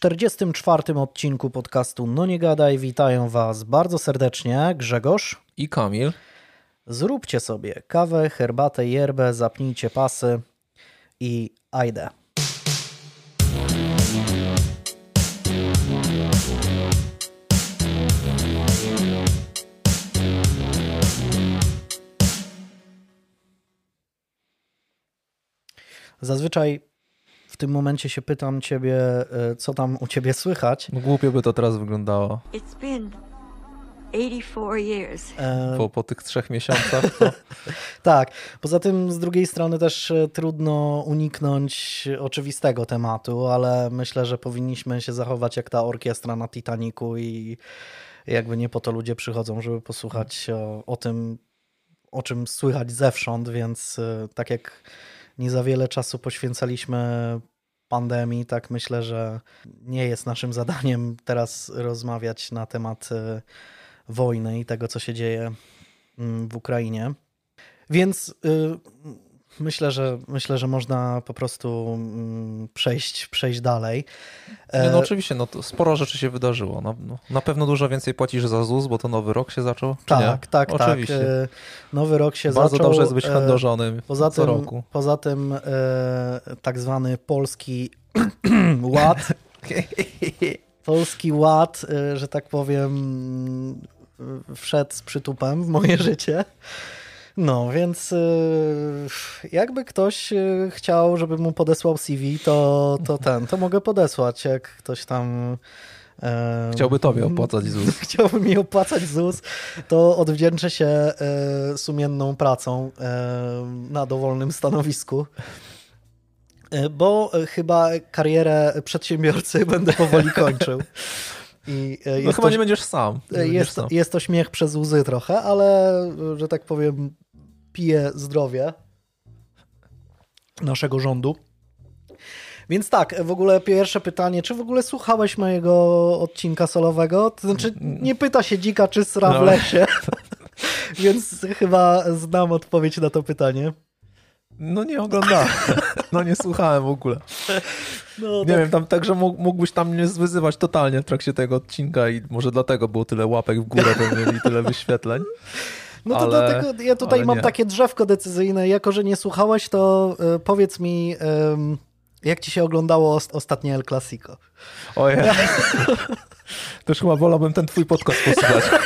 44 odcinku podcastu No Nie Gadaj witają Was bardzo serdecznie Grzegorz i Kamil. Zróbcie sobie kawę, herbatę, yerbę, zapnijcie pasy i ajdę. Zazwyczaj tym momencie się pytam ciebie, e, co tam u ciebie słychać. No głupio by to teraz wyglądało. It's been 84 years. E, Po, po tych trzech miesiącach to... tak. Poza tym z drugiej strony też e, trudno uniknąć oczywistego tematu, ale myślę, że powinniśmy się zachować jak ta orkiestra na Titaniku i jakby nie po to ludzie przychodzą, żeby posłuchać o, o tym, o czym słychać zewsząd, więc tak jak nie za wiele czasu poświęcaliśmy pandemii, tak myślę, że nie jest naszym zadaniem teraz rozmawiać na temat e, wojny i tego, co się dzieje mm, w Ukrainie. Więc y, myślę, że myślę, że można po prostu mm, przejść, przejść dalej. Nie, no oczywiście, no to sporo rzeczy się wydarzyło. No, no, na pewno dużo więcej płacisz za ZUS, bo to nowy rok się zaczął. Tak, tak, oczywiście. tak. Nowy rok się Bardzo zaczął. Bardzo dobrze jest być handlożonym poza co tym, roku. Poza tym e, tak zwany polski ład. polski ład, e, że tak powiem, wszedł z przytupem w moje życie. No, więc jakby ktoś chciał, żeby mu podesłał CV, to, to ten, to mogę podesłać, jak ktoś tam... Chciałby tobie opłacać ZUS. Chciałby mi opłacać ZUS, to odwdzięczę się sumienną pracą na dowolnym stanowisku. Bo chyba karierę przedsiębiorcy będę powoli kończył. I no chyba to, nie będziesz sam. Nie jest, będziesz sam. jest to śmiech przez łzy trochę, ale że tak powiem, pije zdrowie naszego rządu. Więc tak, w ogóle pierwsze pytanie, czy w ogóle słuchałeś mojego odcinka solowego? To znaczy, nie pyta się dzika, czy sra w no. lesie, więc chyba znam odpowiedź na to pytanie. No nie oglądałem, no nie słuchałem w ogóle. No, nie tak. wiem, tam także mógłbyś tam mnie zwyzywać totalnie w trakcie tego odcinka i może dlatego było tyle łapek w górę pewnie i tyle wyświetleń. No to ale, dlatego ja tutaj mam nie. takie drzewko decyzyjne. Jako, że nie słuchałeś, to y, powiedz mi, y, jak ci się oglądało ostatnie El Clasico? Ojej. Też chyba wolałbym ten twój podcast posłuchać.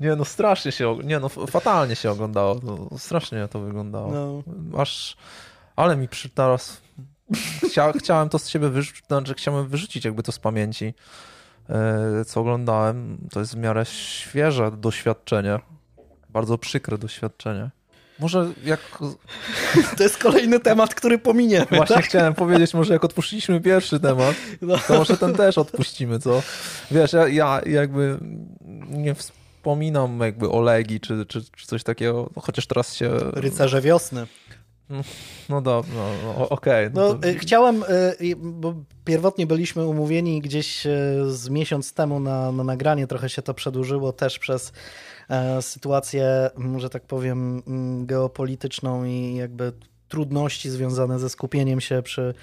Nie no, strasznie się, nie no, fatalnie się oglądało. No, strasznie to wyglądało. No. Aż, ale mi przy teraz Chcia, chciałem to z siebie wyrzucić, znaczy chciałem wyrzucić jakby to z pamięci, co oglądałem. To jest w miarę świeże doświadczenie. Bardzo przykre doświadczenie. Może jak... To jest kolejny temat, który pominiemy. Właśnie tak? chciałem powiedzieć, może jak odpuściliśmy pierwszy temat, no. to może ten też odpuścimy, co? Wiesz, ja, ja jakby nie wspominam jakby o Legii czy, czy, czy coś takiego, chociaż teraz się... Rycerze wiosny. No dobrze, no, no okej. Okay, no, no to... Y, chciałem, y, bo pierwotnie byliśmy umówieni gdzieś y, z miesiąc temu na, na nagranie, trochę się to przedłużyło też przez e, sytuację, że tak powiem, geopolityczną i jakby trudności związane ze skupieniem się przy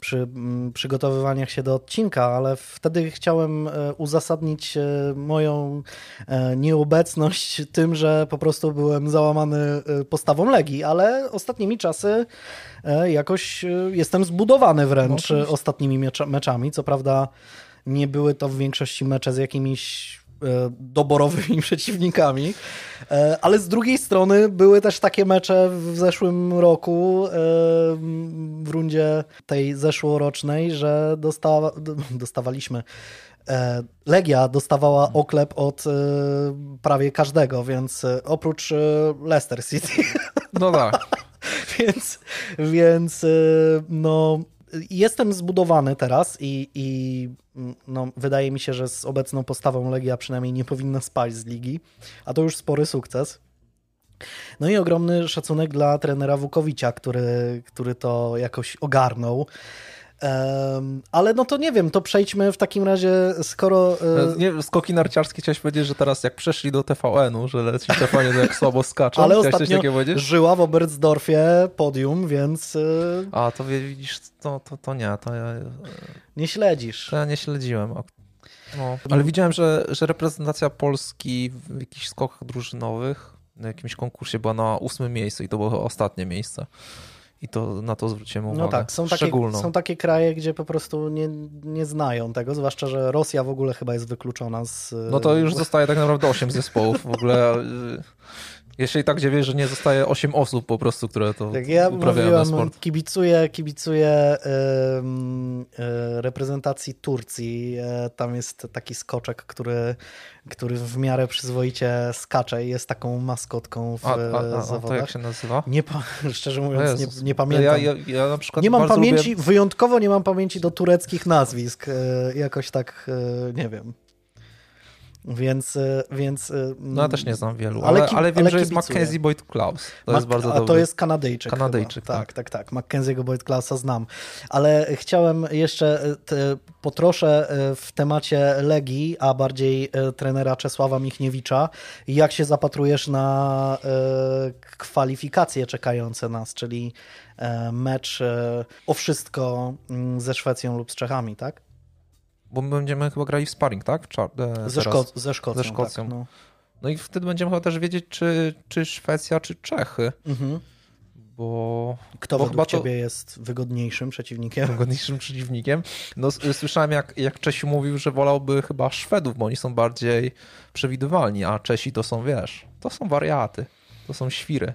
przy mm, przygotowywaniach się do odcinka, ale wtedy chciałem e, uzasadnić e, moją e, nieobecność tym, że po prostu byłem załamany postawą Legii, ale ostatnimi czasy jakoś jestem zbudowany wręcz no, ostatnimi meczami. Co prawda nie były to w większości mecze z jakimiś doborowymi przeciwnikami. E, ale z drugiej strony były też takie mecze w zeszłym roku e, w rundzie tej zeszłorocznej, że dostawa, dostawaliśmy Legia dostawała oklep od prawie każdego, więc oprócz Leicester City. No tak. więc, więc no jestem zbudowany teraz i, i no, wydaje mi się, że z obecną postawą Legia przynajmniej nie powinna spać z ligi, a to już spory sukces. No i ogromny szacunek dla trenera Wukowicza, który, który to jakoś ogarnął. Ale no to nie wiem, to przejdźmy w takim razie, skoro... E, nie, skoki narciarskie chciałeś powiedzieć, że teraz jak przeszli do TVN-u, że leci TVN jak słabo skaczą. Ale ostatnio żyła w Oberstdorfie podium, więc... E, A, to widzisz, to, to, to nie, to ja... Nie śledzisz. To ja nie śledziłem. No, ale widziałem, że, że reprezentacja Polski w jakichś skokach drużynowych na jakimś konkursie była na ósmym miejscu i to było ostatnie miejsce. I to na to zwróciłem no uwagę. No tak, są takie, są takie kraje, gdzie po prostu nie, nie znają tego, zwłaszcza, że Rosja w ogóle chyba jest wykluczona z... No to już zostaje tak naprawdę 8 zespołów. W ogóle Jeszcze i tak dziwię, że nie zostaje 8 osób po prostu, które to tak, ja uprawiają mówiłem, sport. Kibicuję, kibicuję yy, reprezentacji Turcji. E, tam jest taki skoczek, który, który w miarę przyzwoicie skacze i jest taką maskotką w a, a, a, zawodach. A to jak się nazywa? Nie, szczerze mówiąc, nie, nie, pamiętam. Ja, ja, ja na przykład nie mam pamięci, lubię... wyjątkowo nie mam pamięci do tureckich nazwisk. E, jakoś tak, nie wiem. Więc, e, więc... E, no ja też nie znam wielu, ale, ale, ale wiem, ale że jest Mackenzie Boyd Klaus. To jest bardzo dobry. A to jest Kanadyjczyk. Kanadyjczyk, tak. tak. Tak, tak, Mackenzie'ego Boyd Klausa znam. Ale chciałem jeszcze e, te, potroszę w temacie Legii, a bardziej trenera Czesława Michniewicza. Jak się zapatrujesz na kwalifikacje czekające nas, czyli mecz o wszystko mm, ze Szwecją lub z Czechami, tak? Bo my będziemy chyba grali w sparring, tak? Czar e, ze, Szko ze Szkocją. Ze Szkocją. Tak, no. no. i wtedy będziemy chyba też wiedzieć, czy, czy Szwecja, czy Czechy. Mhm. Bo, Kto bo według chyba ciebie jest wygodniejszym przeciwnikiem? Wygodniejszym przeciwnikiem. No, słyszałem, jak, jak Czesiu mówił, że wolałby chyba Szwedów, bo oni są bardziej przewidywalni, a Czesi to są, wiesz, to są wariaty, to są świry.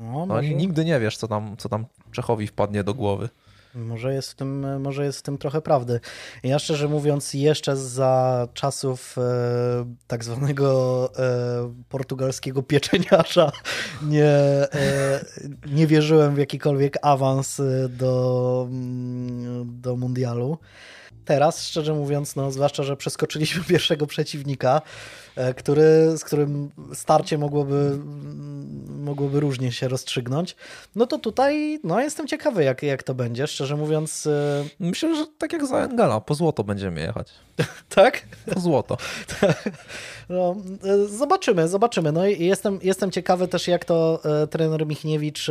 No, no nigdy nie wiesz, co tam, co tam Czechowi wpadnie do głowy. Może jest, w tym, może jest w tym trochę prawdy. Ja szczerze mówiąc, jeszcze za czasów e, tak zwanego e, portugalskiego pieczeniarza nie, e, nie wierzyłem w jakikolwiek awans e, do, mm, do mundialu. Teraz, szczerze mówiąc, no, zwłaszcza, że przeskoczyliśmy pierwszego przeciwnika, który, z którym starcie mogłoby, mogłoby różnie się rozstrzygnąć, no to tutaj no, jestem ciekawy, jak, jak to będzie, szczerze mówiąc. E, Myślę, że tak jak za Engela, po złoto będziemy jechać. tak? Po złoto. no, e, zobaczymy, zobaczymy. No i jestem, jestem ciekawy też, jak to trener Michniewicz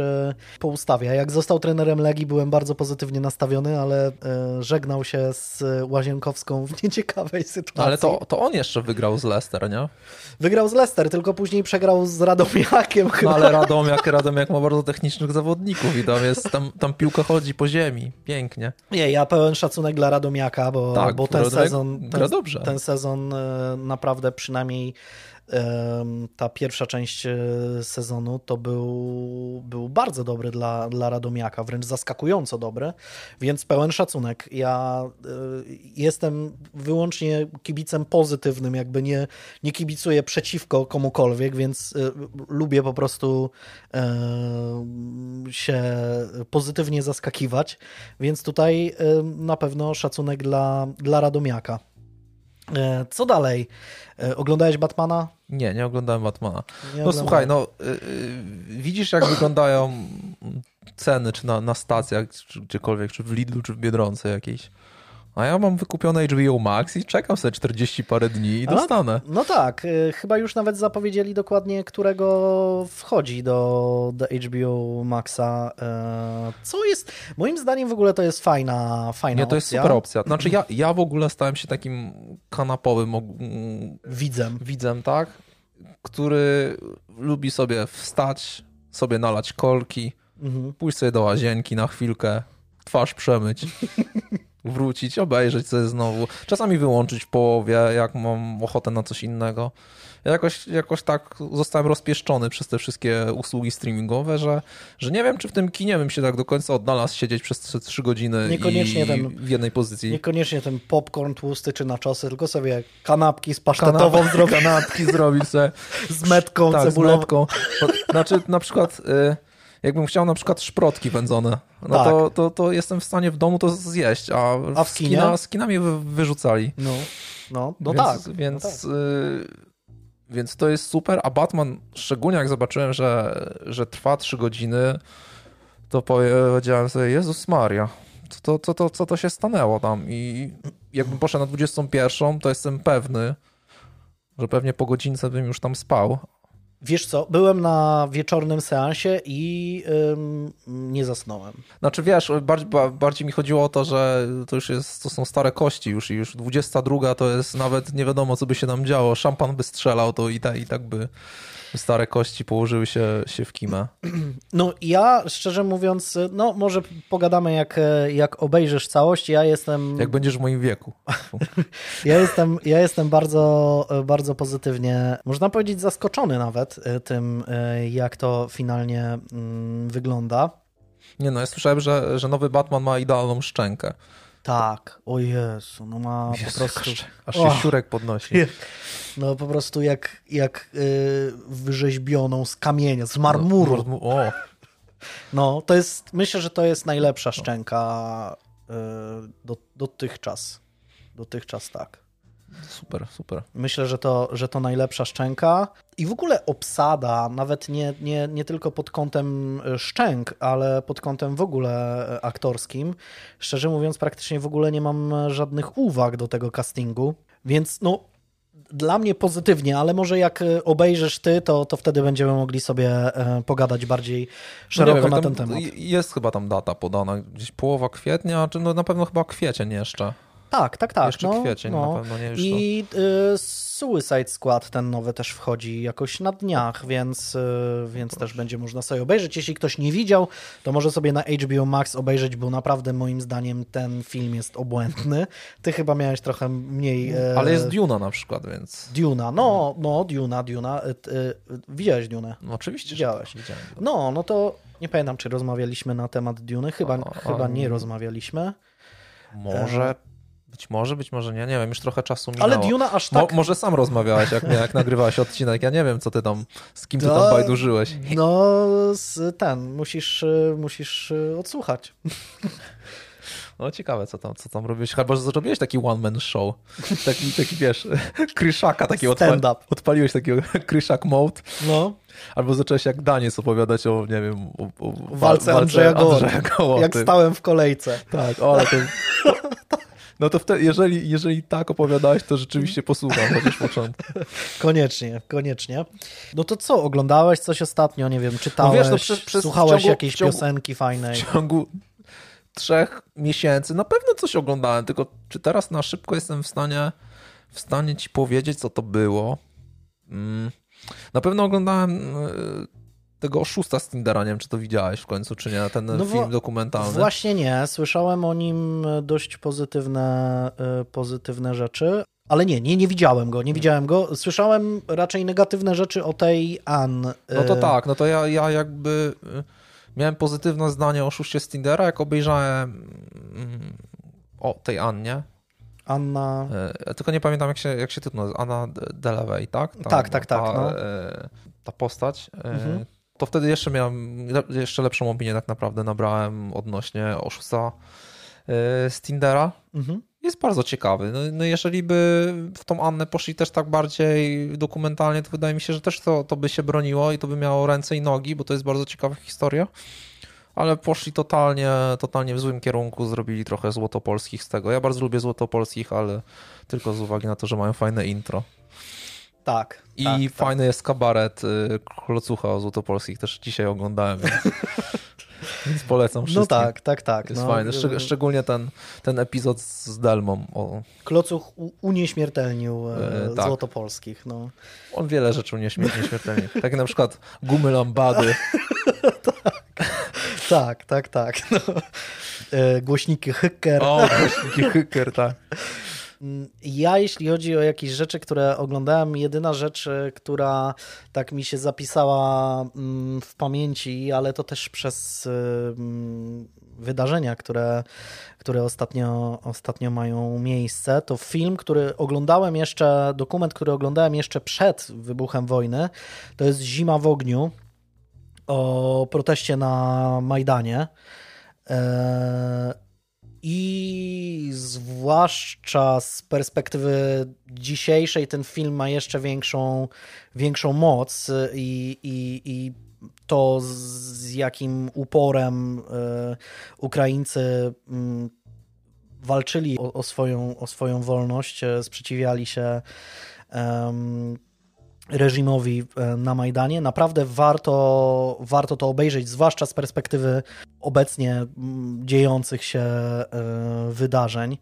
poustawia. Jak został trenerem Legii, byłem bardzo pozytywnie nastawiony, ale żegnał się z Łazienkowską w nieciekawej sytuacji. Ale to, to on jeszcze wygrał z Leicester, nie? Wygrał z Leicester, tylko później przegrał z Radomiakiem. No chyba. ale Radomiak, Radomiak ma bardzo technicznych zawodników i tam, jest, tam, tam piłka chodzi po ziemi. Pięknie. Nie, ja pełen szacunek dla Radomiaka, bo, tak, bo ten, sezon, ten, ten sezon e, naprawdę przynajmniej ta pierwsza część e, sezonu to był, był bardzo dobry dla, dla Radomiaka, wręcz zaskakująco dobry, więc pełen szacunek. Ja e, jestem wyłącznie kibicem pozytywnym, jakby nie, nie kibicuję przeciwko komukolwiek, więc e, lubię po prostu się pozytywnie zaskakiwać, więc tutaj na pewno szacunek dla, dla Radomiaka. Co dalej? Oglądałeś Batmana? Nie, nie oglądałem Batmana. Nie no słuchaj, no y, widzisz jak wyglądają ceny, czy na, na stacjach, czy gdziekolwiek, czy w Lidlu, czy w Biedronce jakiejś. A ja mam wykupione HBO Max i czekam sobie 40 parę dni i dostanę. No, no tak, y, chyba już nawet zapowiedzieli dokładnie, którego wchodzi do, do HBO Maxa. Y, co jest, moim zdaniem w ogóle to jest fajna, fajna Nie, to jest super opcja. Znaczy ja, ja w ogóle stałem się takim kanapowym widzem. Widzem, tak? Który lubi sobie wstać, sobie nalać kolki, mhm. pójść sobie do łazienki na chwilkę, twarz przemyć wrócić, obejrzeć sobie znowu. Czasami wyłączyć w połowie, jak mam ochotę na coś innego. Ja jakoś, jakoś tak zostałem rozpieszczony przez te wszystkie usługi streamingowe, że, że nie wiem, czy w tym kinie bym się tak do końca odnalazł siedzieć przez 3 godziny niekoniecznie i ten, w jednej pozycji. Niekoniecznie ten popcorn tłusty czy naczosy, tylko sobie kanapki z pasztetową Kanap zrobić. Kanapki zrobić sobie. z metką, tak, cebulową. Z metką. Znaczy na przykład... Y jakbym chciał na przykład szprotki wędzone, no tak. to, to, to jestem w stanie w domu to zjeść, a, a w kinie? z kina mnie wyrzucali. No, no, no więc, tak. Więc, no tak. Y, więc to jest super, a Batman, szczególnie jak zobaczyłem, że, że trwa 3 godziny, to powiedziałem sobie, Jezus Maria, co to, to, co to się stanęło tam i jakbym poszedł na 21, to jestem pewny, że pewnie po godzince bym już tam spał, Wiesz co, byłem na wieczornym seansie i ym, nie zasnąłem. Znaczy wiesz, bardziej, bardziej, mi chodziło o to, że to już jest, to są stare kości już i już 22 to jest nawet nie wiadomo, co by się tam działo. Szampan by strzelał, to i, ta, i tak by stare kości położyły się, się w kimę. No ja szczerze mówiąc, no może pogadamy jak, jak obejrzysz całość. Ja jestem... Jak będziesz w moim wieku. ja jestem, ja jestem bardzo, bardzo pozytywnie, można powiedzieć zaskoczony nawet e, tym, e, jak to finalnie mm, wygląda. Nie no, ja słyszałem, że, że nowy Batman ma idealną szczękę. Tak, o Jezu, no ma Jezu, po prostu... Aż się siurek podnosi. No po prostu jak, jak yy, wyrzeźbioną z kamienia, z marmuru. No, o. no to jest, myślę, że to jest najlepsza szczęka yy, do, dotychczas. Dotychczas tak. Super, super. Myślę, że to, że to najlepsza szczęka. I w ogóle obsada, nawet nie, nie, nie tylko pod kątem e, szczęk, ale pod kątem w ogóle e, aktorskim. Szczerze mówiąc, praktycznie w ogóle nie mam żadnych uwag do tego castingu. Więc no, dla mnie pozytywnie, ale może jak e, obejrzysz ty, to, to wtedy będziemy mogli sobie pogadać bardziej szeroko no wiem, na ten temat. Jest chyba tam data podana, gdzieś połowa kwietnia, czy no na pewno chyba kwiecień jeszcze. Tak, tak, tak. Jeszcze no, kwiecień no. na pewno, nie? Już I y, Suicide Squad, ten nowy też wchodzi jakoś na dniach, więc, y, więc też będzie można sobie obejrzeć. Jeśli ktoś nie widział, to może sobie na HBO Max obejrzeć, bo naprawdę moim zdaniem ten film jest obłędny. Ty chyba miałeś trochę mniej... Y, Ale jest Duna na przykład, więc... Duna, no, no, Duna, Duna. Y, widziałeś Dune? No oczywiście, Widziałeś. No, no to nie pamiętam, czy rozmawialiśmy na temat Duny. Chyba, a, a, chyba nie rozmawialiśmy. Może e, być może, być może nie, nie wiem, już trochę czasu minęło. Ale Duna aż tak... Mo, może sam rozmawiałeś, jak, jak nagrywałeś odcinek, ja nie wiem, co ty tam, z kim ty no, tam bajdurzyłeś. No, z, ten, musisz, musisz e, odsłuchać. No ciekawe, co tam, co tam robiłeś. Chyba, że zrobiłeś taki one-man show. Taki, taki wiesz, kryszaka taki Stand up. Odpaliłeś takiego kryszak mode. No. Albo zacząłeś jak Daniec opowiadać o, nie wiem, o, o walce, walce Andrzeja Gołoty. Jak stałem w kolejce. Tak, o, ale to, no to wtedy, jeżeli, jeżeli tak opowiadałeś, to rzeczywiście posłucham chociaż początku. Koniecznie, koniecznie. No to co, oglądałeś coś ostatnio, nie wiem, czytałeś, no wiesz, no przez, przez, słuchałeś ciągu, jakiejś ciągu, piosenki fajnej? W ciągu trzech miesięcy na pewno coś oglądałem, tylko czy teraz na szybko jestem w stanie, w stanie ci powiedzieć, co to było? Mm. Na pewno oglądałem e, tego oszusta z Tindera, nie wiem, czy to widziałeś w końcu, czy nie, ten no film dokumentalny. Właśnie nie, słyszałem o nim dość pozytywne, e, pozytywne rzeczy, ale nie, nie, nie widziałem go, nie widziałem go. Słyszałem raczej negatywne rzeczy o tej Ann. No to e, tak, no to ja, ja jakby e, miałem pozytywne zdanie o oszuście z Tindera, jak obejrzałem mm, o tej Annie. Anna... Tylko nie pamiętam, jak się, jak się tytuł Anna Delavey, tak? Ta, tak, tak, tak. Ta, no. ta postać. Mhm to wtedy jeszcze miałem jeszcze lepszą opinię tak naprawdę nabrałem odnośnie oszusta e, z Tindera. Mhm. Jest bardzo ciekawy. No, no, jeżeli by w tą Annę poszli też tak bardziej dokumentalnie, to wydaje mi się, że też to, to by się broniło i to by miało ręce i nogi, bo to jest bardzo ciekawa historia. Ale poszli totalnie, totalnie w złym kierunku, zrobili trochę złotopolskich z tego. Ja bardzo lubię złotopolskich, ale tylko z uwagi na to, że mają fajne intro. Tak. I tak, fajny tak. jest kabaret y, Klocucha o Złotopolskich, też dzisiaj oglądałem, więc, więc polecam no wszystkim. No tak, tak, tak. Jest no, fajny, Szczeg szczególnie ten, ten epizod z Delmą. O... Klocuch unieśmiertelnił e, tak. Złotopolskich. No. On wiele rzeczy unieśmiertelnił. tak na przykład gumy lambady. tak, tak, tak. tak no. e, głośniki Hykker. O, głośniki Hykker, tak. Ja, jeśli chodzi o jakieś rzeczy, które oglądałem, jedyna rzecz, e, która tak mi się zapisała mm, w pamięci, ale to też przez e, mm, wydarzenia, które, które ostatnio, ostatnio mają miejsce, to film, który oglądałem jeszcze, dokument, który oglądałem jeszcze przed wybuchem wojny, to jest Zima w ogniu o proteście na Majdanie. E, i zwłaszcza z perspektywy dzisiejszej ten film ma jeszcze większą, większą moc i, i, i to, z jakim uporem Ukraińcy mm, walczyli o, o, swoją, o swoją wolność, sprzeciwiali się reżimowi e, na Majdanie. Naprawdę warto, warto to obejrzeć, zwłaszcza z perspektywy obecnie dziejących się e, wydarzeń.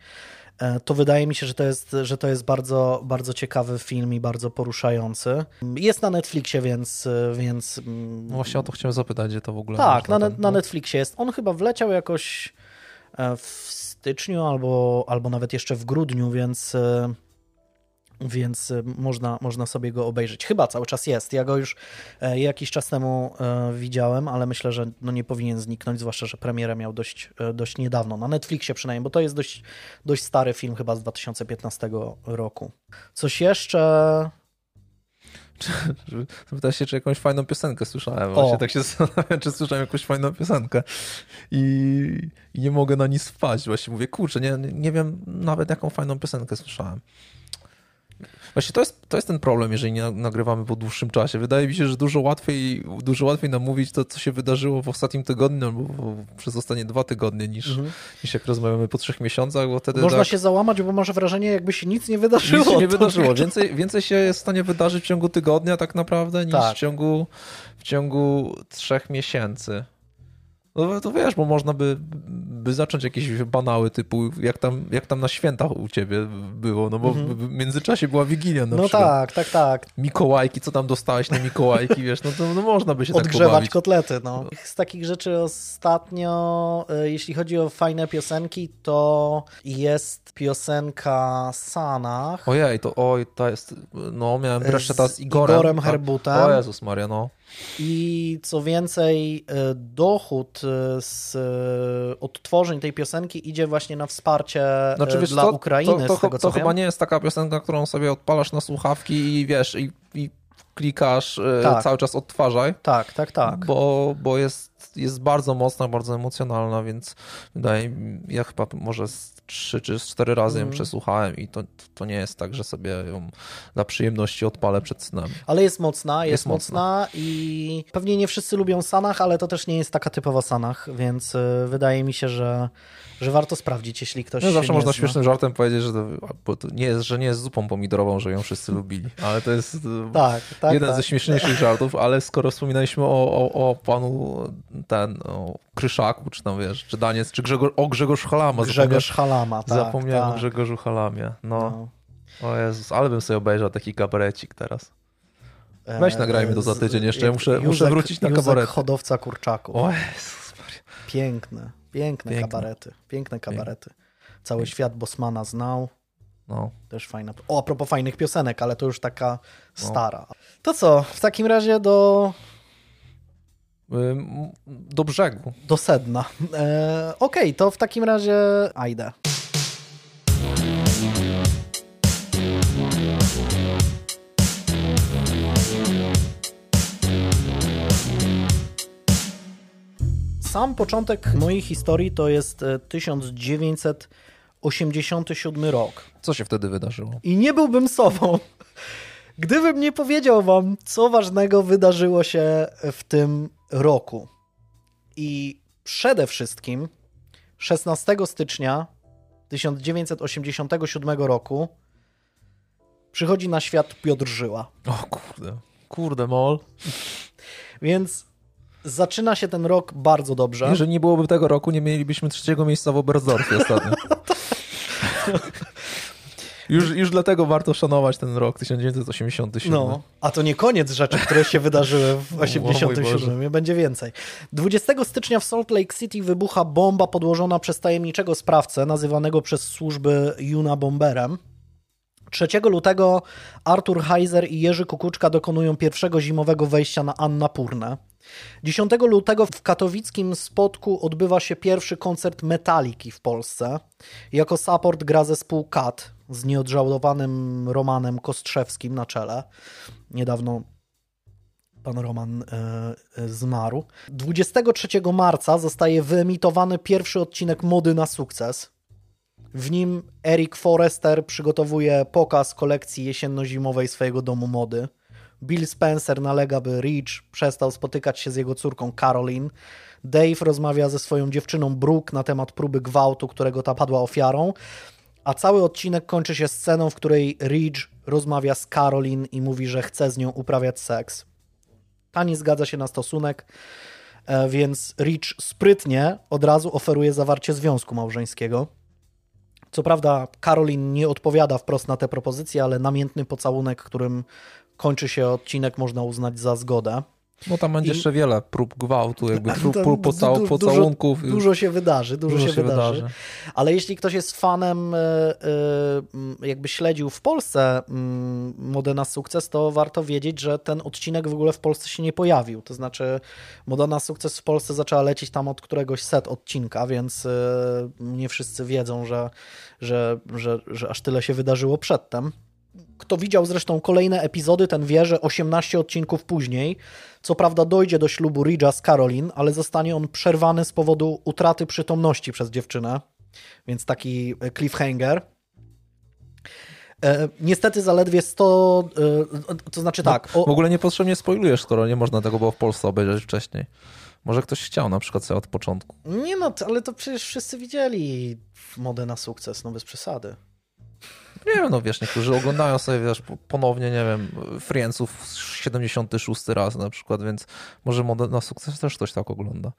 E, to wydaje mi się, że to jest, że to jest bardzo, bardzo ciekawy film i bardzo poruszający. Jest na Netflixie, więc. więc no właśnie o to chciałem zapytać, gdzie to w ogóle. Tak, na, ten... na Netflixie jest. On chyba wleciał jakoś w styczniu albo, albo nawet jeszcze w grudniu, więc więc y, można, można sobie go obejrzeć. Chyba cały czas jest. Ja go już e, jakiś czas temu e, widziałem, ale myślę, że no nie powinien zniknąć, zwłaszcza, że premierę miał dość, e, dość niedawno, na Netflixie przynajmniej, bo to jest dość, dość stary film, chyba z 2015 roku. Coś jeszcze... Zapytać się, czy jakąś fajną piosenkę słyszałem. Właśnie o. tak się zastanawiam, czy słyszałem jakąś fajną piosenkę i, i nie mogę na nic wpaść. Właśnie mówię, kurczę, nie, nie wiem nawet jaką fajną piosenkę słyszałem. Właśnie to jest, to jest ten problem, jeżeli nie nagrywamy po dłuższym czasie. Wydaje mi się, że dużo łatwiej, dużo łatwiej nam mówić to, co się wydarzyło w ostatnim tygodniu albo przez ostatnie dwa tygodnie, niż, mhm. niż jak rozmawiamy po trzech miesiącach, bo wtedy Można tak... się załamać, bo masz wrażenie, jakby się nic nie wydarzyło. Nic się nie wydarzyło. Więcej, więcej się jest w stanie wydarzyć w ciągu tygodnia tak naprawdę, niż tak. w, ciągu, w ciągu trzech miesięcy. No to wiesz, bo można by, by zacząć jakieś banały typu jak tam, jak tam na świętach u ciebie było, no bo mhm. w międzyczasie była Wigilia na No przykład. tak, tak, tak. Mikołajki, co tam dostałeś na Mikołajki, wiesz, no to no można by się tak Odgrzewać tak kotlety, no. Z takich rzeczy ostatnio, e, jeśli chodzi o fajne piosenki, to jest piosenka Sanach. Ojej, to oj, to jest, no miałem wreszcie ta z Igorem. Igorem Herbutem. O Jezus Maria, no. I co więcej, e, dochód e, z e, odtworzeń tej piosenki idzie właśnie na wsparcie znaczy, wiesz, dla to, Ukrainy. To, to, tego, to chyba nie jest taka piosenka, którą sobie odpalasz na słuchawki i wiesz, i, i klikasz tak. cały czas odtwarzaj. Tak, tak, tak. Bo, bo jest, jest bardzo mocna, bardzo emocjonalna, więc wydaje mi ja chyba może trzy czy cztery razy ją mm. przesłuchałem i to, to nie jest tak, że sobie ją dla przyjemności odpalę przed snem. Ale jest mocna, jest, jest mocna. mocna i pewnie nie wszyscy lubią Sanach, ale to też nie jest taka typowa Sanach, więc y, wydaje mi się, że że warto sprawdzić, jeśli ktoś no, zawsze można zna. śmiesznym żartem powiedzieć, że to, to, nie jest, że nie jest zupą pomidorową, że ją wszyscy lubili, ale to jest e, tak, tak, jeden tak. ze śmieszniejszych żartów, ale skoro wspominaliśmy o, o, o panu ten, o Kryszaku, czy tam wiesz, czy Daniec, czy Grzegorz, o Grzegorz Halama. Grzegorz Halama, tak. Zapomniałem tak. o Grzegorzu Halamie, no. no. O Jezus, ale bym sobie obejrzał taki kabarecik teraz. Weź e, nagrajmy to za tydzień jeszcze, ja muszę, Józek, muszę wrócić na kabaret. hodowca kurczaków. O Jezus Maria. Piękne. Piękne, Piękne. kabarety. Piękne kabarety. Cały Piękne. świat Bosmana znał. No. Też fajna. O, a propos fajnych piosenek, ale to już taka no. stara. To co, w takim razie do. Do brzegu. Do sedna. E, Okej, okay, to w takim razie Ajdę. Sam początek mojej historii to jest 1987 e, rok. Co się wtedy wydarzyło? I nie byłbym sobą, gdybym nie powiedział wam, co ważnego wydarzyło się w tym roku. I przede wszystkim 16 stycznia 1987 roku przychodzi na świat Piotr Żyła. O kurde, kurde mol. Więc Zaczyna się ten rok bardzo dobrze. Jeżeli nie byłoby tego roku, nie mielibyśmy trzeciego miejsca w Oberstdorfie ostatnio. Już, już dlatego warto szanować ten rok 1987. No, a to nie koniec rzeczy, które się wydarzyły w 1987. Będzie więcej. 20 stycznia w Salt Lake City wybucha bomba podłożona przez tajemniczego sprawcę, nazywanego przez służby Juna Bomberem. 3 lutego Artur Heiser i Jerzy Kukuczka dokonują pierwszego zimowego wejścia na Annapurnę. 10 lutego w katowickim Spotku odbywa się pierwszy koncert Metaliki w Polsce. Jako support gra zespół Kat z nieodżałowanym Romanem Kostrzewskim na czele. Niedawno pan Roman e zmarł. 23 marca zostaje wyemitowany pierwszy odcinek Mody na sukces. W nim Eric Forrester przygotowuje pokaz kolekcji jesienno-zimowej swojego domu mody Bill Spencer nalega, by Rich przestał spotykać się z jego córką Caroline. Dave rozmawia ze swoją dziewczyną Brooke na temat próby gwałtu, którego ta padła ofiarą. A cały odcinek kończy się sceną, w której Ridge rozmawia z Caroline i mówi, że chce z nią uprawiać seks. Ta nie zgadza się na stosunek, e, więc Rich sprytnie od razu oferuje zawarcie związku małżeńskiego. Co prawda, Caroline nie odpowiada wprost na te propozycje, ale namiętny pocałunek, którym kończy się odcinek, można uznać za zgodę. No tam będzie I... jeszcze wiele prób gwałtu, jakby prób, prób pocał, pocałunków. Dużo, dużo, się wydarzy, dużo, dużo się, się wydarzy. wydarzy. Ale jeśli ktoś jest fanem, e, e, jakby śledził w Polsce modę na sukces, to warto wiedzieć, że ten odcinek w ogóle w Polsce się nie pojawił. To znaczy moda na sukces w Polsce zaczęła lecieć tam od któregoś set odcinka, więc e, nie wszyscy wiedzą, że, że, że, że aż tyle się wydarzyło przedtem. Kto widział zresztą kolejne epizody, ten wie, że 18 odcinków później, co prawda dojdzie do ślubu Ridge'a z Caroline, ale zostanie on przerwany z powodu utraty przytomności przez dziewczynę, więc taki e, cliffhanger. E, niestety zaledwie 100, e, to znaczy no, tak. O... W ogóle niepotrzebnie spoilujesz, skoro nie można tego było w Polsce obejrzeć wcześniej. Może ktoś chciał na przykład sobie od początku. Nie no, ale to przecież wszyscy widzieli modę na sukces, no bez przesady. Nie wiem, no wiesz, niektórzy oglądają sobie, wiesz, ponownie, nie wiem, Friendsów 76 raz na przykład, więc może na sukces też ktoś tak ogląda.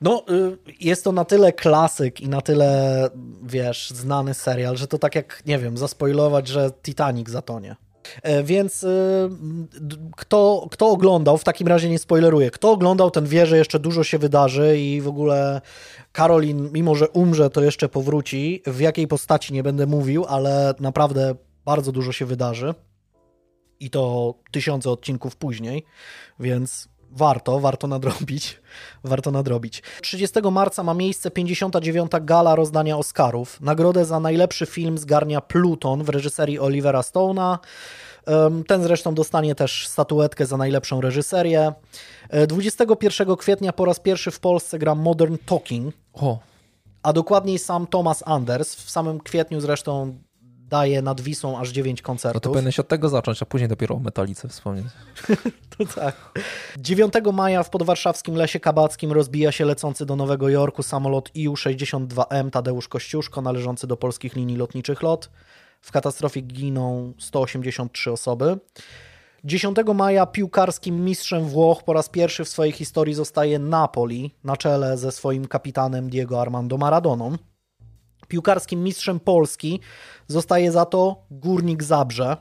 No, y, jest to na tyle klasyk i na tyle, wiesz, znany serial, że to tak jak, nie wiem, zaspoilować, że Titanic zatonie. E, więc y, kto, kto oglądał, w takim razie nie spoileruję, kto oglądał, ten wie, że jeszcze dużo się wydarzy i w ogóle Karolin, mimo że umrze, to jeszcze powróci. W jakiej postaci nie będę mówił, ale naprawdę bardzo dużo się wydarzy. I to tysiące odcinków później, więc warto, warto nadrobić. Warto nadrobić. 30 marca ma miejsce 59. gala rozdania Oscarów. Nagrodę za najlepszy film zgarnia Pluton w reżyserii Olivera Stone'a. Ten zresztą dostanie też statuetkę za najlepszą reżyserię. 21 e, kwietnia po raz pierwszy w Polsce gra Modern Talking. O. A dokładniej sam Thomas Anders. W samym kwietniu zresztą daje nad Wisłą aż 9 koncertów. No to powinieneś od tego zacząć, a później dopiero o Metalice wspomnieć. to tak. 9 maja w podwarszawskim Lesie Kabackim rozbija się lecący do Nowego Jorku samolot IU-62M Tadeusz Kościuszko należący do polskich linii lotniczych LOT. W katastrofie giną 183 osoby. 10 maja piłkarskim mistrzem Włoch po raz pierwszy w swojej historii zostaje Napoli na czele ze swoim kapitanem Diego Armando Maradoną. Piłkarskim mistrzem Polski zostaje za to Górnik Zabrze.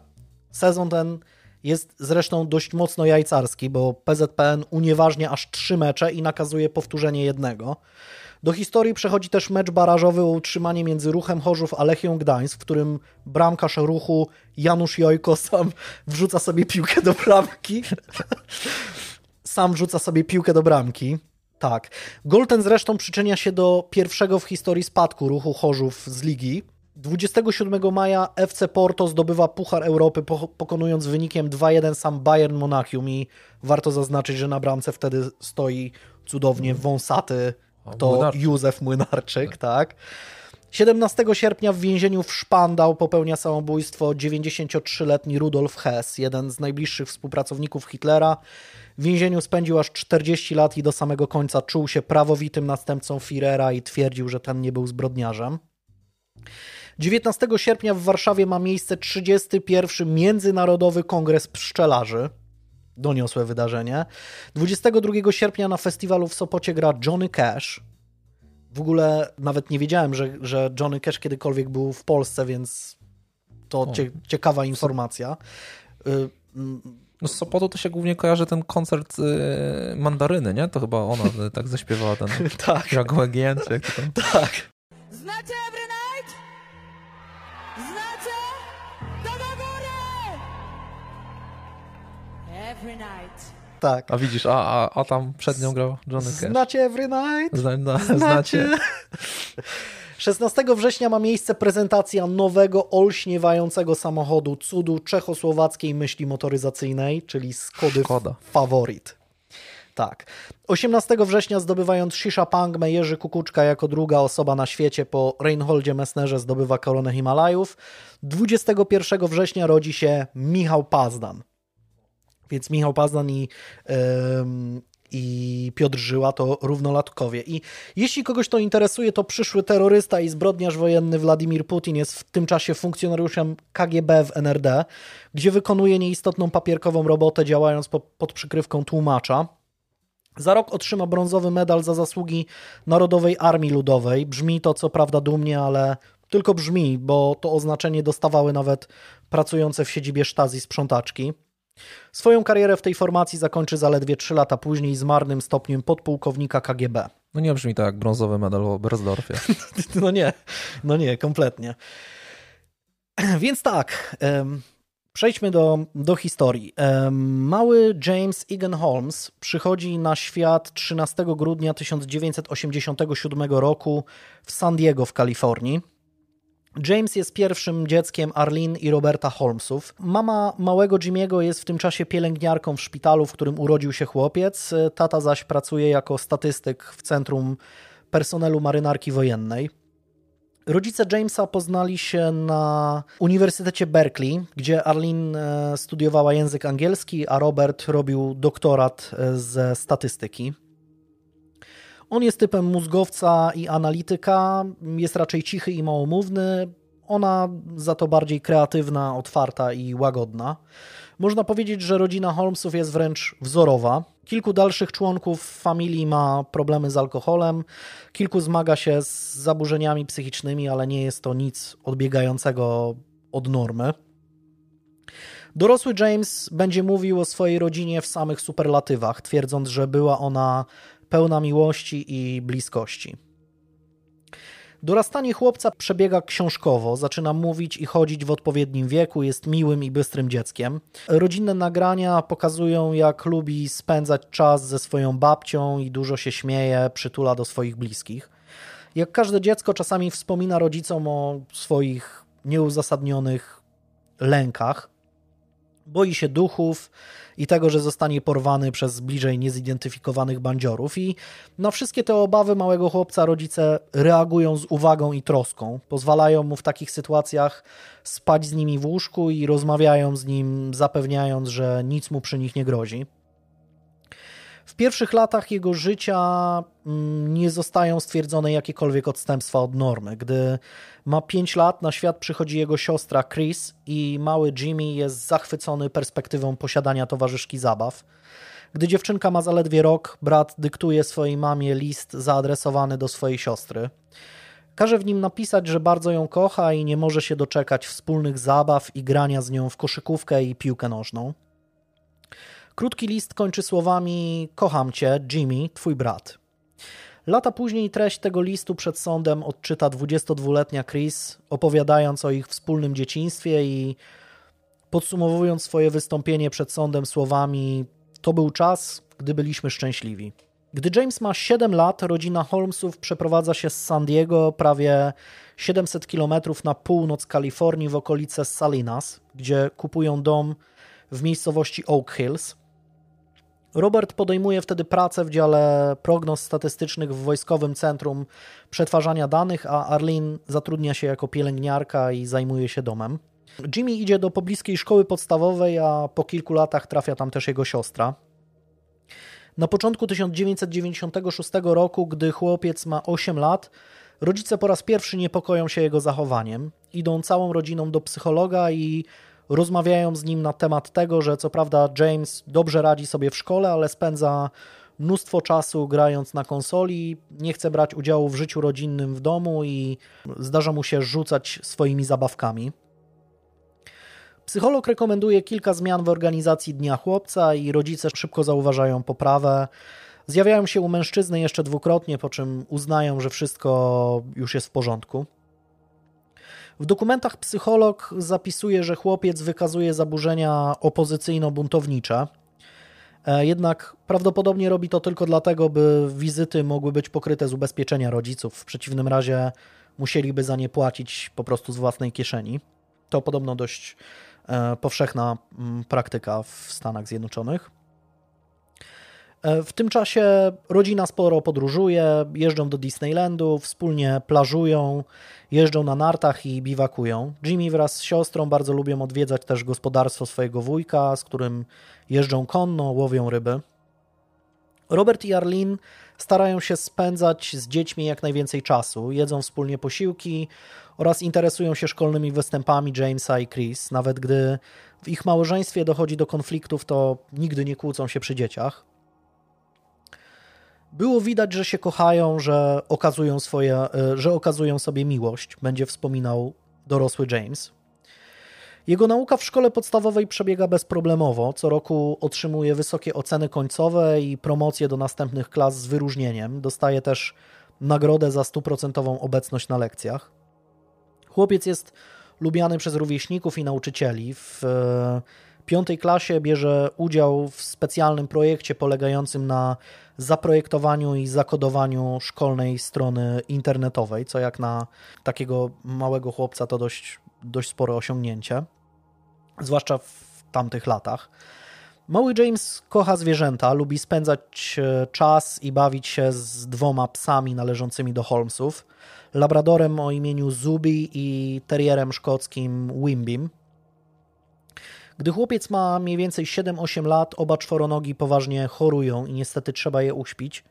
Sezon ten jest zresztą dość mocno jajcarski, bo PZPN unieważnia aż trzy mecze i nakazuje powtórzenie jednego. Do historii przechodzi też mecz barażowy o utrzymanie między Ruchem Chorzów a Lechią Gdańsk, w którym bramkarz ruchu Janusz Jojko sam wrzuca sobie piłkę do bramki. sam wrzuca sobie piłkę do bramki. Tak. Gol ten zresztą przyczynia się do pierwszego w historii spadku ruchu Chorzów z ligi. 27 maja FC Porto zdobywa Puchar Europy, pokonując wynikiem 2-1 sam Bayern Monachium i warto zaznaczyć, że na bramce wtedy stoi cudownie wąsaty to Młynarczyk. Józef Młynarczyk, tak. 17 sierpnia w więzieniu w Szpandał popełnia samobójstwo 93-letni Rudolf Hess, jeden z najbliższych współpracowników Hitlera. W więzieniu spędził aż 40 lat i do samego końca czuł się prawowitym następcą Führera i twierdził, że ten nie był zbrodniarzem. 19 sierpnia w Warszawie ma miejsce 31. Międzynarodowy Kongres Pszczelarzy. Doniosłe wydarzenie. 22 sierpnia na festiwalu w Sopocie gra Johnny Cash. W ogóle nawet nie wiedziałem, że, że Johnny Cash kiedykolwiek był w Polsce, więc to cie, ciekawa informacja. Y, no z Sopotu to się głównie kojarzy ten koncert y, Mandaryny, nie? To chyba ona tak zaśpiewała ten tak. to tam. Tak. Znacie Every Night? Znacie? Do góry! Every Night. Tak. A widzisz, a, a, a tam przed nią grał Johnny Cash. Znacie Every Night? Zna, no, znacie. znacie. 16 września ma miejsce prezentacja nowego, olśniewającego samochodu cudu czechosłowackiej myśli motoryzacyjnej, czyli Skody Szkoda. Favorit. Tak. 18 września zdobywając Shisha Pangme Jerzy Kukuczka jako druga osoba na świecie po Reinholdzie Messnerze zdobywa koronę Himalajów. 21 września rodzi się Michał Pazdan. Więc Michał Pazdan i, i Piotr Żyła to równolatkowie. I jeśli kogoś to interesuje, to przyszły terrorysta i zbrodniarz wojenny Władimir Putin jest w tym czasie funkcjonariuszem KGB w NRD, gdzie wykonuje nieistotną papierkową robotę, działając po, pod przykrywką tłumacza. Za rok otrzyma brązowy medal za zasługi Narodowej Armii Ludowej. Brzmi to co prawda dumnie, ale tylko brzmi, bo to oznaczenie dostawały nawet pracujące w siedzibie Sztazji sprzątaczki. Swoją karierę w tej formacji zakończy zaledwie 3 lata później z marnym stopniem podpułkownika KGB. No nie brzmi to jak brązowy medal o Bersdorfie. no nie, no nie, kompletnie. Więc tak, przejdźmy do, do historii. Mały James Egan Holmes przychodzi na świat 13 grudnia 1987 roku w San Diego w Kalifornii. James jest pierwszym dzieckiem Arlene i Roberta Holmesów. Mama małego Jimmy'ego jest w tym czasie pielęgniarką w szpitalu, w którym urodził się chłopiec. Tata zaś pracuje jako statystyk w centrum personelu marynarki wojennej. Rodzice Jamesa poznali się na Uniwersytecie Berkeley, gdzie Arlene e, studiowała język angielski, a Robert robił doktorat e, ze statystyki. On jest typem mózgowca i analityka, jest raczej cichy i małomówny, ona za to bardziej kreatywna, otwarta i łagodna. Można powiedzieć, że rodzina Holmesów jest wręcz wzorowa. Kilku dalszych członków familii ma problemy z alkoholem, kilku zmaga się z zaburzeniami psychicznymi, ale nie jest to nic odbiegającego od normy. Dorosły James będzie mówił o swojej rodzinie w samych superlatywach, twierdząc, że była ona pełna miłości i bliskości. Dorastanie chłopca przebiega książkowo, zaczyna mówić i chodzić w odpowiednim wieku, jest miłym i bystrym dzieckiem. Rodzinne nagrania pokazują, jak lubi spędzać czas ze swoją babcią i dużo się śmieje, przytula do swoich bliskich. Jak każde dziecko, czasami wspomina rodzicom o swoich nieuzasadnionych lękach. Boi się duchów, i tego, że zostanie porwany przez bliżej niezidentyfikowanych bandziorów. I na wszystkie te obawy małego chłopca rodzice reagują z uwagą i troską. Pozwalają mu w takich sytuacjach spać z nimi w łóżku i rozmawiają z nim, zapewniając, że nic mu przy nich nie grozi. W pierwszych latach jego życia mm, nie zostają stwierdzone jakiekolwiek odstępstwa od normy. Gdy ma 5 lat, na świat przychodzi jego siostra Chris i mały Jimmy jest zachwycony perspektywą posiadania towarzyszki zabaw. Gdy dziewczynka ma zaledwie rok, brat dyktuje swojej mamie list zaadresowany do swojej siostry. Każe w nim napisać, że bardzo ją kocha i nie może się doczekać wspólnych zabaw i grania z nią w koszykówkę i piłkę nożną. Krótki list kończy słowami: Kocham cię, Jimmy, twój brat. Lata później treść tego listu przed sądem odczyta 22-letnia Chris, opowiadając o ich wspólnym dzieciństwie i podsumowując swoje wystąpienie przed sądem słowami: To był czas, gdy byliśmy szczęśliwi. Gdy James ma 7 lat, rodzina Holmesów przeprowadza się z San Diego prawie 700 km na północ Kalifornii w okolice Salinas, gdzie kupują dom w miejscowości Oak Hills. Robert podejmuje wtedy pracę w dziale prognoz statystycznych w Wojskowym Centrum Przetwarzania Danych, a Arlene zatrudnia się jako pielęgniarka i zajmuje się domem. Jimmy idzie do pobliskiej szkoły podstawowej, a po kilku latach trafia tam też jego siostra. Na początku 1996 roku, gdy chłopiec ma 8 lat, rodzice po raz pierwszy niepokoją się jego zachowaniem. Idą całą rodziną do psychologa i rozmawiają z nim na temat tego, że co prawda James dobrze radzi sobie w szkole, ale spędza mnóstwo czasu grając na konsoli, nie chce brać udziału w życiu rodzinnym w domu i zdarza mu się rzucać swoimi zabawkami. Psycholog rekomenduje kilka zmian w organizacji Dnia Chłopca i rodzice szybko zauważają poprawę. Zjawiają się u mężczyzny jeszcze dwukrotnie, po czym uznają, że wszystko już jest w porządku. W dokumentach psycholog zapisuje, że chłopiec wykazuje zaburzenia opozycyjno-buntownicze. E, jednak prawdopodobnie robi to tylko dlatego, by wizyty mogły być pokryte z ubezpieczenia rodziców. W przeciwnym razie musieliby za nie płacić po prostu z własnej kieszeni. To podobno dość e, powszechna mm, praktyka w Stanach Zjednoczonych. E, w tym czasie rodzina sporo podróżuje, jeżdżą do Disneylandu, wspólnie plażują, jeżdżą na nartach i biwakują. Jimmy wraz z siostrą bardzo lubią odwiedzać też gospodarstwo swojego wujka, z którym jeżdżą konno, łowią ryby. Robert i Arlene starają się spędzać z dziećmi jak najwięcej czasu, jedzą wspólnie posiłki oraz interesują się szkolnymi występami Jamesa i Chris, nawet gdy w ich małżeństwie dochodzi do konfliktów, to nigdy nie kłócą się przy dzieciach. Było widać, że się kochają, że okazują, swoje, e, że okazują sobie miłość, będzie wspominał dorosły James. Jego nauka w szkole podstawowej przebiega bezproblemowo. Co roku otrzymuje wysokie oceny końcowe i promocje do następnych klas z wyróżnieniem. Dostaje też nagrodę za stuprocentową obecność na lekcjach. Chłopiec jest lubiany przez rówieśników i nauczycieli. W e, piątej klasie bierze udział w specjalnym projekcie polegającym na zaprojektowaniu i zakodowaniu szkolnej strony internetowej, co jak na takiego małego chłopca to dość, dość spore osiągnięcie, zwłaszcza w tamtych latach. Mały James kocha zwierzęta, lubi spędzać e, czas i bawić się z dwoma psami należącymi do Holmesów. Labradorem o imieniu Zubi i terrierem szkockim Wimbim. Gdy chłopiec ma mniej więcej 7-8 lat, oba czworonogi poważnie chorują i niestety trzeba je uśpić.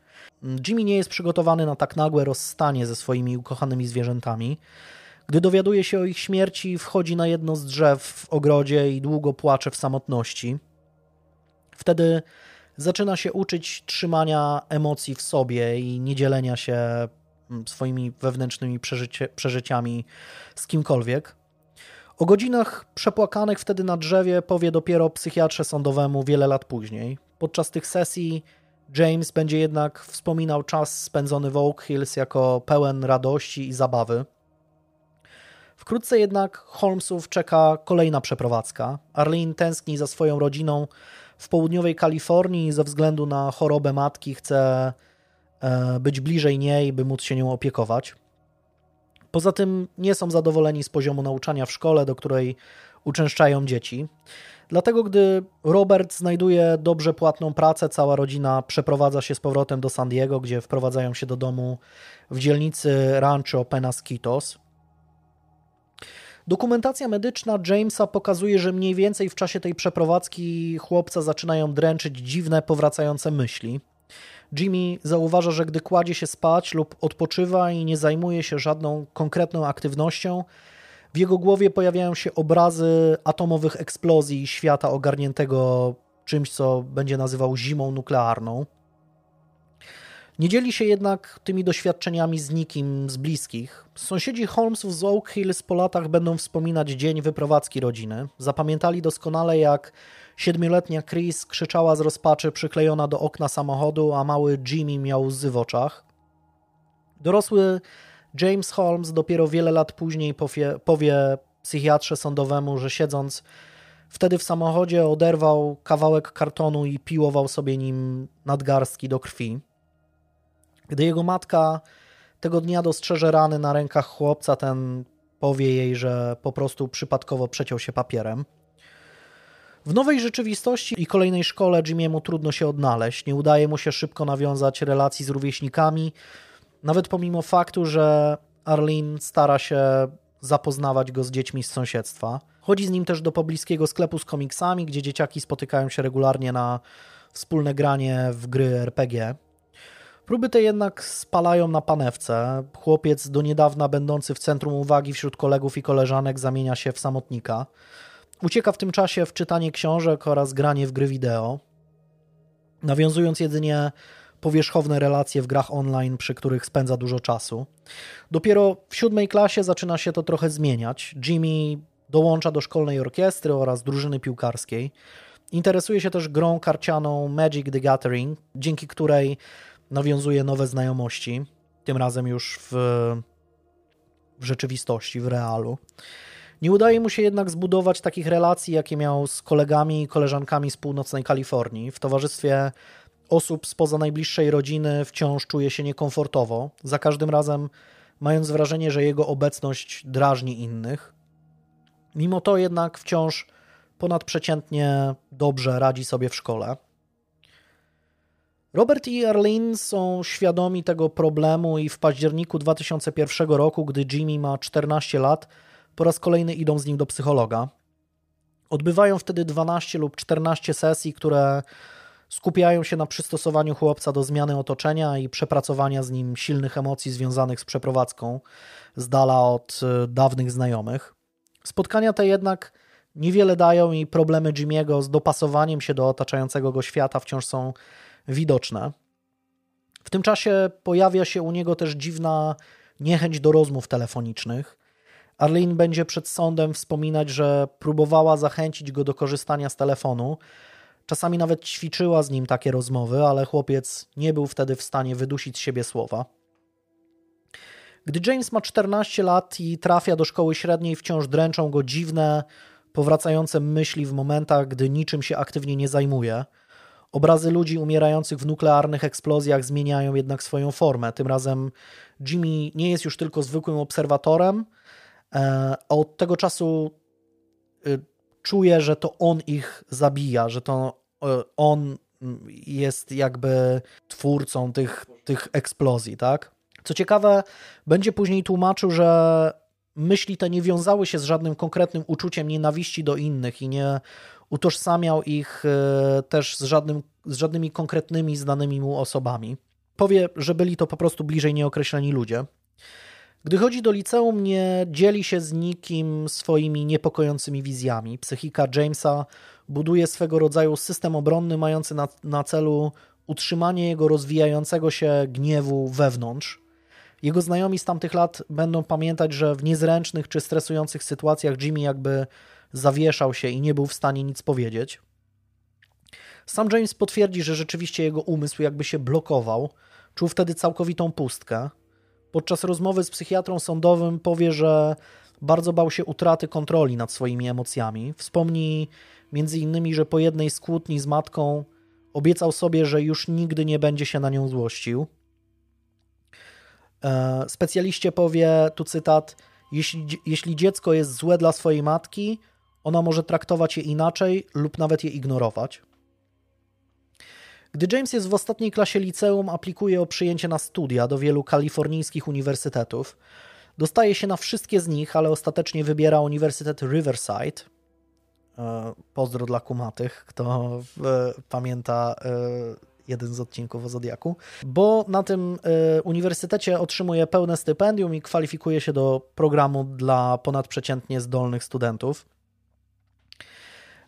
Jimmy nie jest przygotowany na tak nagłe rozstanie ze swoimi ukochanymi zwierzętami. Gdy dowiaduje się o ich śmierci, wchodzi na jedno z drzew w ogrodzie i długo płacze w samotności. Wtedy zaczyna się uczyć trzymania emocji w sobie i nie dzielenia się swoimi wewnętrznymi przeżyciami z kimkolwiek. O godzinach przepłakanych wtedy na drzewie powie dopiero psychiatrze sądowemu wiele lat później. Podczas tych sesji James będzie jednak wspominał czas spędzony w Oak Hills jako pełen radości i zabawy. Wkrótce jednak Holmesów czeka kolejna przeprowadzka. Arlene tęskni za swoją rodziną w południowej Kalifornii ze względu na chorobę matki chce e, być bliżej niej, by móc się nią opiekować. Poza tym nie są zadowoleni z poziomu nauczania w szkole, do której uczęszczają dzieci. Dlatego, gdy Robert znajduje dobrze płatną pracę, cała rodzina przeprowadza się z powrotem do San Diego, gdzie wprowadzają się do domu w dzielnicy Rancho Penasquitos. Dokumentacja medyczna Jamesa pokazuje, że mniej więcej w czasie tej przeprowadzki chłopca zaczynają dręczyć dziwne, powracające myśli. Jimmy zauważa, że gdy kładzie się spać lub odpoczywa i nie zajmuje się żadną konkretną aktywnością, w jego głowie pojawiają się obrazy atomowych eksplozji świata ogarniętego czymś, co będzie nazywał zimą nuklearną. Nie dzieli się jednak tymi doświadczeniami z nikim z bliskich. Sąsiedzi Holmesów z Oak Hills po latach będą wspominać dzień wyprowadzki rodziny. Zapamiętali doskonale, jak siedmioletnia Chris krzyczała z rozpaczy przyklejona do okna samochodu, a mały Jimmy miał łzy w oczach. Dorosły James Holmes dopiero wiele lat później powie, powie psychiatrze sądowemu, że siedząc wtedy w samochodzie oderwał kawałek kartonu i piłował sobie nim nadgarstki do krwi. Gdy jego matka tego dnia dostrzeże rany na rękach chłopca, ten powie jej, że po prostu przypadkowo przeciął się papierem. W nowej rzeczywistości i kolejnej szkole Jimiemu trudno się odnaleźć. Nie udaje mu się szybko nawiązać relacji z rówieśnikami, nawet pomimo faktu, że Arlene stara się zapoznawać go z dziećmi z sąsiedztwa. Chodzi z nim też do pobliskiego sklepu z komiksami, gdzie dzieciaki spotykają się regularnie na wspólne granie w gry RPG. Próby te jednak spalają na panewce. Chłopiec, do niedawna będący w centrum uwagi wśród kolegów i koleżanek, zamienia się w samotnika. Ucieka w tym czasie w czytanie książek oraz granie w gry wideo, nawiązując jedynie powierzchowne relacje w grach online, przy których spędza dużo czasu. Dopiero w siódmej klasie zaczyna się to trochę zmieniać. Jimmy dołącza do szkolnej orkiestry oraz drużyny piłkarskiej. Interesuje się też grą karcianą Magic the Gathering, dzięki której nawiązuje nowe znajomości, tym razem już w, w rzeczywistości, w realu. Nie udaje mu się jednak zbudować takich relacji, jakie miał z kolegami i koleżankami z północnej Kalifornii. W towarzystwie osób spoza najbliższej rodziny wciąż czuje się niekomfortowo, za każdym razem mając wrażenie, że jego obecność drażni innych. Mimo to jednak wciąż ponadprzeciętnie dobrze radzi sobie w szkole. Robert i Arlene są świadomi tego problemu i w październiku 2001 roku, gdy Jimmy ma 14 lat, po raz kolejny idą z nim do psychologa. Odbywają wtedy 12 lub 14 sesji, które skupiają się na przystosowaniu chłopca do zmiany otoczenia i przepracowania z nim silnych emocji związanych z przeprowadzką z dala od e, dawnych znajomych. Spotkania te jednak niewiele dają i problemy Jimmy'ego z dopasowaniem się do otaczającego go świata wciąż są widoczne. W tym czasie pojawia się u niego też dziwna niechęć do rozmów telefonicznych. Arlene będzie przed sądem wspominać, że próbowała zachęcić go do korzystania z telefonu. Czasami nawet ćwiczyła z nim takie rozmowy, ale chłopiec nie był wtedy w stanie wydusić z siebie słowa. Gdy James ma 14 lat i trafia do szkoły średniej, wciąż dręczą go dziwne, powracające myśli w momentach, gdy niczym się aktywnie nie zajmuje. Obrazy ludzi umierających w nuklearnych eksplozjach zmieniają jednak swoją formę. Tym razem Jimmy nie jest już tylko zwykłym obserwatorem, e, a od tego czasu y, czuje, że to on ich zabija, że to e, on jest jakby twórcą tych, tych eksplozji, tak? Co ciekawe, będzie później tłumaczył, że myśli te nie wiązały się z żadnym konkretnym uczuciem nienawiści do innych i nie utożsamiał ich e, też z, żadnym, z żadnymi konkretnymi znanymi mu osobami. Powie, że byli to po prostu bliżej nieokreśleni ludzie. Gdy chodzi do liceum, nie dzieli się z nikim swoimi niepokojącymi wizjami. Psychika Jamesa buduje swego rodzaju system obronny mający na, na celu utrzymanie jego rozwijającego się gniewu wewnątrz. Jego znajomi z tamtych lat będą pamiętać, że w niezręcznych czy stresujących sytuacjach Jimmy jakby zawieszał się i nie był w stanie nic powiedzieć. Sam James potwierdzi, że rzeczywiście jego umysł jakby się blokował, czuł wtedy całkowitą pustkę. Podczas rozmowy z psychiatrą sądowym powie, że bardzo bał się utraty kontroli nad swoimi emocjami. Wspomni między innymi, że po jednej z kłótni z matką obiecał sobie, że już nigdy nie będzie się na nią złościł. E, specjaliście powie, tu cytat, jeśli, jeśli dziecko jest złe dla swojej matki, ona może traktować je inaczej lub nawet je ignorować. Gdy James jest w ostatniej klasie liceum, aplikuje o przyjęcie na studia do wielu kalifornijskich uniwersytetów. Dostaje się na wszystkie z nich, ale ostatecznie wybiera Uniwersytet Riverside. E, pozdro dla kumatych, kto e, pamięta jeden z odcinków o Zodiaku, bo na tym uniwersytecie otrzymuje pełne stypendium i kwalifikuje się do programu dla ponadprzeciętnie zdolnych studentów.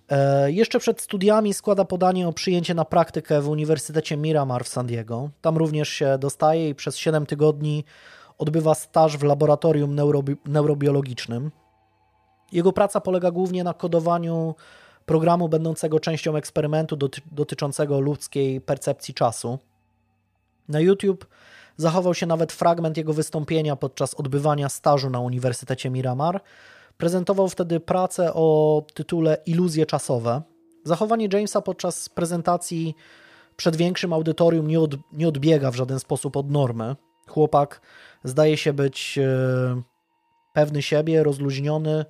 E, jeszcze przed studiami składa podanie o przyjęcie na praktykę w Uniwersytecie Miramar w San Diego. Tam również się dostaje i przez 7 tygodni odbywa staż w laboratorium neurobi neurobiologicznym. Jego praca polega głównie na kodowaniu programu będącego częścią eksperymentu doty dotyczącego ludzkiej percepcji czasu. Na YouTube zachował się nawet fragment jego wystąpienia podczas odbywania stażu na Uniwersytecie Miramar. Prezentował wtedy pracę o tytule Iluzje czasowe. Zachowanie Jamesa podczas prezentacji przed większym audytorium nie, od, nie odbiega w żaden sposób od normy. Chłopak zdaje się być e, pewny siebie, rozluźniony,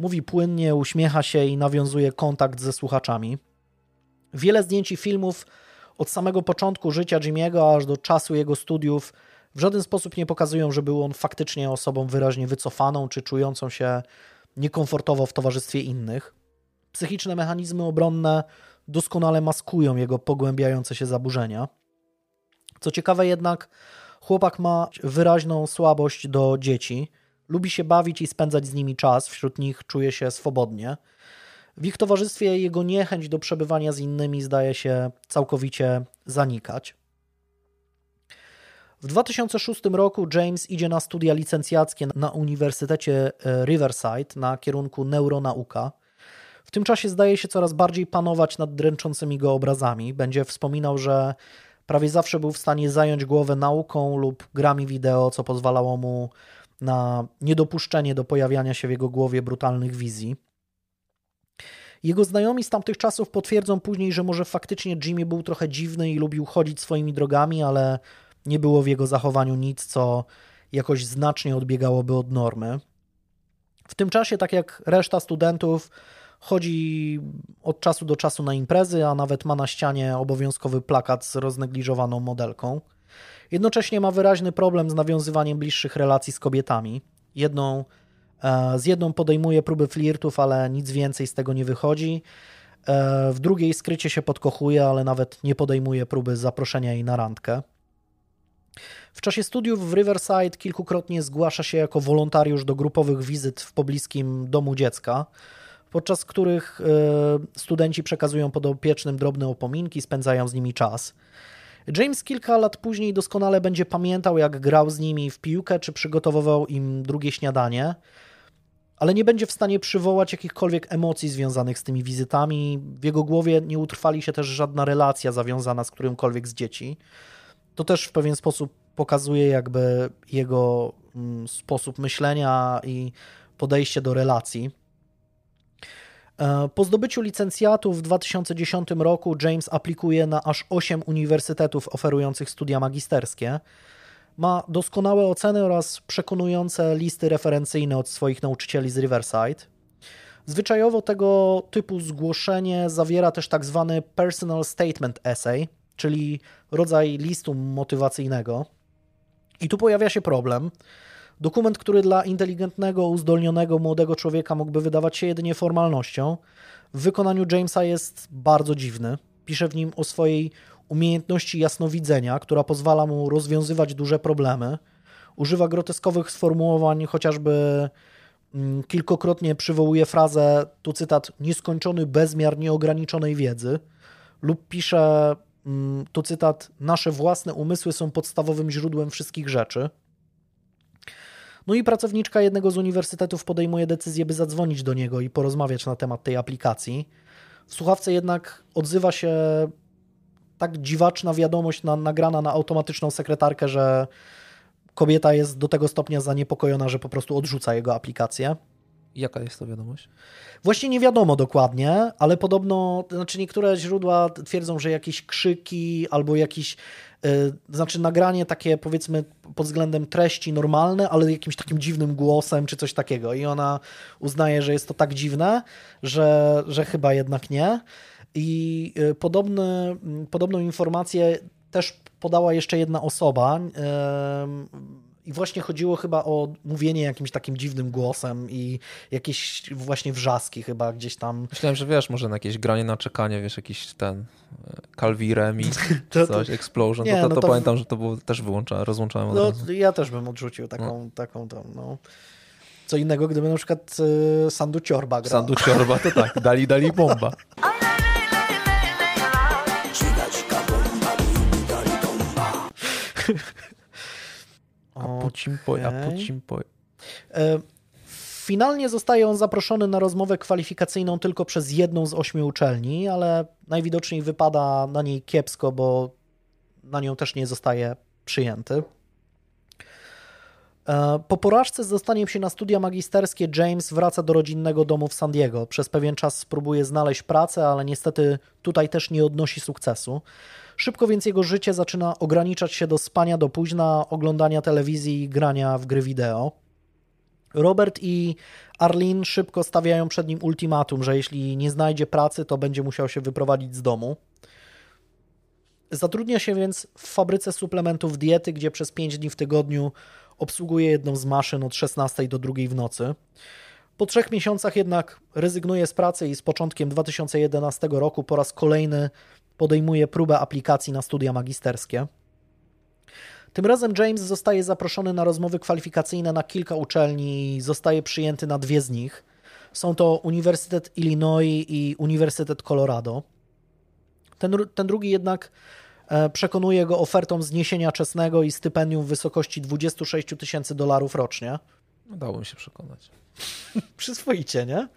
Mówi płynnie, uśmiecha się i nawiązuje kontakt ze słuchaczami. Wiele zdjęć i filmów od samego początku życia Jimmy'ego aż do czasu jego studiów w żaden sposób nie pokazują, że był on faktycznie osobą wyraźnie wycofaną czy czującą się niekomfortowo w towarzystwie innych. Psychiczne mechanizmy obronne doskonale maskują jego pogłębiające się zaburzenia. Co ciekawe jednak, chłopak ma wyraźną słabość do dzieci. Lubi się bawić i spędzać z nimi czas, wśród nich czuje się swobodnie. W ich towarzystwie jego niechęć do przebywania z innymi zdaje się całkowicie zanikać. W 2006 roku James idzie na studia licencjackie na Uniwersytecie e, Riverside na kierunku neuronauka. W tym czasie zdaje się coraz bardziej panować nad dręczącymi go obrazami. Będzie wspominał, że prawie zawsze był w stanie zająć głowę nauką lub grami wideo, co pozwalało mu na niedopuszczenie do pojawiania się w jego głowie brutalnych wizji. Jego znajomi z tamtych czasów potwierdzą później, że może faktycznie Jimmy był trochę dziwny i lubił chodzić swoimi drogami, ale nie było w jego zachowaniu nic, co jakoś znacznie odbiegałoby od normy. W tym czasie, tak jak reszta studentów, chodzi od czasu do czasu na imprezy, a nawet ma na ścianie obowiązkowy plakat z roznegliżowaną modelką. Jednocześnie ma wyraźny problem z nawiązywaniem bliższych relacji z kobietami. Jedną, e, z jedną podejmuje próby flirtów, ale nic więcej z tego nie wychodzi. E, w drugiej skrycie się podkochuje, ale nawet nie podejmuje próby zaproszenia jej na randkę. W czasie studiów w Riverside kilkukrotnie zgłasza się jako wolontariusz do grupowych wizyt w pobliskim domu dziecka, podczas których e, studenci przekazują podopiecznym drobne upominki, spędzają z nimi czas. James kilka lat później doskonale będzie pamiętał, jak grał z nimi w piłkę czy przygotowywał im drugie śniadanie, ale nie będzie w stanie przywołać jakichkolwiek emocji związanych z tymi wizytami. W jego głowie nie utrwali się też żadna relacja zawiązana z którymkolwiek z dzieci. To też w pewien sposób pokazuje jakby jego mm, sposób myślenia i podejście do relacji. E, po zdobyciu licencjatu w 2010 roku James aplikuje na aż 8 uniwersytetów oferujących studia magisterskie. Ma doskonałe oceny oraz przekonujące listy referencyjne od swoich nauczycieli z Riverside. Zwyczajowo tego typu zgłoszenie zawiera też tak zwany personal statement essay, czyli rodzaj listu motywacyjnego. I tu pojawia się problem. Dokument, który dla inteligentnego, uzdolnionego młodego człowieka mógłby wydawać się jedynie formalnością, w wykonaniu Jamesa jest bardzo dziwny. Pisze w nim o swojej umiejętności jasnowidzenia, która pozwala mu rozwiązywać duże problemy. Używa groteskowych sformułowań, chociażby mm, kilkokrotnie przywołuje frazę, tu cytat, nieskończony bezmiar nieograniczonej wiedzy, lub pisze, tu cytat, nasze własne umysły są podstawowym źródłem wszystkich rzeczy. No i pracowniczka jednego z uniwersytetów podejmuje decyzję, by zadzwonić do niego i porozmawiać na temat tej aplikacji. W słuchawce jednak odzywa się tak dziwaczna wiadomość na, nagrana na automatyczną sekretarkę, że kobieta jest do tego stopnia zaniepokojona, że po prostu odrzuca jego aplikację. Jaka jest to wiadomość? Właśnie nie wiadomo dokładnie, ale podobno, znaczy niektóre źródła twierdzą, że jakieś krzyki albo jakiś, yy, znaczy nagranie takie powiedzmy pod względem treści normalne, ale jakimś takim dziwnym głosem czy coś takiego. I ona uznaje, że jest to tak dziwne, że, że chyba jednak nie. I y, podobny, podobną informację też podała jeszcze jedna osoba. I właśnie chodziło chyba o mówienie jakimś takim dziwnym głosem i jakieś właśnie wrzaski chyba gdzieś tam. Myślałem, że wiesz, może na jakieś granie na czekanie, wiesz, jakiś ten Calvirem i to, coś, to, Explosion, nie, to, to, no to, pamiętam, że to było też wyłączałem, rozłączałem od no, razu. Ja też bym odrzucił taką, no. taką tam, no. Co innego, gdyby na przykład y, Sandu Ciorba grał. Sandu Ciorba to tak, dali, dali bomba. A pocimpoj, a pocimpoj. E, finalnie zostaje on zaproszony na rozmowę kwalifikacyjną tylko przez jedną z ośmiu uczelni, ale najwidoczniej wypada na niej kiepsko, bo na nią też nie zostaje przyjęty. E, po porażce z dostaniem się na studia magisterskie James wraca do rodzinnego domu w San Diego. Przez pewien czas spróbuje znaleźć pracę, ale niestety tutaj też nie odnosi sukcesu. Szybko więc jego życie zaczyna ograniczać się do spania do późna, oglądania telewizji i grania w gry wideo. Robert i Arlene szybko stawiają przed nim ultimatum, że jeśli nie znajdzie pracy, to będzie musiał się wyprowadzić z domu. Zatrudnia się więc w fabryce suplementów diety, gdzie przez 5 dni w tygodniu obsługuje jedną z maszyn od 16 do 2 w nocy. Po trzech miesiącach jednak rezygnuje z pracy i z początkiem 2011 roku po raz kolejny podejmuje próbę aplikacji na studia magisterskie. Tym razem James zostaje zaproszony na rozmowy kwalifikacyjne na kilka uczelni i zostaje przyjęty na dwie z nich. Są to Uniwersytet Illinois i Uniwersytet Colorado. Ten, ten drugi jednak e, przekonuje go ofertą zniesienia czesnego i stypendium w wysokości 26 tysięcy dolarów rocznie. Udało mi się przekonać. Przyzwoicie, nie?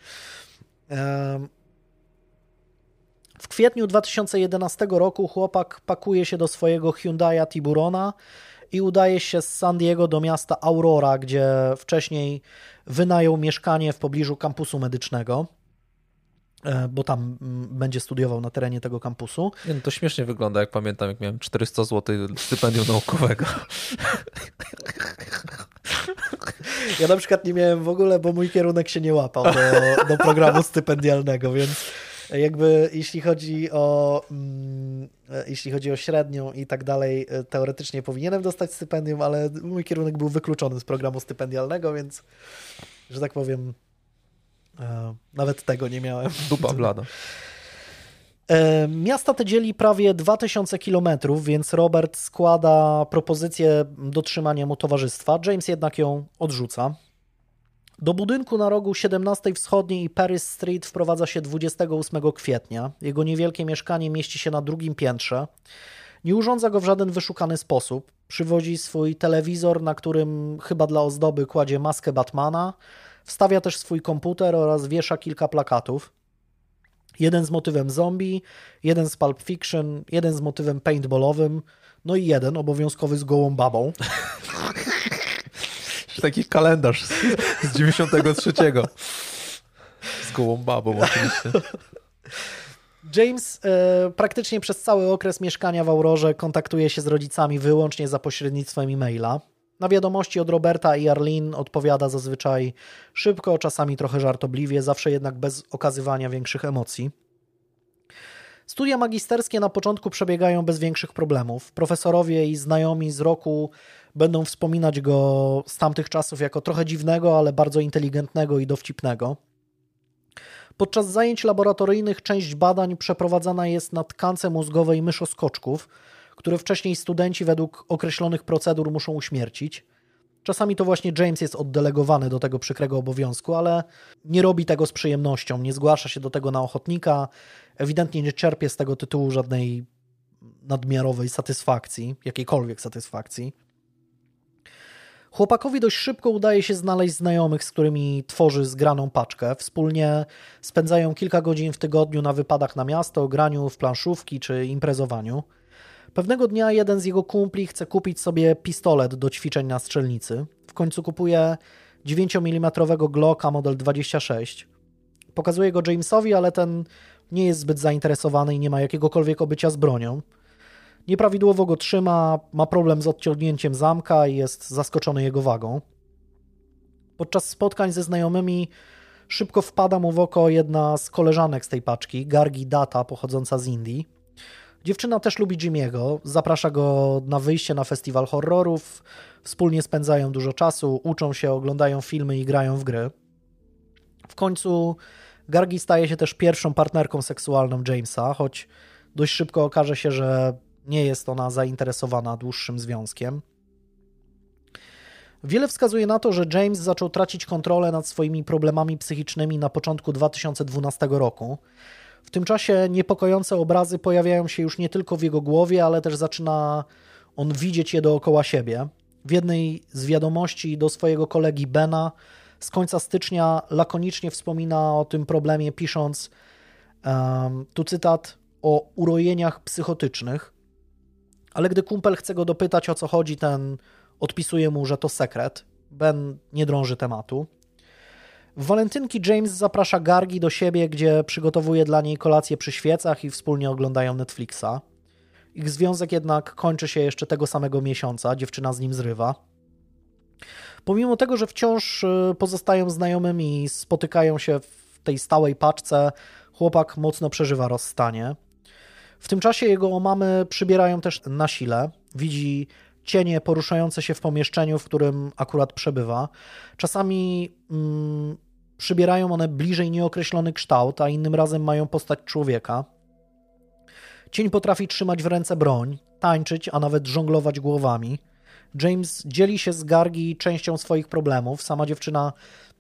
W kwietniu 2011 roku chłopak pakuje się do swojego Hyundai'a Tiburona i udaje się z San Diego do miasta Aurora, gdzie wcześniej wynajął mieszkanie w pobliżu kampusu medycznego bo tam mm, będzie studiował na terenie tego kampusu. Nie, no to śmiesznie wygląda, jak pamiętam, jak miałem 400 zł stypendium naukowego. Ja na przykład nie miałem w ogóle, bo mój kierunek się nie łapał do, do programu stypendialnego, więc jakby jeśli chodzi o mm, jeśli chodzi o średnią i tak dalej, teoretycznie powinienem dostać stypendium, ale mój kierunek był wykluczony z programu stypendialnego, więc że tak powiem e, nawet tego nie miałem. Dupa blada. E, miasta te dzieli prawie 2000 kilometrów, więc Robert składa propozycję dotrzymania mu towarzystwa. James jednak ją odrzuca. Do budynku na rogu 17 Wschodniej i Paris Street wprowadza się 28 kwietnia. Jego niewielkie mieszkanie mieści się na drugim piętrze. Nie urządza go w żaden wyszukany sposób. Przywozi swój telewizor, na którym chyba dla ozdoby kładzie maskę Batmana. Wstawia też swój komputer oraz wiesza kilka plakatów. Jeden z motywem zombie, jeden z Pulp Fiction, jeden z motywem paintballowym, no i jeden obowiązkowy z gołą babą. Taki kalendarz z, z 93. Z gołą babą oczywiście. James e, praktycznie przez cały okres mieszkania w Aurorze kontaktuje się z rodzicami wyłącznie za pośrednictwem e-maila. Na wiadomości od Roberta i Arlene odpowiada zazwyczaj szybko, czasami trochę żartobliwie, zawsze jednak bez okazywania większych emocji. Studia magisterskie na początku przebiegają bez większych problemów. Profesorowie i znajomi z roku będą wspominać go z tamtych czasów jako trochę dziwnego, ale bardzo inteligentnego i dowcipnego. Podczas zajęć laboratoryjnych część badań przeprowadzana jest na tkance mózgowej myszoskoczków, które wcześniej studenci według określonych procedur muszą uśmiercić. Czasami to właśnie James jest oddelegowany do tego przykrego obowiązku, ale nie robi tego z przyjemnością, nie zgłasza się do tego na ochotnika, ewidentnie nie czerpie z tego tytułu żadnej nadmiarowej satysfakcji, jakiejkolwiek satysfakcji. Chłopakowi dość szybko udaje się znaleźć znajomych, z którymi tworzy zgraną paczkę. Wspólnie spędzają kilka godzin w tygodniu na wypadach na miasto, graniu w planszówki czy imprezowaniu. Pewnego dnia jeden z jego kumpli chce kupić sobie pistolet do ćwiczeń na strzelnicy. W końcu kupuje 9 mm Glocka model 26. Pokazuje go Jamesowi, ale ten nie jest zbyt zainteresowany i nie ma jakiegokolwiek obycia z bronią. Nieprawidłowo go trzyma, ma problem z odciągnięciem zamka i jest zaskoczony jego wagą. Podczas spotkań ze znajomymi szybko wpada mu w oko jedna z koleżanek z tej paczki, Gargi Data, pochodząca z Indii. Dziewczyna też lubi Jimmy'ego, zaprasza go na wyjście na festiwal horrorów, wspólnie spędzają dużo czasu, uczą się, oglądają filmy i grają w gry. W końcu Gargi staje się też pierwszą partnerką seksualną Jamesa, choć dość szybko okaże się, że nie jest ona zainteresowana dłuższym związkiem. Wiele wskazuje na to, że James zaczął tracić kontrolę nad swoimi problemami psychicznymi na początku 2012 roku. W tym czasie niepokojące obrazy pojawiają się już nie tylko w jego głowie, ale też zaczyna on widzieć je dookoła siebie. W jednej z wiadomości do swojego kolegi Bena z końca stycznia lakonicznie wspomina o tym problemie, pisząc um, tu cytat o urojeniach psychotycznych. Ale gdy kumpel chce go dopytać o co chodzi, ten odpisuje mu, że to sekret. Ben nie drąży tematu. W walentynki James zaprasza Gargi do siebie, gdzie przygotowuje dla niej kolację przy świecach i wspólnie oglądają Netflixa. Ich związek jednak kończy się jeszcze tego samego miesiąca, dziewczyna z nim zrywa. Pomimo tego, że wciąż y, pozostają znajomymi i spotykają się w tej stałej paczce, chłopak mocno przeżywa rozstanie. W tym czasie jego mamy przybierają też na sile. Widzi cienie poruszające się w pomieszczeniu, w którym akurat przebywa. Czasami mm, przybierają one bliżej nieokreślony kształt, a innym razem mają postać człowieka. Cień potrafi trzymać w ręce broń, tańczyć, a nawet żonglować głowami. James dzieli się z Gargi częścią swoich problemów. Sama dziewczyna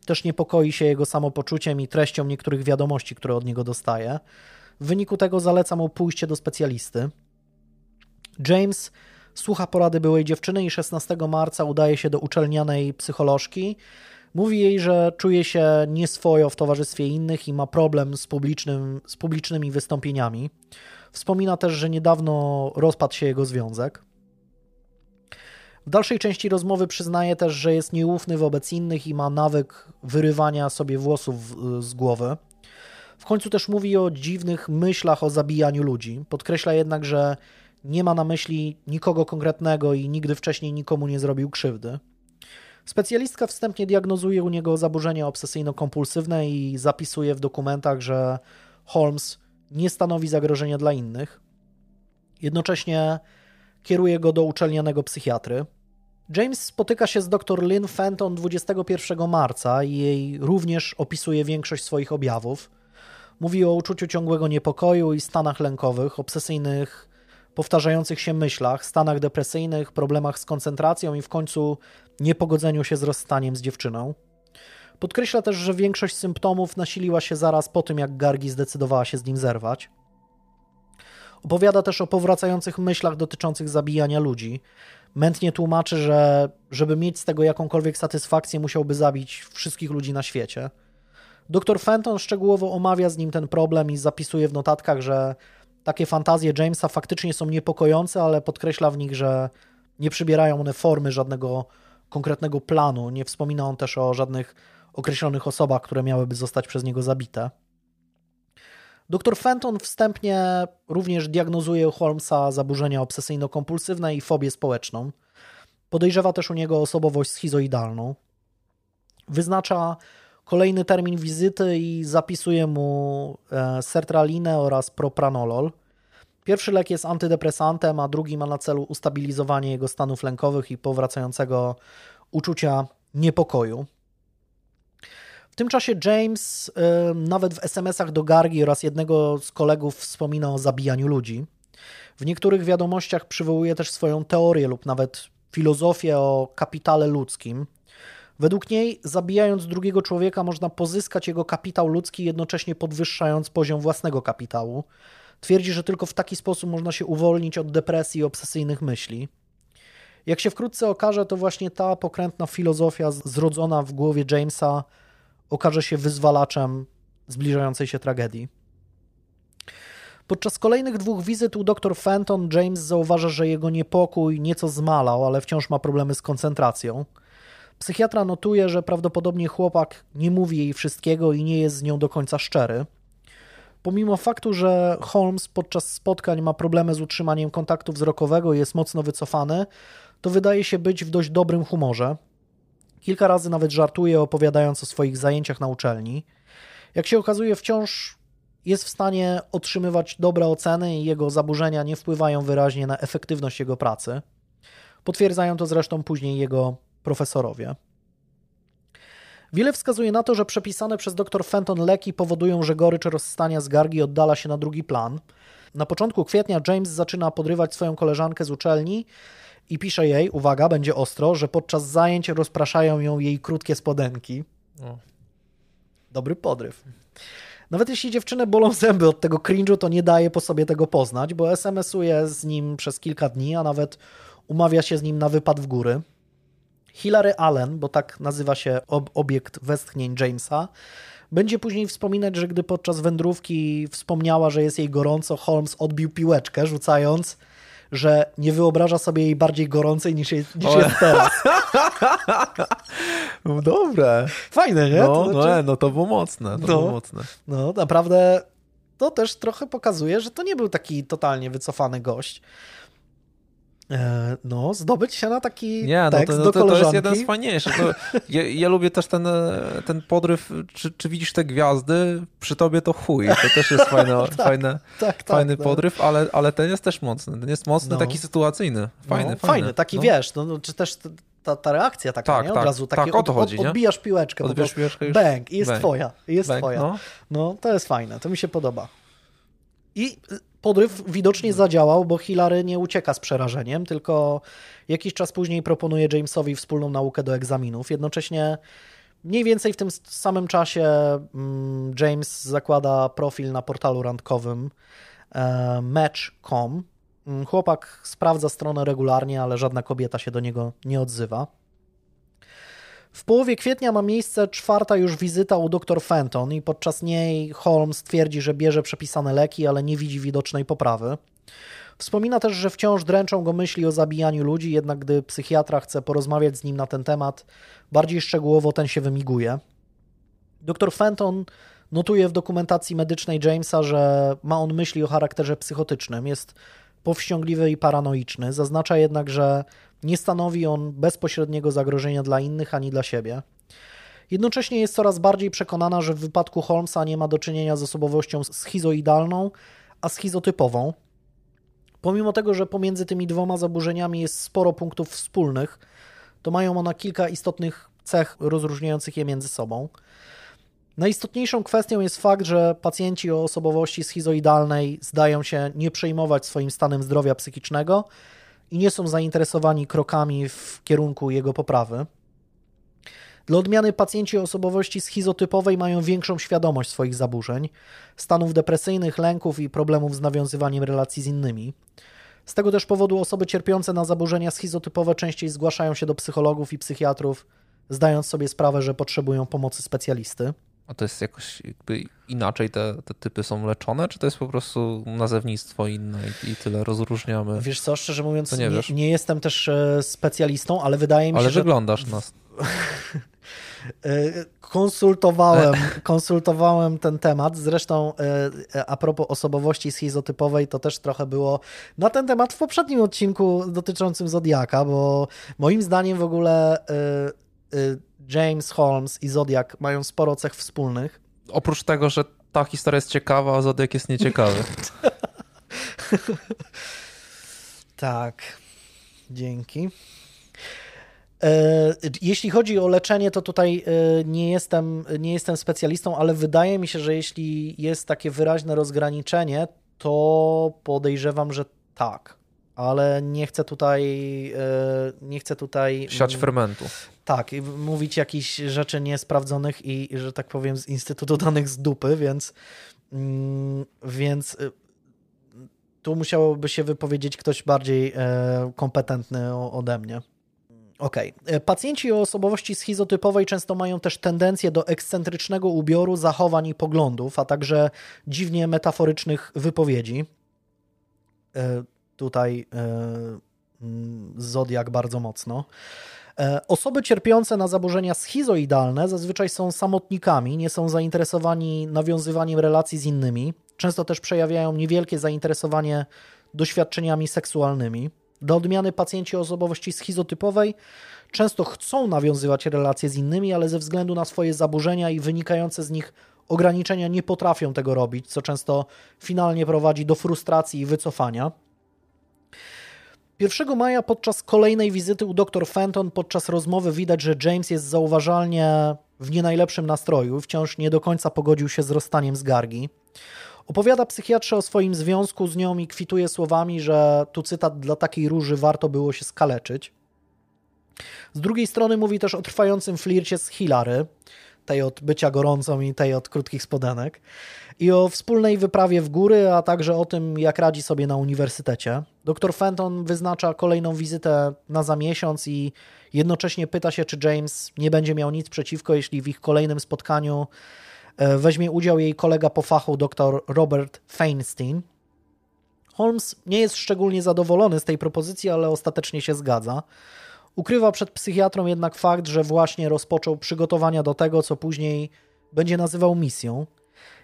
też niepokoi się jego samopoczuciem i treścią niektórych wiadomości, które od niego dostaje. W wyniku tego zaleca mu pójście do specjalisty. James słucha porady byłej dziewczyny i 16 marca udaje się do uczelnianej psycholożki. Mówi jej, że czuje się nieswojo w towarzystwie innych i ma problem z, publicznym, z publicznymi wystąpieniami. Wspomina też, że niedawno rozpadł się jego związek. W dalszej części rozmowy przyznaje też, że jest nieufny wobec innych i ma nawyk wyrywania sobie włosów z głowy. W końcu też mówi o dziwnych myślach o zabijaniu ludzi. Podkreśla jednak, że nie ma na myśli nikogo konkretnego i nigdy wcześniej nikomu nie zrobił krzywdy. Specjalistka wstępnie diagnozuje u niego zaburzenia obsesyjno-kompulsywne i zapisuje w dokumentach, że Holmes nie stanowi zagrożenia dla innych. Jednocześnie kieruje go do uczelnianego psychiatry. James spotyka się z dr Lynn Fenton 21 marca i jej również opisuje większość swoich objawów. Mówi o uczuciu ciągłego niepokoju i stanach lękowych, obsesyjnych, powtarzających się myślach, stanach depresyjnych, problemach z koncentracją i w końcu niepogodzeniu się z rozstaniem z dziewczyną. Podkreśla też, że większość symptomów nasiliła się zaraz po tym, jak Gargi zdecydowała się z nim zerwać. Opowiada też o powracających myślach dotyczących zabijania ludzi. Mętnie tłumaczy, że żeby mieć z tego jakąkolwiek satysfakcję, musiałby zabić wszystkich ludzi na świecie. Dr Fenton szczegółowo omawia z nim ten problem i zapisuje w notatkach, że takie fantazje Jamesa faktycznie są niepokojące, ale podkreśla w nich, że nie przybierają one formy żadnego konkretnego planu. Nie wspomina on też o żadnych określonych osobach, które miałyby zostać przez niego zabite. Dr Fenton wstępnie również diagnozuje u Holmesa zaburzenia obsesyjno-kompulsywne i fobię społeczną. Podejrzewa też u niego osobowość schizoidalną. Wyznacza kolejny termin wizyty i zapisuje mu e, sertralinę oraz propranolol. Pierwszy lek jest antydepresantem, a drugi ma na celu ustabilizowanie jego stanów lękowych i powracającego uczucia niepokoju. W tym czasie James y, nawet w SMS-ach do Gargi oraz jednego z kolegów wspomina o zabijaniu ludzi. W niektórych wiadomościach przywołuje też swoją teorię lub nawet filozofię o kapitale ludzkim. Według niej, zabijając drugiego człowieka, można pozyskać jego kapitał ludzki, jednocześnie podwyższając poziom własnego kapitału. Twierdzi, że tylko w taki sposób można się uwolnić od depresji i obsesyjnych myśli. Jak się wkrótce okaże, to właśnie ta pokrętna filozofia zrodzona w głowie Jamesa okaże się wyzwalaczem zbliżającej się tragedii. Podczas kolejnych dwóch wizyt u dr Fenton James zauważa, że jego niepokój nieco zmalał, ale wciąż ma problemy z koncentracją. Psychiatra notuje, że prawdopodobnie chłopak nie mówi jej wszystkiego i nie jest z nią do końca szczery. Pomimo faktu, że Holmes podczas spotkań ma problemy z utrzymaniem kontaktu wzrokowego i jest mocno wycofany, to wydaje się być w dość dobrym humorze. Kilka razy nawet żartuje, opowiadając o swoich zajęciach na uczelni. Jak się okazuje, wciąż jest w stanie otrzymywać dobre oceny i jego zaburzenia nie wpływają wyraźnie na efektywność jego pracy. Potwierdzają to zresztą później jego profesorowie. Wiele wskazuje na to, że przepisane przez dr Fenton leki powodują, że gorycz rozstania z Gargi oddala się na drugi plan. Na początku kwietnia James zaczyna podrywać swoją koleżankę z uczelni i pisze jej, uwaga, będzie ostro, że podczas zajęć rozpraszają ją jej krótkie spodenki. O. Dobry podryw. Nawet jeśli dziewczynę bolą zęby od tego cringe'u, to nie daje po sobie tego poznać, bo SMS-uje z nim przez kilka dni, a nawet umawia się z nim na wypad w góry. Hilary Allen, bo tak nazywa się ob obiekt westchnień Jamesa, będzie później wspominać, że gdy podczas wędrówki wspomniała, że jest jej gorąco, Holmes odbił piłeczkę, rzucając że nie wyobraża sobie jej bardziej gorącej niż jest, niż jest teraz. No dobre. Fajne, nie? No, to znaczy... no, no to było mocne. To no, było mocne. No, naprawdę to też trochę pokazuje, że to nie był taki totalnie wycofany gość. E, no, zdobyć się na taki nie, tekst no to, no do to, to jest jeden z fajniejszych. Ja, ja, lubię też ten, ten podryw, czy, czy, widzisz te gwiazdy, przy tobie to chuj. To też jest fajne, tak, fajne, tak, tak, fajny tak, podryw, ale, ale ten jest też mocny. Ten jest mocny, no. taki sytuacyjny. Fajny, no, fajny. fajny. taki no. wiesz, no, czy też ta, ta reakcja taka, tak, nie? Od tak, razu takie tak, o to chodzi, od, odbijasz piłeczkę, odbijasz piłeczkę już. bang, i jest bang. twoja, jest bang, twoja. No. no, to jest fajne, to mi się podoba. I podryw widocznie zadziałał, bo Hilary nie ucieka z przerażeniem, tylko jakiś czas później proponuje Jamesowi wspólną naukę do egzaminów. Jednocześnie mniej więcej w tym samym czasie mm, James zakłada profil na portalu randkowym e, Match.com. Mm, chłopak sprawdza stronę regularnie, ale żadna kobieta się do niego nie odzywa. W połowie kwietnia ma miejsce czwarta już wizyta u dr Fenton i podczas niej Holmes twierdzi, że bierze przepisane leki, ale nie widzi widocznej poprawy. Wspomina też, że wciąż dręczą go myśli o zabijaniu ludzi, jednak gdy psychiatra chce porozmawiać z nim na ten temat, bardziej szczegółowo ten się wymiguje. Dr Fenton notuje w dokumentacji medycznej Jamesa, że ma on myśli o charakterze psychotycznym. Jest powściągliwy i paranoiczny. Zaznacza jednak, że nie stanowi on bezpośredniego zagrożenia dla innych ani dla siebie. Jednocześnie jest coraz bardziej przekonana, że w wypadku Holmesa nie ma do czynienia z osobowością schizoidalną, a schizotypową. Pomimo tego, że pomiędzy tymi dwoma zaburzeniami jest sporo punktów wspólnych, to mają one kilka istotnych cech rozróżniających je między sobą. Najistotniejszą kwestią jest fakt, że pacjenci o osobowości schizoidalnej zdają się nie przejmować swoim stanem zdrowia psychicznego i nie są zainteresowani krokami w kierunku jego poprawy. Dla odmiany pacjenci o osobowości schizotypowej mają większą świadomość swoich zaburzeń, stanów depresyjnych, lęków i problemów z nawiązywaniem relacji z innymi. Z tego też powodu osoby cierpiące na zaburzenia schizotypowe częściej zgłaszają się do psychologów i psychiatrów, zdając sobie sprawę, że potrzebują pomocy specjalisty. A to jest jakoś jakby inaczej te, te typy są leczone, czy to jest po prostu nazewnictwo inne i, i tyle rozróżniamy? Wiesz co, szczerze mówiąc, nie, nie, nie, jestem też e, specjalistą, ale wydaje mi ale się, że... Ale wyglądasz nas. E, konsultowałem, konsultowałem ten temat. Zresztą e, a propos osobowości schizotypowej, to też trochę było na ten temat w poprzednim odcinku dotyczącym Zodiaka, bo moim zdaniem w ogóle James Holmes i Zodiak mają sporo cech wspólnych. Oprócz tego, że ta historia jest ciekawa, a Zodiak jest nieciekawy. tak. Dzięki. E, jeśli chodzi o leczenie, to tutaj e, nie jestem, nie jestem specjalistą, ale wydaje mi się, że jeśli jest takie wyraźne rozgraniczenie, to podejrzewam, że tak. Ale nie chcę tutaj. E, nie chcę tutaj. Siać fermentu. Tak, mówić jakichś rzeczy niesprawdzonych i, że tak powiem, z Instytutu Danych z dupy, więc. Mm, więc tu musiałoby się wypowiedzieć ktoś bardziej kompetentny ode mnie. Okej. Okay. E, pacjenci o osobowości schizotypowej często mają też tendencję do ekscentrycznego ubioru, zachowań i poglądów, a także dziwnie metaforycznych wypowiedzi. E, tutaj e, mm, Zodiak bardzo mocno. Osoby cierpiące na zaburzenia schizoidalne zazwyczaj są samotnikami, nie są zainteresowani nawiązywaniem relacji z innymi. Często też przejawiają niewielkie zainteresowanie doświadczeniami seksualnymi. Dla odmiany pacjenci osobowości schizotypowej często chcą nawiązywać relacje z innymi, ale ze względu na swoje zaburzenia i wynikające z nich ograniczenia nie potrafią tego robić, co często finalnie prowadzi do frustracji i wycofania. 1 maja podczas kolejnej wizyty u dr Fenton podczas rozmowy widać, że James jest zauważalnie w nie najlepszym nastroju, wciąż nie do końca pogodził się z rozstaniem z Gargi. Opowiada psychiatrze o swoim związku z nią i kwituje słowami, że tu cytat dla takiej róży warto było się skaleczyć. Z drugiej strony mówi też o trwającym flircie z Hilary, tej od bycia gorącą i tej od krótkich spodenek, i o wspólnej wyprawie w góry, a także o tym, jak radzi sobie na uniwersytecie. Dr Fenton wyznacza kolejną wizytę na za miesiąc i jednocześnie pyta się, czy James nie będzie miał nic przeciwko, jeśli w ich kolejnym spotkaniu E, weźmie udział jej kolega po fachu dr Robert Feinstein. Holmes nie jest szczególnie zadowolony z tej propozycji, ale ostatecznie się zgadza. Ukrywa przed psychiatrą jednak fakt, że właśnie rozpoczął przygotowania do tego, co później będzie nazywał misją.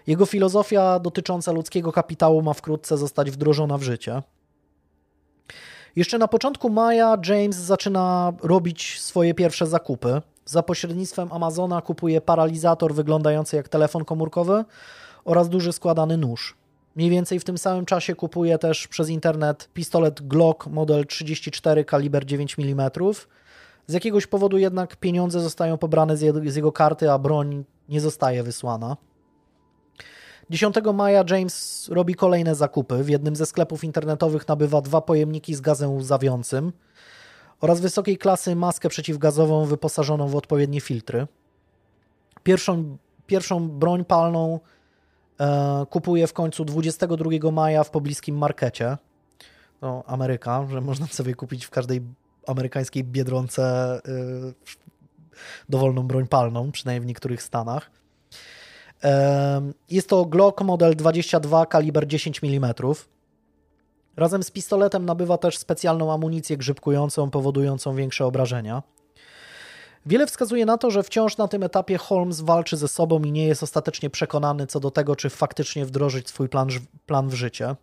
Jego filozofia dotycząca ludzkiego kapitału ma wkrótce zostać wdrożona w życie. Jeszcze na początku maja James zaczyna robić swoje pierwsze zakupy. Za pośrednictwem Amazona kupuje paralizator wyglądający jak telefon komórkowy oraz duży składany nóż. Mniej więcej w tym samym czasie kupuje też przez internet pistolet Glock model 34 kaliber 9 mm. Z jakiegoś powodu jednak pieniądze zostają pobrane z jego, karty, a broń nie zostaje wysłana. 10 maja James robi kolejne zakupy. W jednym ze sklepów internetowych nabywa dwa pojemniki z gazem łzawiącym oraz wysokiej klasy maskę przeciwgazową wyposażoną w odpowiednie filtry. Pierwszą, pierwszą broń palną e, kupuje w końcu 22 maja w pobliskim markecie. No, Ameryka, że można sobie kupić w każdej amerykańskiej biedronce e, dowolną broń palną, przynajmniej w niektórych stanach. E, jest to Glock model 22 kaliber 10 mm. Razem z pistoletem nabywa też specjalną amunicję grzybkującą, powodującą większe obrażenia. Wiele wskazuje na to, że wciąż na tym etapie Holmes walczy ze sobą i nie jest ostatecznie przekonany co do tego, czy faktycznie wdrożyć swój plan, plan w życie.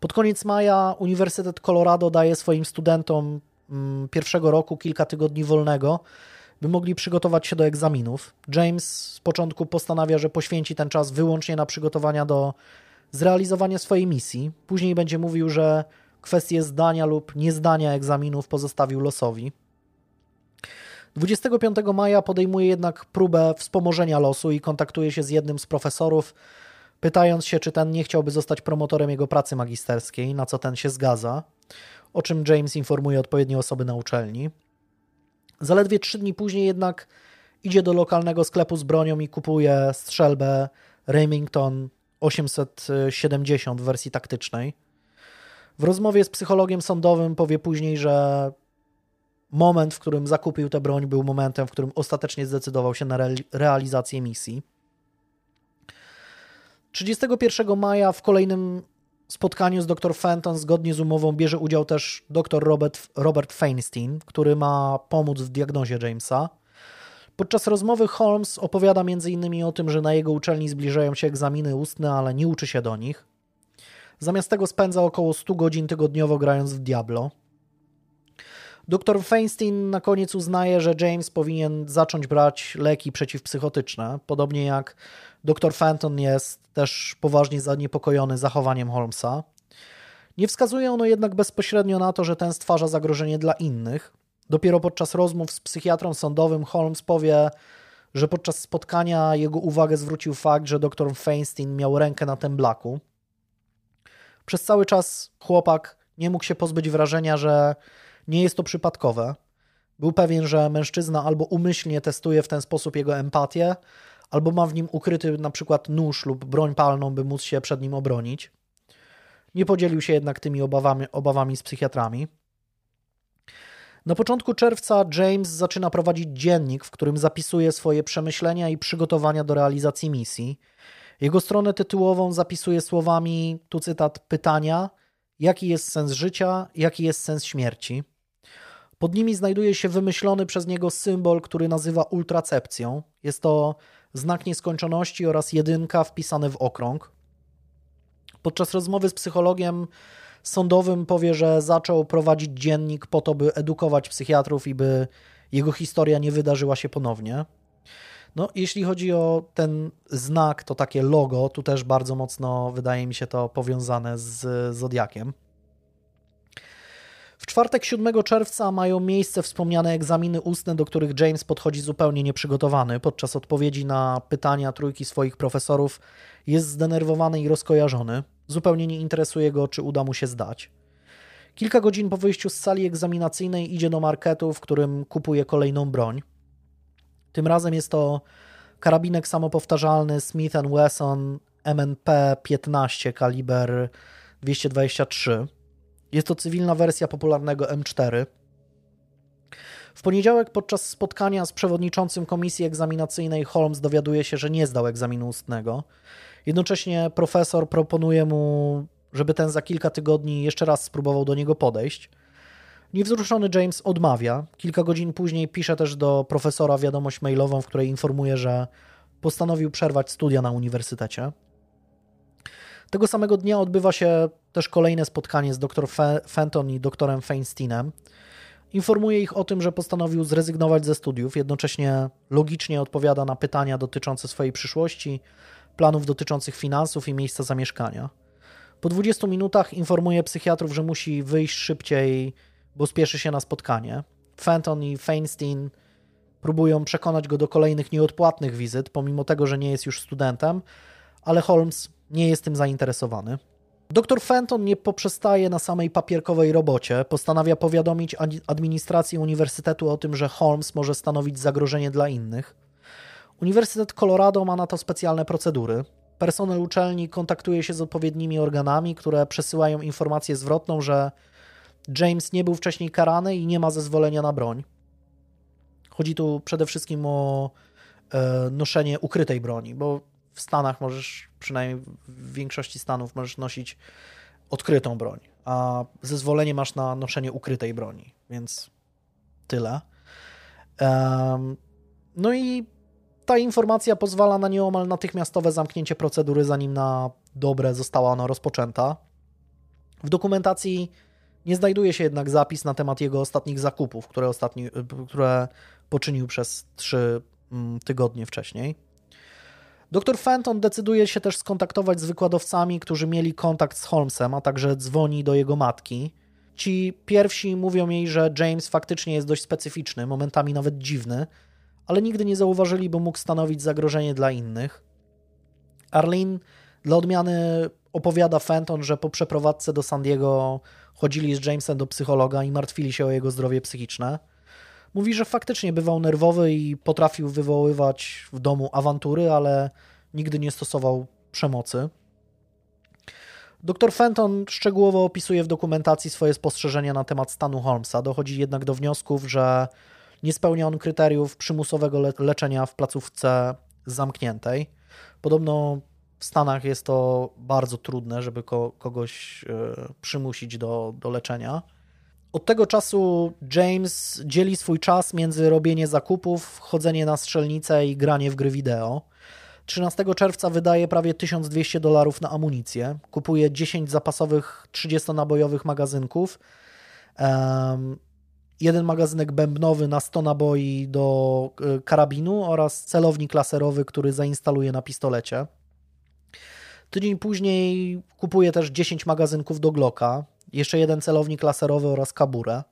Pod koniec maja Uniwersytet Colorado daje swoim studentom mm, pierwszego roku kilka tygodni wolnego, by mogli przygotować się do egzaminów. James z początku postanawia, że poświęci ten czas wyłącznie na przygotowania do zrealizowania swojej misji. Później będzie mówił, że kwestie zdania lub niezdania egzaminów pozostawił losowi. 25 maja podejmuje jednak próbę wspomożenia losu i kontaktuje się z jednym z profesorów, pytając się, czy ten nie chciałby zostać promotorem jego pracy magisterskiej, na co ten się zgadza, o czym James informuje odpowiednie osoby na uczelni. Zaledwie trzy dni później jednak idzie do lokalnego sklepu z bronią i kupuje strzelbę Remington 870 w wersji taktycznej. W rozmowie z psychologiem sądowym powie później, że moment, w którym zakupił tę broń, był momentem, w którym ostatecznie zdecydował się na realizację misji. 31 maja w kolejnym spotkaniu z dr Fenton zgodnie z umową bierze udział też dr Robert, Robert Feinstein, który ma pomóc w diagnozie Jamesa. Podczas rozmowy Holmes opowiada m.in. o tym, że na jego uczelni zbliżają się egzaminy ustne, ale nie uczy się do nich. Zamiast tego spędza około 100 godzin tygodniowo grając w Diablo. Dr Feinstein na koniec uznaje, że James powinien zacząć brać leki przeciwpsychotyczne, podobnie jak dr Fenton jest też poważnie zaniepokojony zachowaniem Holmesa. Nie wskazuje ono jednak bezpośrednio na to, że ten stwarza zagrożenie dla innych. Dopiero podczas rozmów z psychiatrą sądowym Holmes powie, że podczas spotkania jego uwagę zwrócił fakt, że dr Feinstein miał rękę na temblaku. Przez cały czas chłopak nie mógł się pozbyć wrażenia, że nie jest to przypadkowe. Był pewien, że mężczyzna albo umyślnie testuje w ten sposób jego empatię, albo ma w nim ukryty na przykład nóż lub broń palną, by móc się przed nim obronić. Nie podzielił się jednak tymi obawami, obawami z psychiatrami. Na początku czerwca James zaczyna prowadzić dziennik, w którym zapisuje swoje przemyślenia i przygotowania do realizacji misji. Jego stronę tytułową zapisuje słowami, tu cytat, pytania, jaki jest sens życia, jaki jest sens śmierci. Pod nimi znajduje się wymyślony przez niego symbol, który nazywa ultracepcją. Jest to znak nieskończoności oraz jedynka wpisane w okrąg. Podczas rozmowy z psychologiem sądowym powie, że zaczął prowadzić dziennik po to, by edukować psychiatrów i by jego historia nie wydarzyła się ponownie. No, jeśli chodzi o ten znak, to takie logo, tu też bardzo mocno wydaje mi się to powiązane z Zodiakiem. Czwartek 7 czerwca mają miejsce wspomniane egzaminy ustne, do których James podchodzi zupełnie nieprzygotowany. Podczas odpowiedzi na pytania trójki swoich profesorów jest zdenerwowany i rozkojarzony. Zupełnie nie interesuje go, czy uda mu się zdać. Kilka godzin po wyjściu z sali egzaminacyjnej idzie do marketu, w którym kupuje kolejną broń. Tym razem jest to karabinek samopowtarzalny Smith Wesson MNP 15 kaliber 223. Jest to cywilna wersja popularnego M4. W poniedziałek podczas spotkania z przewodniczącym komisji egzaminacyjnej Holmes dowiaduje się, że nie zdał egzaminu ustnego. Jednocześnie profesor proponuje mu, żeby ten za kilka tygodni jeszcze raz spróbował do niego podejść. Niewzruszony James odmawia. Kilka godzin później pisze też do profesora wiadomość mailową, w której informuje, że postanowił przerwać studia na uniwersytecie. Tego samego dnia odbywa się też kolejne spotkanie z dr Fenton i doktorem Feinsteinem. Informuje ich o tym, że postanowił zrezygnować ze studiów, jednocześnie logicznie odpowiada na pytania dotyczące swojej przyszłości, planów dotyczących finansów i miejsca zamieszkania. Po 20 minutach informuje psychiatrów, że musi wyjść szybciej, bo spieszy się na spotkanie. Fenton i Feinstein próbują przekonać go do kolejnych nieodpłatnych wizyt, pomimo tego, że nie jest już studentem, ale Holmes nie jest tym zainteresowany. Doktor Fenton nie poprzestaje na samej papierkowej robocie. Postanawia powiadomić administrację uniwersytetu o tym, że Holmes może stanowić zagrożenie dla innych. Uniwersytet Colorado ma na to specjalne procedury. Personel uczelni kontaktuje się z odpowiednimi organami, które przesyłają informację zwrotną, że James nie był wcześniej karany i nie ma zezwolenia na broń. Chodzi tu przede wszystkim o e, noszenie ukrytej broni, bo w Stanach możesz, przynajmniej w większości Stanów, możesz nosić odkrytą broń, a zezwolenie masz na noszenie ukrytej broni, więc tyle. No i ta informacja pozwala na nieomal natychmiastowe zamknięcie procedury, zanim na dobre została ona rozpoczęta. W dokumentacji nie znajduje się jednak zapis na temat jego ostatnich zakupów, które, ostatni, które poczynił przez trzy mm, tygodnie wcześniej. Dr Fenton decyduje się też skontaktować z wykładowcami, którzy mieli kontakt z Holmesem, a także dzwoni do jego matki. Ci pierwsi mówią jej, że James faktycznie jest dość specyficzny, momentami nawet dziwny, ale nigdy nie zauważyli, by mógł stanowić zagrożenie dla innych. Arlene dla odmiany opowiada Fenton, że po przeprowadzce do San Diego chodzili z Jamesem do psychologa i martwili się o jego zdrowie psychiczne. Mówi, że faktycznie bywał nerwowy i potrafił wywoływać w domu awantury, ale nigdy nie stosował przemocy. Dr Fenton szczegółowo opisuje w dokumentacji swoje spostrzeżenia na temat stanu Holmesa. Dochodzi jednak do wniosków, że nie spełnia on kryteriów przymusowego le leczenia w placówce zamkniętej. Podobno w Stanach jest to bardzo trudne, żeby ko kogoś y, przymusić do, do leczenia. Od tego czasu James dzieli swój czas między robienie zakupów, chodzenie na strzelnicę i granie w gry wideo. 13 czerwca wydaje prawie 1200 dolarów na amunicję. Kupuje 10 zapasowych 30-nabojowych magazynków. Um, jeden magazynek bębnowy na 100 naboi do e, karabinu oraz celownik laserowy, który zainstaluje na pistolecie. Tydzień później kupuje też 10 magazynków do Glocka, jeszcze jeden celownik laserowy oraz kaburę.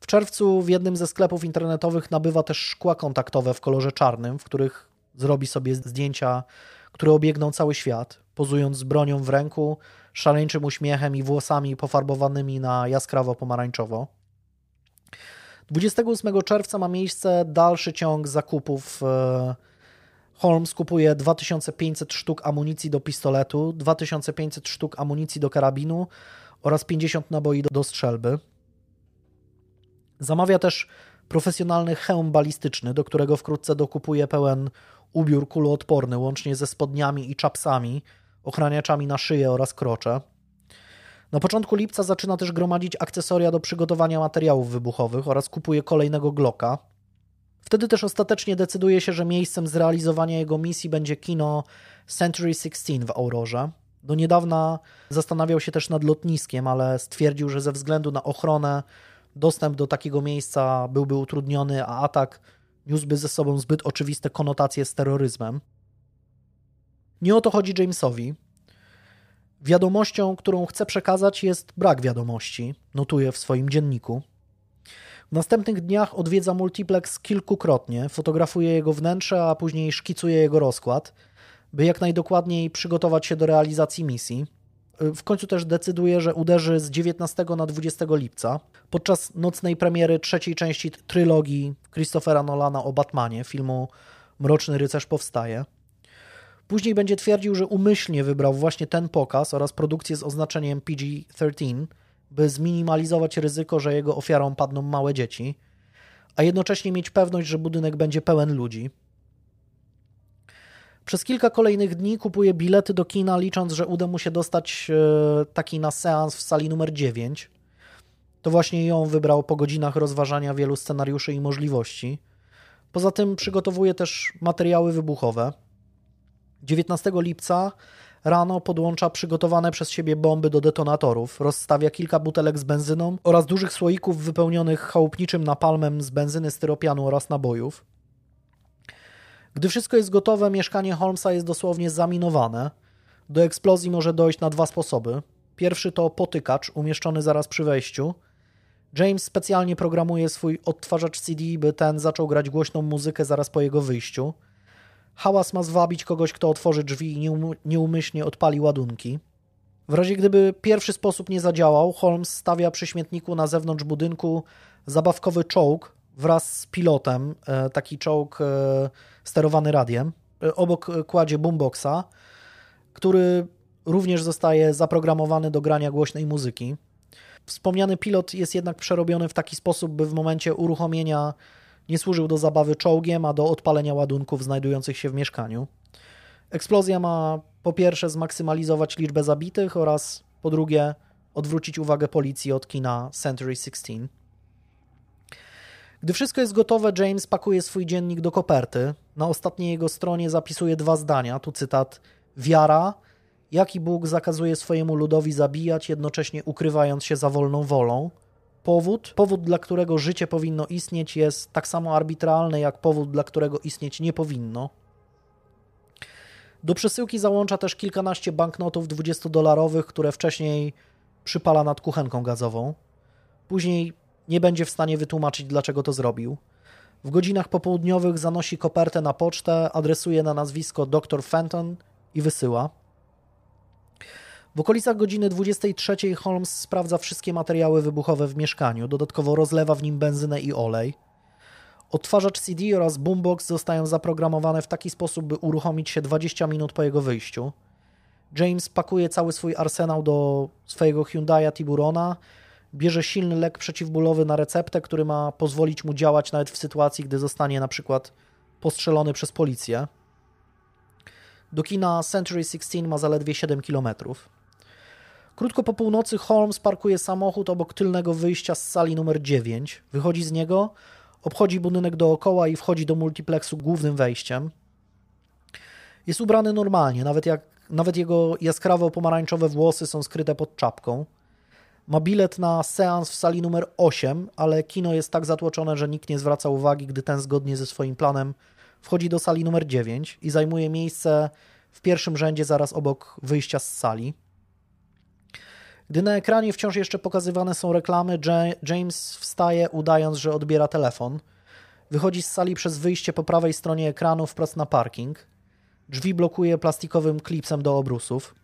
W czerwcu w jednym ze sklepów internetowych nabywa też szkła kontaktowe w kolorze czarnym, w których zrobi sobie zdjęcia, które obiegną cały świat, pozując z bronią w ręku, szaleńczym uśmiechem i włosami pofarbowanymi na jaskrawo pomarańczowo. 28 czerwca ma miejsce dalszy ciąg zakupów. E, Holmes kupuje 2500 sztuk amunicji do pistoletu, 2500 sztuk amunicji do karabinu oraz 50 naboi do strzelby. Zamawia też profesjonalny hełm balistyczny, do którego wkrótce dokupuje pełen ubiór kuloodporny, łącznie ze spodniami i czapsami, ochraniaczami na szyję oraz krocze. Na początku lipca zaczyna też gromadzić akcesoria do przygotowania materiałów wybuchowych oraz kupuje kolejnego Glocka. Wtedy też ostatecznie decyduje się, że miejscem zrealizowania jego misji będzie kino Century 16 w Aurorze. Do niedawna zastanawiał się też nad lotniskiem, ale stwierdził, że ze względu na ochronę dostęp do takiego miejsca byłby utrudniony, a atak niósłby ze sobą zbyt oczywiste konotacje z terroryzmem. Nie o to chodzi Jamesowi. Wiadomością, którą chce przekazać, jest brak wiadomości, notuje w swoim dzienniku. W następnych dniach odwiedza multiplex kilkukrotnie, fotografuje jego wnętrze, a później szkicuje jego rozkład, by jak najdokładniej przygotować się do realizacji misji. W końcu też decyduje, że uderzy z 19 na 20 lipca podczas nocnej premiery trzeciej części trylogii Christophera Nolana o Batmanie, filmu Mroczny Rycerz powstaje. Później będzie twierdził, że umyślnie wybrał właśnie ten pokaz oraz produkcję z oznaczeniem PG-13, by zminimalizować ryzyko, że jego ofiarą padną małe dzieci, a jednocześnie mieć pewność, że budynek będzie pełen ludzi. Przez kilka kolejnych dni kupuje bilety do kina, licząc, że uda mu się dostać e, taki na seans w sali numer 9. To właśnie ją wybrał po godzinach rozważania wielu scenariuszy i możliwości. Poza tym przygotowuje też materiały wybuchowe. 19 lipca rano podłącza przygotowane przez siebie bomby do detonatorów, rozstawia kilka butelek z benzyną oraz dużych słoików wypełnionych chałupniczym napalmem z benzyny, styropianu oraz nabojów. Gdy wszystko jest gotowe, mieszkanie Holmesa jest dosłownie zaminowane. Do eksplozji może dojść na dwa sposoby. Pierwszy to potykacz umieszczony zaraz przy wejściu. James specjalnie programuje swój odtwarzacz CD, by ten zaczął grać głośną muzykę zaraz po jego wyjściu. Hałas ma zwabić kogoś, kto otworzy drzwi i nieumyślnie odpali ładunki. W razie gdyby pierwszy sposób nie zadziałał, Holmes stawia przy śmietniku na zewnątrz budynku zabawkowy czołg wraz z pilotem, e, taki czołg e, sterowany radiem. E, obok kładzie boomboxa, który również zostaje zaprogramowany do grania głośnej muzyki. Wspomniany pilot jest jednak przerobiony w taki sposób, by w momencie uruchomienia nie służył do zabawy czołgiem, a do odpalenia ładunków znajdujących się w mieszkaniu. Eksplozja ma po pierwsze zmaksymalizować liczbę zabitych oraz po drugie odwrócić uwagę policji od kina Century 16. Gdy wszystko jest gotowe, James pakuje swój dziennik do koperty. Na ostatniej jego stronie zapisuje dwa zdania. Tu cytat: Wiara Jaki Bóg zakazuje swojemu ludowi zabijać, jednocześnie ukrywając się za wolną wolą? Powód, powód, dla którego życie powinno istnieć, jest tak samo arbitralny, jak powód, dla którego istnieć nie powinno. Do przesyłki załącza też kilkanaście banknotów 20-dolarowych, które wcześniej przypala nad kuchenką gazową. Później nie będzie w stanie wytłumaczyć, dlaczego to zrobił. W godzinach popołudniowych zanosi kopertę na pocztę, adresuje na nazwisko dr Fenton i wysyła. W okolicach godziny 23 Holmes sprawdza wszystkie materiały wybuchowe w mieszkaniu, dodatkowo rozlewa w nim benzynę i olej. Odtwarzacz CD oraz boombox zostają zaprogramowane w taki sposób, by uruchomić się 20 minut po jego wyjściu. James pakuje cały swój arsenał do swojego Hyundai'a Tiburona, bierze silny lek przeciwbólowy na receptę, który ma pozwolić mu działać nawet w sytuacji, gdy zostanie na przykład postrzelony przez policję. Do kina Century 16 ma zaledwie 7 km. Krótko po północy Holmes parkuje samochód obok tylnego wyjścia z sali numer 9. Wychodzi z niego, obchodzi budynek dookoła i wchodzi do multiplexu głównym wejściem. Jest ubrany normalnie, nawet, jak, nawet jego jaskrawo-pomarańczowe włosy są skryte pod czapką. Ma bilet na seans w sali numer 8, ale kino jest tak zatłoczone, że nikt nie zwraca uwagi, gdy ten zgodnie ze swoim planem wchodzi do sali numer 9 i zajmuje miejsce w pierwszym rzędzie zaraz obok wyjścia z sali. Gdy na ekranie wciąż jeszcze pokazywane są reklamy, James wstaje, udając, że odbiera telefon. Wychodzi z sali przez wyjście po prawej stronie ekranu wprost na parking. Drzwi blokuje plastikowym klipsem do obrusów.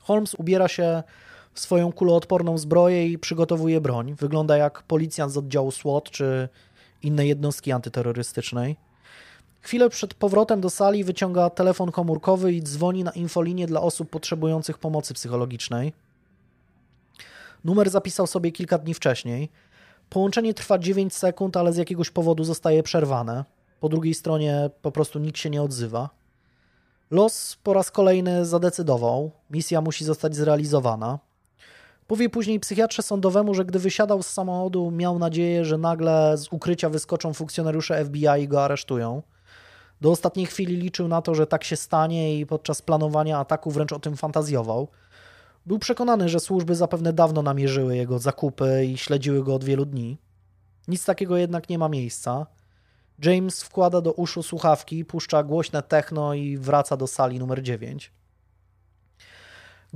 Holmes ubiera się swoją kuloodporną zbroję i przygotowuje broń. Wygląda jak policjant z oddziału SWAT czy innej jednostki antyterrorystycznej. Chwilę przed powrotem do sali wyciąga telefon komórkowy i dzwoni na infolinię dla osób potrzebujących pomocy psychologicznej. Numer zapisał sobie kilka dni wcześniej. Połączenie trwa 9 sekund, ale z jakiegoś powodu zostaje przerwane. Po drugiej stronie po prostu nikt się nie odzywa. Los po raz kolejny zadecydował, misja musi zostać zrealizowana. Powie później psychiatrze sądowemu, że gdy wysiadał z samochodu, miał nadzieję, że nagle z ukrycia wyskoczą funkcjonariusze FBI i go aresztują. Do ostatniej chwili liczył na to, że tak się stanie i podczas planowania ataku wręcz o tym fantazjował. Był przekonany, że służby zapewne dawno namierzyły jego zakupy i śledziły go od wielu dni. Nic takiego jednak nie ma miejsca. James wkłada do uszu słuchawki, puszcza głośne techno i wraca do sali numer 9.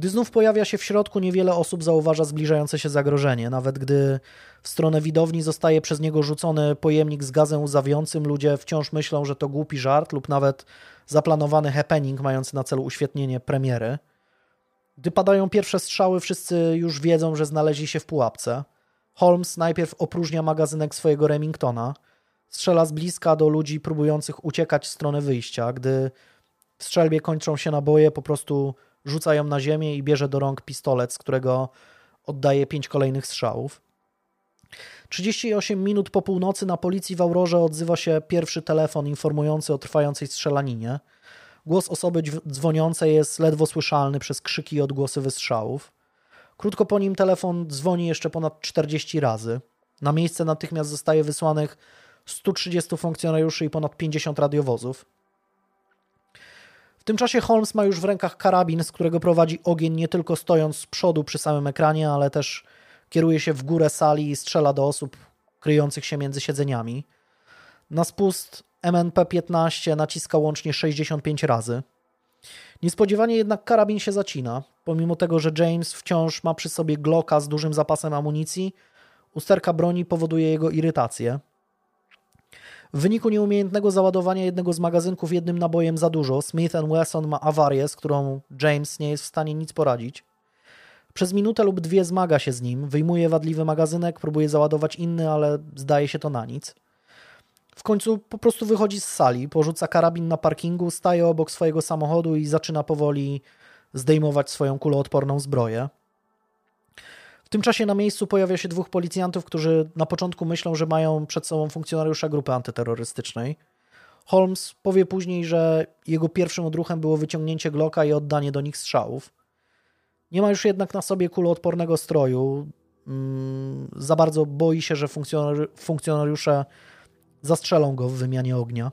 Gdy znów pojawia się w środku, niewiele osób zauważa zbliżające się zagrożenie. Nawet gdy w stronę widowni zostaje przez niego rzucony pojemnik z gazem łzawiącym, ludzie wciąż myślą, że to głupi żart lub nawet zaplanowany happening mający na celu uświetnienie premiery. Gdy padają pierwsze strzały, wszyscy już wiedzą, że znaleźli się w pułapce. Holmes najpierw opróżnia magazynek swojego Remingtona, strzela z bliska do ludzi próbujących uciekać w stronę wyjścia. Gdy w strzelbie kończą się naboje, po prostu rzuca ją na ziemię i bierze do rąk pistolet, z którego oddaje pięć kolejnych strzałów. 38 minut po północy na policji w Aurorze odzywa się pierwszy telefon informujący o trwającej strzelaninie. Głos osoby dzwoniącej jest ledwo słyszalny przez krzyki i odgłosy wystrzałów. Krótko po nim telefon dzwoni jeszcze ponad 40 razy. Na miejsce natychmiast zostaje wysłanych 130 funkcjonariuszy i ponad 50 radiowozów. W tym czasie Holmes ma już w rękach karabin, z którego prowadzi ogień nie tylko stojąc z przodu przy samym ekranie, ale też kieruje się w górę sali i strzela do osób kryjących się między siedzeniami. Na spust MNP-15 naciska łącznie 65 razy. Niespodziewanie jednak karabin się zacina. Pomimo tego, że James wciąż ma przy sobie Glocka z dużym zapasem amunicji, usterka broni powoduje jego irytację. W wyniku nieumiejętnego załadowania jednego z magazynków jednym nabojem za dużo, Smith Wesson ma awarię, z którą James nie jest w stanie nic poradzić. Przez minutę lub dwie zmaga się z nim, wyjmuje wadliwy magazynek, próbuje załadować inny, ale zdaje się to na nic. W końcu po prostu wychodzi z sali, porzuca karabin na parkingu, staje obok swojego samochodu i zaczyna powoli zdejmować swoją kuloodporną zbroję. W tym czasie na miejscu pojawia się dwóch policjantów, którzy na początku myślą, że mają przed sobą funkcjonariusza grupy antyterrorystycznej. Holmes powie później, że jego pierwszym odruchem było wyciągnięcie Glocka i oddanie do nich strzałów. Nie ma już jednak na sobie kuloodpornego stroju. Mm, za bardzo boi się, że funkcjonariusze zastrzelą go w wymianie ognia.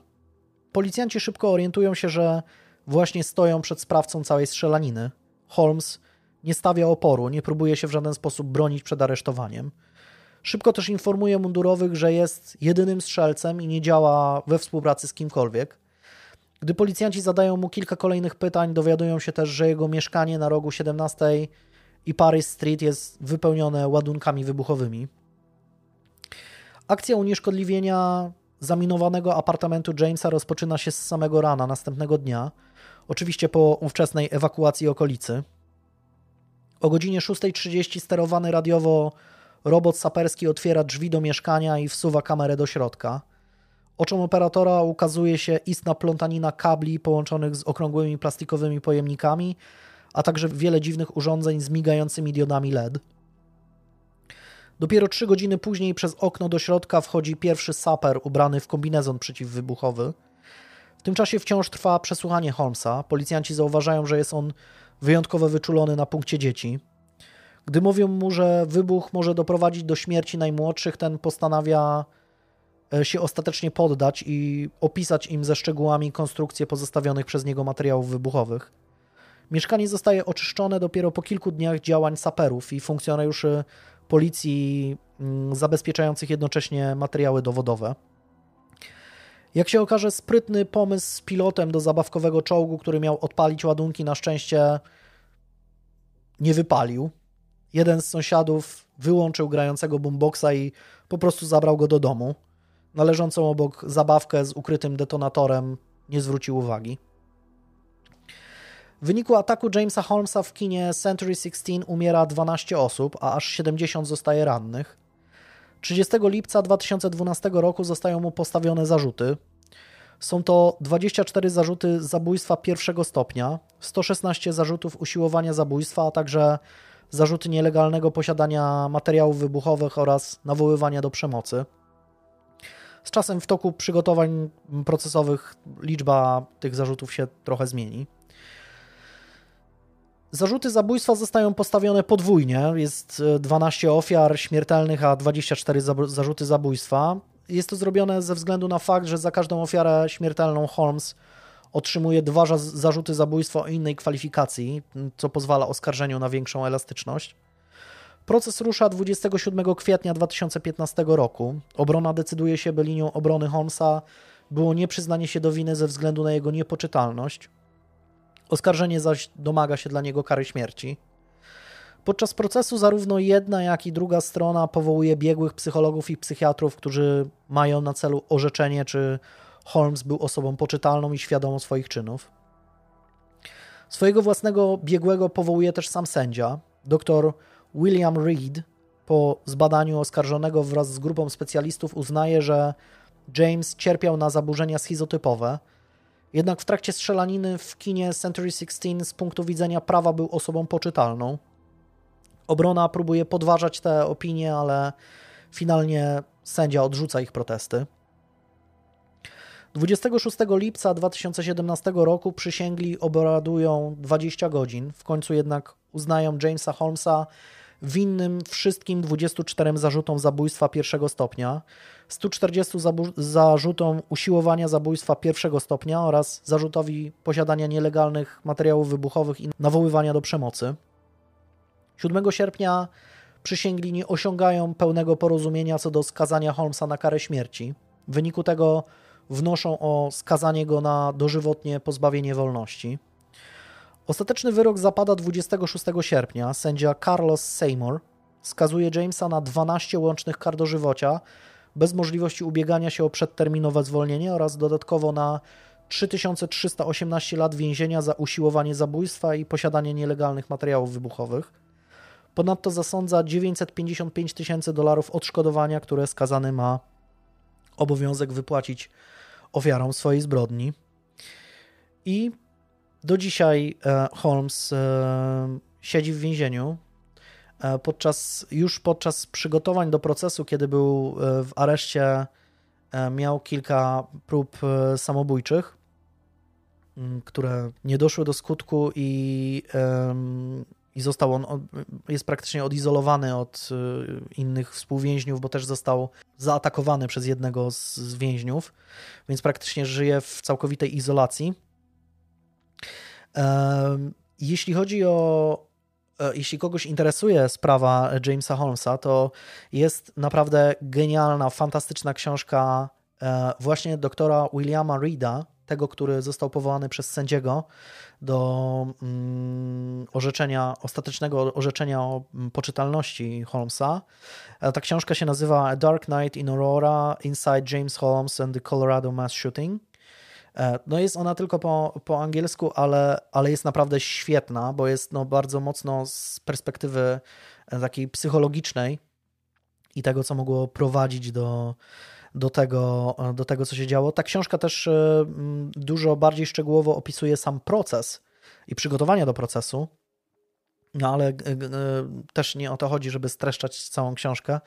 Policjanci szybko orientują się, że właśnie stoją przed sprawcą całej strzelaniny. Holmes nie stawia oporu, nie próbuje się w żaden sposób bronić przed aresztowaniem. Szybko też informuje mundurowych, że jest jedynym strzelcem i nie działa we współpracy z kimkolwiek. Gdy policjanci zadają mu kilka kolejnych pytań, dowiadują się też, że jego mieszkanie na rogu 17 i Paris Street jest wypełnione ładunkami wybuchowymi. Akcja unieszkodliwienia zaminowanego apartamentu Jamesa rozpoczyna się z samego rana następnego dnia, oczywiście po ówczesnej ewakuacji okolicy. O godzinie 6.30 sterowany radiowo robot saperski otwiera drzwi do mieszkania i wsuwa kamerę do środka. Oczom operatora ukazuje się istna plątanina kabli połączonych z okrągłymi plastikowymi pojemnikami, a także wiele dziwnych urządzeń z migającymi diodami LED. Dopiero trzy godziny później przez okno do środka wchodzi pierwszy saper ubrany w kombinezon przeciwwybuchowy. W tym czasie wciąż trwa przesłuchanie Holmesa. Policjanci zauważają, że jest on wyjątkowo wyczulony na punkcie dzieci. Gdy mówią mu, że wybuch może doprowadzić do śmierci najmłodszych, ten postanawia e, się ostatecznie poddać i opisać im ze szczegółami konstrukcję pozostawionych przez niego materiałów wybuchowych. Mieszkanie zostaje oczyszczone dopiero po kilku dniach działań saperów i funkcjonariuszy policji mm, zabezpieczających jednocześnie materiały dowodowe. Jak się okaże, sprytny pomysł z pilotem do zabawkowego czołgu, który miał odpalić ładunki, na szczęście nie wypalił. Jeden z sąsiadów wyłączył grającego boomboxa i po prostu zabrał go do domu. Należącą obok zabawkę z ukrytym detonatorem nie zwrócił uwagi. W wyniku ataku Jamesa Holmesa w kinie Century 16 umiera 12 osób, a aż 70 zostaje rannych. 30 lipca 2012 roku zostają mu postawione zarzuty. Są to 24 zarzuty zabójstwa pierwszego stopnia, 116 zarzutów usiłowania zabójstwa, a także zarzuty nielegalnego posiadania materiałów wybuchowych oraz nawoływania do przemocy. Z czasem w toku przygotowań procesowych liczba tych zarzutów się trochę zmieni. Zarzuty zabójstwa zostają postawione podwójnie. Jest 12 e, ofiar śmiertelnych, a 24 zarzuty zabójstwa. Jest to zrobione ze względu na fakt, że za każdą ofiarę śmiertelną Holmes otrzymuje dwa zarzuty zabójstwa o innej kwalifikacji, co pozwala oskarżeniu na większą elastyczność. Proces rusza 27 kwietnia 2015 roku. Obrona decyduje się, by linią obrony Holmesa było nieprzyznanie się do winy ze względu na jego niepoczytalność. Oskarżenie zaś domaga się dla niego kary śmierci. Podczas procesu zarówno jedna, jak i druga strona powołuje biegłych psychologów i psychiatrów, którzy mają na celu orzeczenie, czy Holmes był osobą poczytalną i świadomą swoich czynów. Swojego własnego biegłego powołuje też sam sędzia, dr William Reed. Po zbadaniu oskarżonego wraz z grupą specjalistów uznaje, że James cierpiał na zaburzenia schizotypowe, jednak w trakcie strzelaniny w kinie Century 16 z punktu widzenia prawa był osobą poczytalną. Obrona próbuje podważać te opinie, ale finalnie sędzia odrzuca ich protesty. 26 lipca 2017 roku przysięgli obradują 20 godzin. W końcu jednak uznają Jamesa Holmesa winnym wszystkim 24 zarzutom zabójstwa pierwszego stopnia, 140 zarzutom usiłowania zabójstwa pierwszego stopnia oraz zarzutowi posiadania nielegalnych materiałów wybuchowych i nawoływania do przemocy. 7 sierpnia przysięgli nie osiągają pełnego porozumienia co do skazania Holmesa na karę śmierci. W wyniku tego wnoszą o skazanie go na dożywotnie pozbawienie wolności. Ostateczny wyrok zapada 26 sierpnia. Sędzia Carlos Seymour skazuje Jamesa na 12 łącznych kar dożywocia bez możliwości ubiegania się o przedterminowe zwolnienie oraz dodatkowo na 3318 lat więzienia za usiłowanie zabójstwa i posiadanie nielegalnych materiałów wybuchowych. Ponadto zasądza 955 tysięcy dolarów odszkodowania, które skazany ma obowiązek wypłacić ofiarom swojej zbrodni. I do dzisiaj e, Holmes e, siedzi w więzieniu. E, podczas, już podczas przygotowań do procesu, kiedy był w areszcie, miał kilka prób samobójczych, które nie doszły do skutku i, i został on, jest praktycznie odizolowany od innych współwięźniów, bo też został zaatakowany przez jednego z więźniów, więc praktycznie żyje w całkowitej izolacji. Jeśli chodzi o e, jeśli kogoś interesuje sprawa Jamesa Holmesa, to jest naprawdę genialna, fantastyczna książka e, właśnie doktora Williama Reeda, tego, który został powołany przez sędziego do mm, orzeczenia, ostatecznego orzeczenia o mm, poczytalności Holmesa. E, ta książka się nazywa A Dark Night in Aurora, Inside James Holmes and the Colorado Mass Shooting. E, no jest ona tylko po, po angielsku, ale, ale jest naprawdę świetna, bo jest no bardzo mocno z perspektywy e, takiej psychologicznej i tego, co mogło prowadzić do, do, tego, do tego, co się działo. Ta książka też dużo bardziej szczegółowo opisuje sam proces i przygotowania do procesu, no ale też nie o to chodzi, żeby streszczać całą książkę.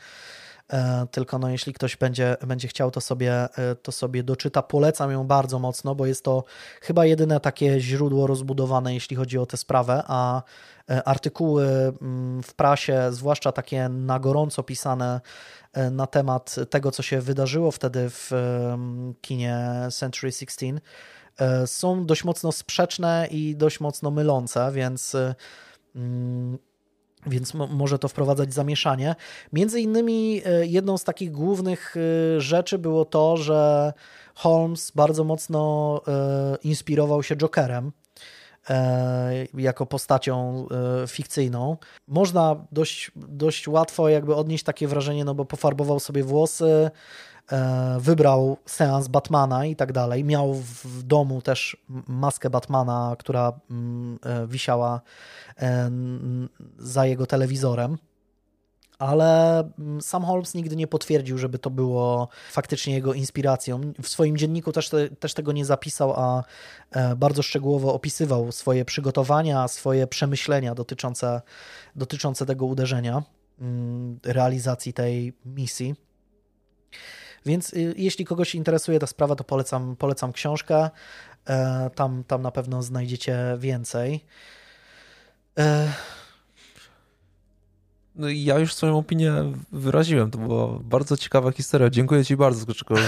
E, tylko no, jeśli ktoś będzie, będzie chciał, to sobie, e, to sobie doczyta. Polecam ją bardzo mocno, bo jest to chyba jedyne takie źródło rozbudowane, jeśli chodzi o tę sprawę, a e, artykuły mm, w prasie, zwłaszcza takie na gorąco pisane na temat tego, co się wydarzyło wtedy w kinie Century 16, są dość mocno sprzeczne i dość mocno mylące, więc mm, więc może to wprowadzać zamieszanie. Między innymi e, jedną z takich głównych e, rzeczy było to, że Holmes bardzo mocno e, inspirował się Jokerem jako postacią fikcyjną. Można dość, dość łatwo jakby odnieść takie wrażenie, no bo pofarbował sobie włosy, wybrał seans Batmana i tak dalej. Miał w domu też maskę Batmana, która mm, e, wisiała e, za jego telewizorem. Ale mm, sam Holmes nigdy nie potwierdził, żeby to było faktycznie jego inspiracją. W swoim dzienniku też, te, też tego nie zapisał, a bardzo szczegółowo opisywał swoje przygotowania, swoje przemyślenia dotyczące, dotyczące tego uderzenia, mm, realizacji tej misji. Więc y, jeśli kogoś interesuje ta sprawa, to polecam, polecam książkę. E, tam, tam na pewno znajdziecie więcej. No i ja już swoją opinię wyraziłem. To była bardzo ciekawa historia. Dziękuję Ci bardzo, Grzegorzu.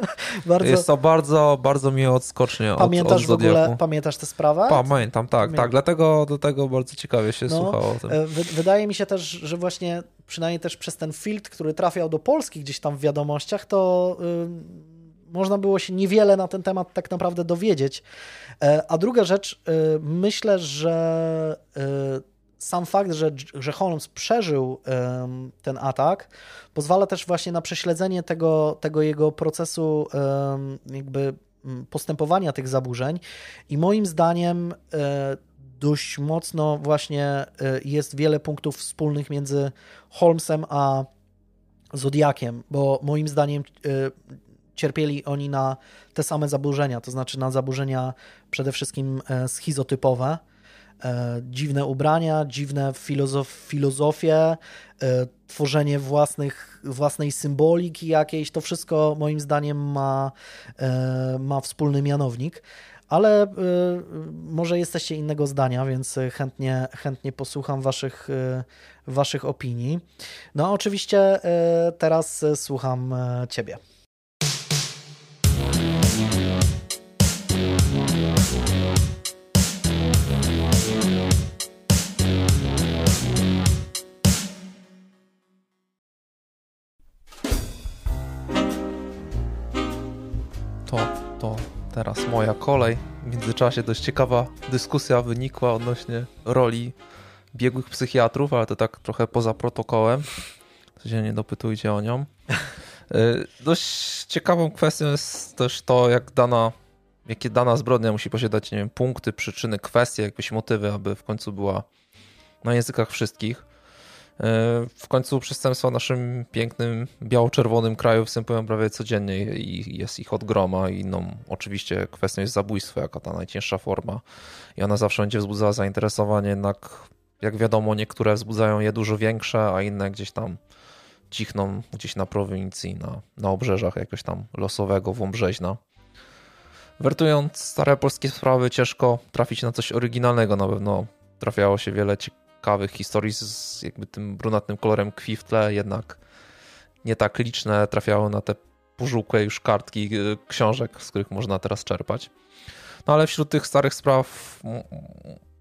bardzo... Jest to bardzo, bardzo miłe odskocznie Pamiętasz od, w ogóle, pamiętasz tę sprawę? Pamiętam, tak, tak. Dlatego do tego bardzo ciekawie się no, słuchało. O tym. E, wydaje mi się też, że właśnie przynajmniej też przez ten filtr, który trafiał do Polski gdzieś tam w wiadomościach, to y, można było się niewiele na ten temat tak naprawdę dowiedzieć. E, a druga rzecz, y, myślę, że y, sam fakt, że, że Holmes przeżył um, ten atak, pozwala też właśnie na prześledzenie tego, tego jego procesu um, jakby postępowania tych zaburzeń. I moim zdaniem e, dość mocno właśnie e, jest wiele punktów wspólnych między Holmesem a Zodiakiem, bo moim zdaniem e, cierpieli oni na te same zaburzenia, to znaczy na zaburzenia przede wszystkim schizotypowe, E, dziwne ubrania, dziwne filozof, filozofie, e, tworzenie własnych, własnej symboliki jakiejś, to wszystko moim zdaniem ma, e, ma wspólny mianownik. Ale może jesteście innego zdania, więc chętnie, chętnie posłucham waszych, waszych opinii. No, oczywiście teraz słucham Ciebie. Teraz moja kolej. W międzyczasie dość ciekawa dyskusja wynikła odnośnie roli biegłych psychiatrów, ale to tak trochę poza protokołem. W nie dopytujcie o nią. Y, dość ciekawą kwestią jest też to, jak dana, jakie dana zbrodnia musi posiadać nie wiem, punkty, przyczyny, kwestie, jakieś motywy, aby w końcu była na językach wszystkich. W końcu przestępstwa w naszym pięknym, biało-czerwonym kraju występują prawie codziennie i jest ich od groma. I no, oczywiście kwestią jest zabójstwo, jako ta najcięższa forma. I ona zawsze będzie wzbudzała zainteresowanie, jednak jak wiadomo, niektóre wzbudzają je dużo większe, a inne gdzieś tam cichną gdzieś na prowincji, na, na obrzeżach jakoś tam losowego Wąbrzeźna. Wertując stare polskie sprawy, ciężko trafić na coś oryginalnego. Na pewno trafiało się wiele ciekawych historii z jakby tym brunatnym kolorem krwi w tle, jednak nie tak liczne trafiały na te pożółkłe już kartki y, książek, z których można teraz czerpać. No ale wśród tych starych spraw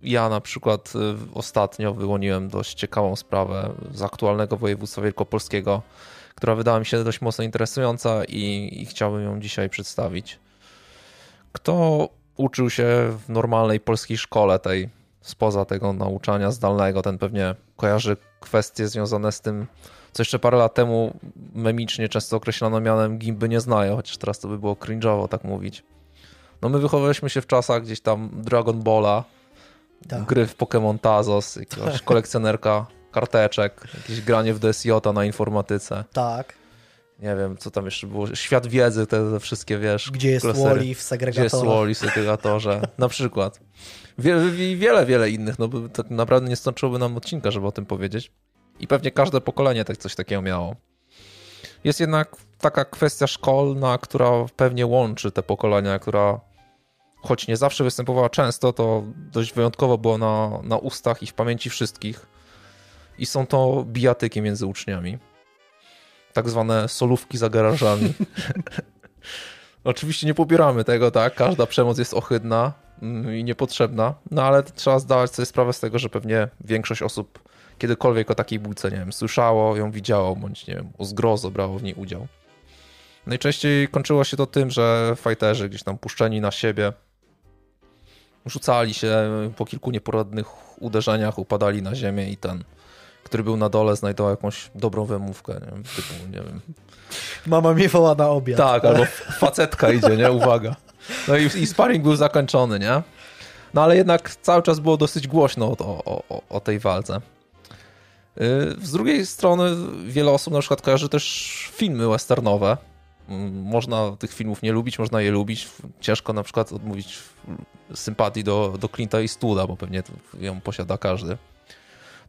ja na przykład y, ostatnio wyłoniłem dość ciekawą sprawę z aktualnego województwa wielkopolskiego, która wydała mi się dość mocno interesująca i, i chciałbym ją dzisiaj przedstawić. Kto uczył się w normalnej polskiej szkole, tej spoza tego nauczania zdalnego, ten pewnie kojarzy kwestie związane z tym, co jeszcze parę lat temu memicznie często określano mianem gimby nie znają, chociaż teraz to by było cringe'owo tak mówić. No my wychowywaliśmy się w czasach gdzieś tam Dragon Balla, tak. gry w Pokémon Tazos, jakaś kolekcjonerka karteczek, jakieś granie w DSJ na informatyce. Tak. Nie wiem, co tam jeszcze było. Świat wiedzy, te, wszystkie, wiesz. Gdzie jest Wally w segregatorze. Gdzie jest Wally w segregatorze, na przykład. Wiele, wiele, wiele innych. No, tak naprawdę nie starczyłoby nam odcinka, żeby o tym powiedzieć. I pewnie każde pokolenie tak coś takiego miało. Jest jednak taka kwestia szkolna, która pewnie łączy te pokolenia, która choć nie zawsze występowała często, to dość wyjątkowo było na, na ustach i w pamięci wszystkich. I są to bijatyki między uczniami. Tak zwane solówki za garażami. Oczywiście nie popieramy tego, tak? Każda przemoc jest ohydna mm, i niepotrzebna, no ale trzeba zdawać sobie sprawę z tego, że pewnie większość osób kiedykolwiek o takiej bójce, nie wiem, słyszało, ją widziało, bądź nie wiem, o zgrozo brało w niej udział. Najczęściej kończyło się to tym, że fajterzy gdzieś tam puszczeni na siebie rzucali się po kilku nieporadnych uderzeniach, upadali na ziemię i ten, który był na dole, znajdował jakąś dobrą wymówkę, nie wiem, typu, nie wiem. Mama mnie woła na obiad. Tak, albo facetka idzie, nie? Uwaga. No i, i sparring był zakończony, nie? No ale jednak cały czas było dosyć głośno o, o, o tej walce. Y, z drugiej strony wiele osób na przykład kojarzy też filmy westernowe. Mm, można tych filmów nie lubić, można je lubić. Ciężko na przykład odmówić sympatii do, do Clint'a i Studa, bo pewnie ją posiada każdy.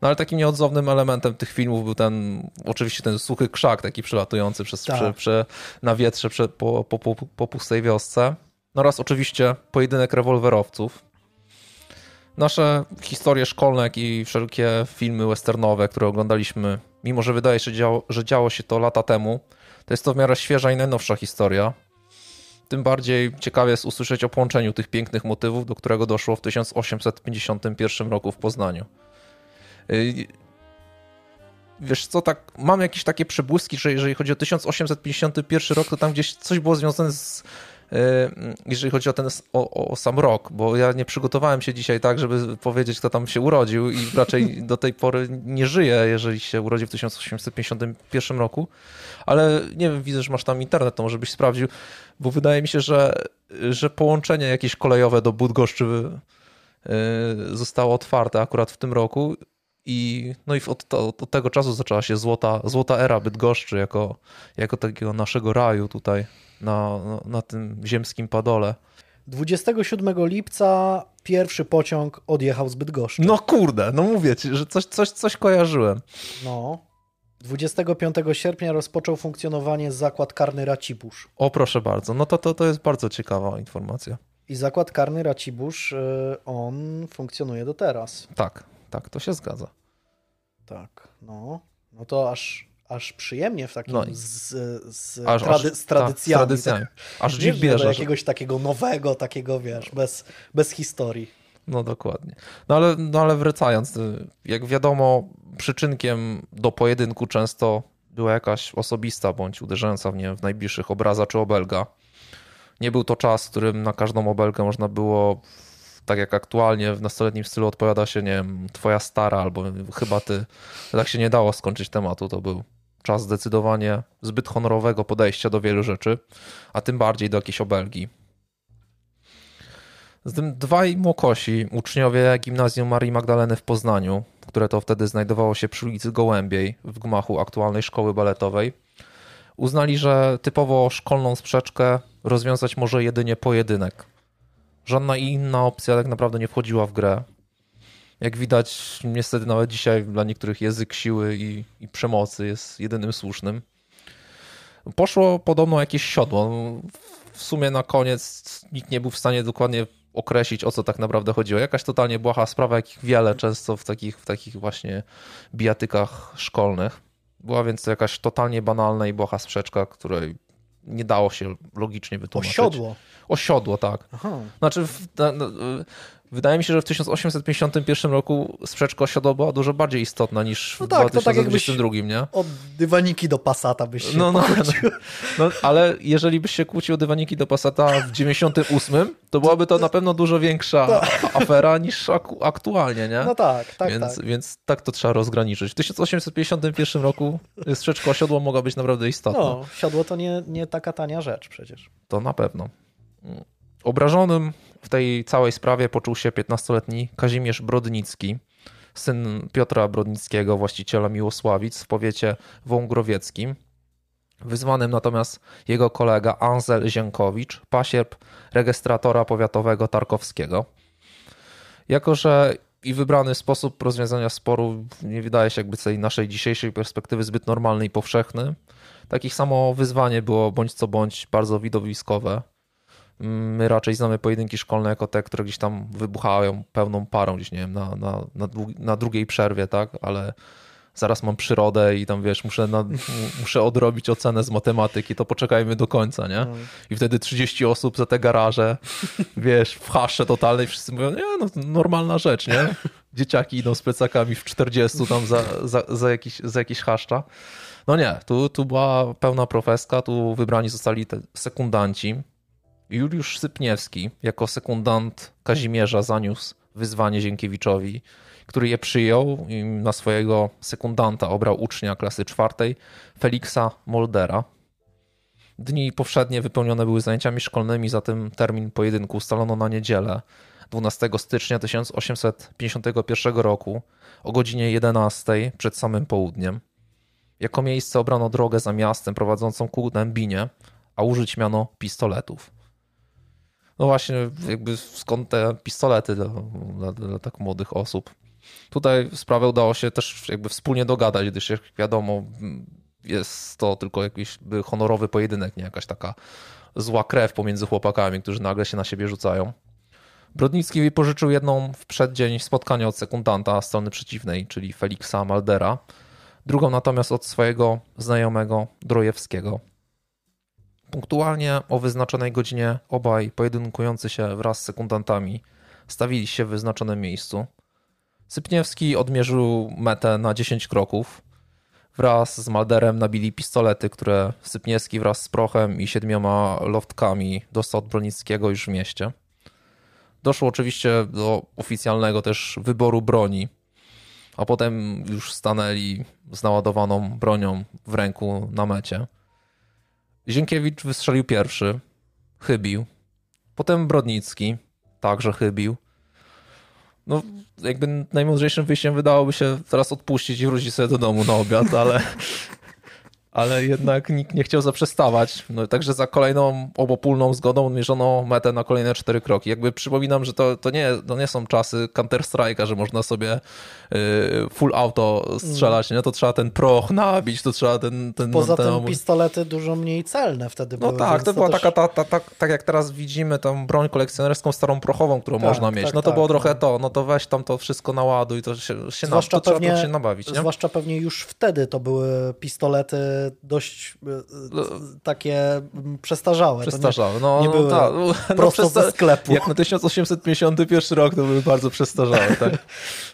No ale takim nieodzownym elementem tych filmów był ten, oczywiście ten suchy krzak taki przelatujący przez, tak. na wietrze prze, po, po, po, po pustej wiosce. No oraz oczywiście pojedynek rewolwerowców. Nasze historie szkolne, jak i wszelkie filmy westernowe, które oglądaliśmy, mimo że wydaje się, działo, że działo się to lata temu, to jest to w miarę świeża i najnowsza historia. Tym bardziej ciekawie jest usłyszeć o połączeniu tych pięknych motywów, do którego doszło w 1851 roku w Poznaniu. Y, wiesz co, tak, mam jakieś takie przebłyski, że jeżeli chodzi o 1851 rok, to tam gdzieś coś było związane z E, jeżeli chodzi o ten o, o, sam rok, bo ja nie przygotowałem się dzisiaj tak, żeby powiedzieć, kto tam się urodził i raczej do tej pory nie żyje, jeżeli się urodził w 1851 roku, ale nie wiem, widzę, że masz tam internet, to może byś sprawdził, bo wydaje mi się, że, że połączenie jakieś kolejowe do Bydgoszczy e, zostało otwarte akurat w tym roku i, no i od, od, od, tego czasu zaczęła się złota, złota era Bydgoszczy jako, jako takiego naszego raju tutaj na, na tym ziemskim padole. 27 lipca pierwszy pociąg odjechał z Bydgoszczy. No kurde, no mówię ci, że coś, coś, coś kojarzyłem. No. 25 sierpnia rozpoczął funkcjonowanie zakład karny Racibusz. O proszę bardzo, no to, to, to jest bardzo ciekawa informacja. I zakład karny Racibusz, y, on funkcjonuje do teraz. Tak, tak, to się zgadza. Tak, no. No to aż aż przyjemnie w takim no z, z, aż, trady, z tradycjami. Tak, tradycjami. Aż dziw bierze. jakiegoś takiego nowego, takiego wiesz, bez, bez historii. No dokładnie. No ale, no ale wracając, y, jak wiadomo, przyczynkiem do pojedynku często była jakaś osobista bądź uderzająca w, nie, w najbliższych obraza czy obelga. Nie był to czas, w którym na każdą obelgę można było tak jak aktualnie w nastoletnim stylu odpowiada się, nie wiem, twoja stara albo chyba ty. Tak się nie dało skończyć tematu, to był czas zdecydowanie zbyt honorowego podejścia do wielu rzeczy, a tym bardziej do jakiejś obelgi. Z tym dwaj młokosi, uczniowie gimnazjum Marii Magdaleny w Poznaniu, które to wtedy znajdowało się przy ulicy Gołębiej w gmachu aktualnej szkoły baletowej, uznali, że typowo szkolną sprzeczkę rozwiązać może jedynie pojedynek. Żadna inna opcja tak naprawdę nie wchodziła w grę. Jak widać, niestety nawet dzisiaj dla niektórych język siły i, i przemocy jest jedynym słusznym. Poszło podobno jakieś siodło. W sumie na koniec nikt nie był w stanie dokładnie określić, o co tak naprawdę chodziło. Jakaś totalnie błaha sprawa, jakich wiele często w takich, w takich właśnie bijatykach szkolnych. Była więc to jakaś totalnie banalna i błaha sprzeczka, której nie dało się logicznie wytłumaczyć. Osiodło. Osiodło, tak. Aha. Znaczy, w, Wydaje mi się, że w 1851 roku sprzeczka osiodła była dużo bardziej istotna niż no tak, w 2022, tak nie? Od dywaniki do Passata byś się no, no, no, no, ale jeżeli byś się kłócił o dywaniki do Passata w 98, to byłaby to na pewno dużo większa tak. afera niż aktualnie, nie? No tak, tak, więc, tak. Więc tak to trzeba rozgraniczyć. W 1851 roku sprzeczka osiodła mogła być naprawdę istotna. No, siodło to nie, nie taka tania rzecz przecież. To na pewno. Obrażonym w tej całej sprawie poczuł się 15-letni Kazimierz Brodnicki, syn Piotra Brodnickiego, właściciela Miłosławic w powiecie wągrowieckim. Wyzwanym natomiast jego kolega Anzel Ziękowicz, pasierb rejestratora powiatowego Tarkowskiego. Jako, że i wybrany sposób rozwiązania sporu nie wydaje się jakby z tej naszej dzisiejszej perspektywy zbyt normalny i powszechny, takich samo wyzwanie było bądź co bądź bardzo widowiskowe. My raczej znamy pojedynki szkolne jako te, które gdzieś tam wybuchają pełną parą, gdzieś nie wiem, na, na, na, na drugiej przerwie, tak, ale zaraz mam przyrodę i tam wiesz, muszę, na, muszę odrobić ocenę z matematyki, to poczekajmy do końca, nie? I wtedy 30 osób za te garaże, wiesz, w hasze totalnej, wszyscy mówią, nie, no normalna rzecz, nie? Dzieciaki idą z plecakami w 40 tam za, za, za, jakiś, za jakiś haszcza. No nie, tu, tu była pełna profeska, tu wybrani zostali te sekundanci, Juliusz Sypniewski jako sekundant Kazimierza zaniósł wyzwanie Zienkiewiczowi, który je przyjął i na swojego sekundanta obrał ucznia klasy czwartej Feliksa Moldera. Dni powszednie wypełnione były zajęciami szkolnymi, zatem termin pojedynku ustalono na niedzielę 12 stycznia 1851 roku o godzinie 11 przed samym południem. Jako miejsce obrano drogę za miastem prowadzącą ku Dębinie, a użyć miano pistoletów. No właśnie, jakby skąd te pistolety dla, dla, dla tak młodych osób. Tutaj sprawę udało się też jakby wspólnie dogadać, gdyż jak wiadomo, jest to tylko jakiś honorowy pojedynek, nie jakaś taka zła krew pomiędzy chłopakami, którzy nagle się na siebie rzucają. Brodnicki wypożyczył jedną w przeddzień spotkania od sekundanta strony przeciwnej, czyli Feliksa Maldera, drugą natomiast od swojego znajomego Drojewskiego. Punktualnie o wyznaczonej godzinie obaj pojedynkujący się wraz z sekundantami stawili się w wyznaczonym miejscu. Sypniewski odmierzył metę na 10 kroków. Wraz z Malderem nabili pistolety, które Sypniewski wraz z prochem i siedmioma loftkami dostał od Bronickiego już w mieście. Doszło oczywiście do oficjalnego też wyboru broni, a potem już stanęli z naładowaną bronią w ręku na mecie. Zienkiewicz wystrzelił pierwszy, chybił. Potem Brodnicki także chybił. No, jakby najmądrzejszym wyjściem wydałoby się teraz odpuścić i wrócić sobie do domu na obiad, ale ale jednak nikt nie chciał zaprzestawać. No, także za kolejną obopólną zgodą mierzono metę na kolejne cztery kroki. Jakby przypominam, że to, to, nie, to nie są czasy Counter-Strike'a, że można sobie y, full auto strzelać, nie? To trzeba ten proch nabić, to trzeba ten... ten Poza ten, tym pistolety dużo mniej celne wtedy no były. No tak, to była też... taka, ta, ta, ta, tak jak teraz widzimy tą broń kolekcjonerską starą prochową, którą tak, można mieć. Tak, no to tak, było trochę no. to, no to weź tam to wszystko naładuj, to się, się, na, to pewnie, trzeba to się nabawić, nie? Zwłaszcza pewnie już wtedy to były pistolety dość e, no. takie przestarzałe. Przestarzałe, no, nie były ta, no, prosto przesta- ze sklepu. Jak na 1851 rok to były bardzo przestarzałe, tak?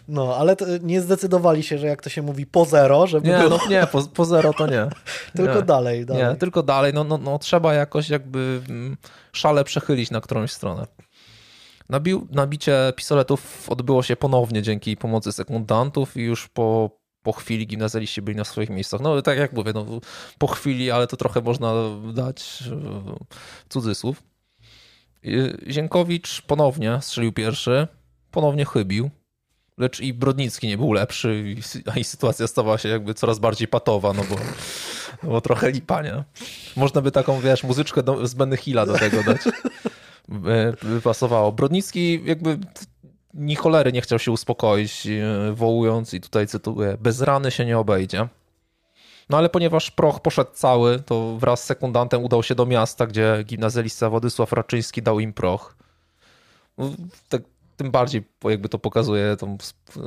No, ale nie zdecydowali się, że jak to się mówi po zero, żeby Nie, było... no nie, po, po zero to nie. tylko nie. dalej, dalej. Nie, tylko dalej, no, no, no trzeba jakoś jakby mm, szale przechylić na którąś stronę. Nabił, nabicie pistoletów odbyło się ponownie dzięki pomocy sekundantów i już po po chwili gimnazjaliści byli na swoich miejscach. No tak jak mówię, no, po chwili, ale to trochę można dać e, cudzysłów. Ziękowicz ponownie strzelił pierwszy, ponownie chybił, lecz i Brodnicki nie był lepszy, a i sytuacja stawała się jakby coraz bardziej patowa, no bo, no bo trochę lipa, nie? Można by taką, wiesz, muzyczkę z Benny Hilla do tego dać. By pasowało. Brodnicki jakby ni cholery nie chciał się uspokoić, e, wołując, i tutaj cytuję, bez rany się nie obejdzie. No ale ponieważ proch poszedł cały, to wraz z sekundantem udał się do miasta, gdzie gimnazjalista Władysław Raczyński dał im proch. No, tak tym bardziej jakby to pokazuje, tą,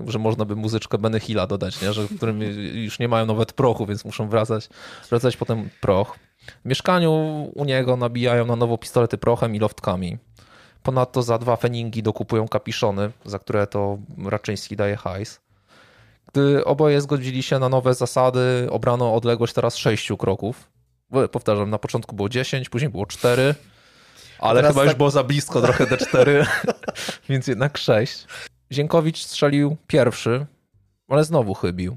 że można by muzyczkę Benny Hilla dodać, nie? Że, w którym już nie mają nawet prochu, więc muszą wracać, wracać potem proch. W mieszkaniu u niego nabijają na nowo pistolety prochem i loftkami. Ponadto za dwa feningi dokupują kapiszony, za które to Raczyński daje hajs. Gdy oboje zgodzili się na nowe zasady, obrano odległość teraz sześciu kroków. Powtarzam, na początku było 10, później było 4, ale chyba tak... już było za blisko trochę D4, więc jednak 6. Ziękowicz strzelił pierwszy, ale znowu chybił.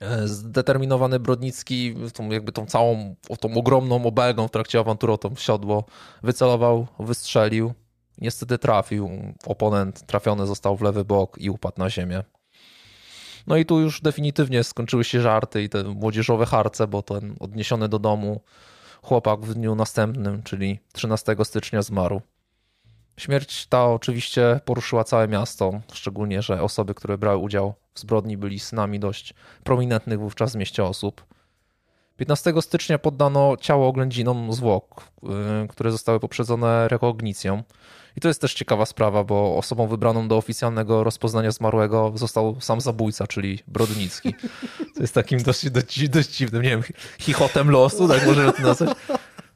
E, zdeterminowany Brodnicki, tą, jakby tą całą, tą ogromną obelgą w trakcie awantury o to wycelował, wystrzelił. Niestety trafił. Oponent trafiony został w lewy bok i upadł na ziemię. No i tu już definitywnie skończyły się żarty i te młodzieżowe harce, bo ten odniesiony do domu chłopak w dniu następnym, czyli 13 stycznia zmarł. Śmierć ta oczywiście poruszyła całe miasto, szczególnie, że osoby, które brały udział w zbrodni byli synami dość prominentnych wówczas w mieście osób. 15 stycznia poddano ciało oględzinom zwłok, y, które zostały poprzedzone rekognicją. I to jest też ciekawa sprawa, bo osobą wybraną do oficjalnego rozpoznania zmarłego został sam zabójca, czyli Brodnicki. To jest takim dość, dość, dość dziwnym, nie wiem, chichotem losu, tak można to nazwać.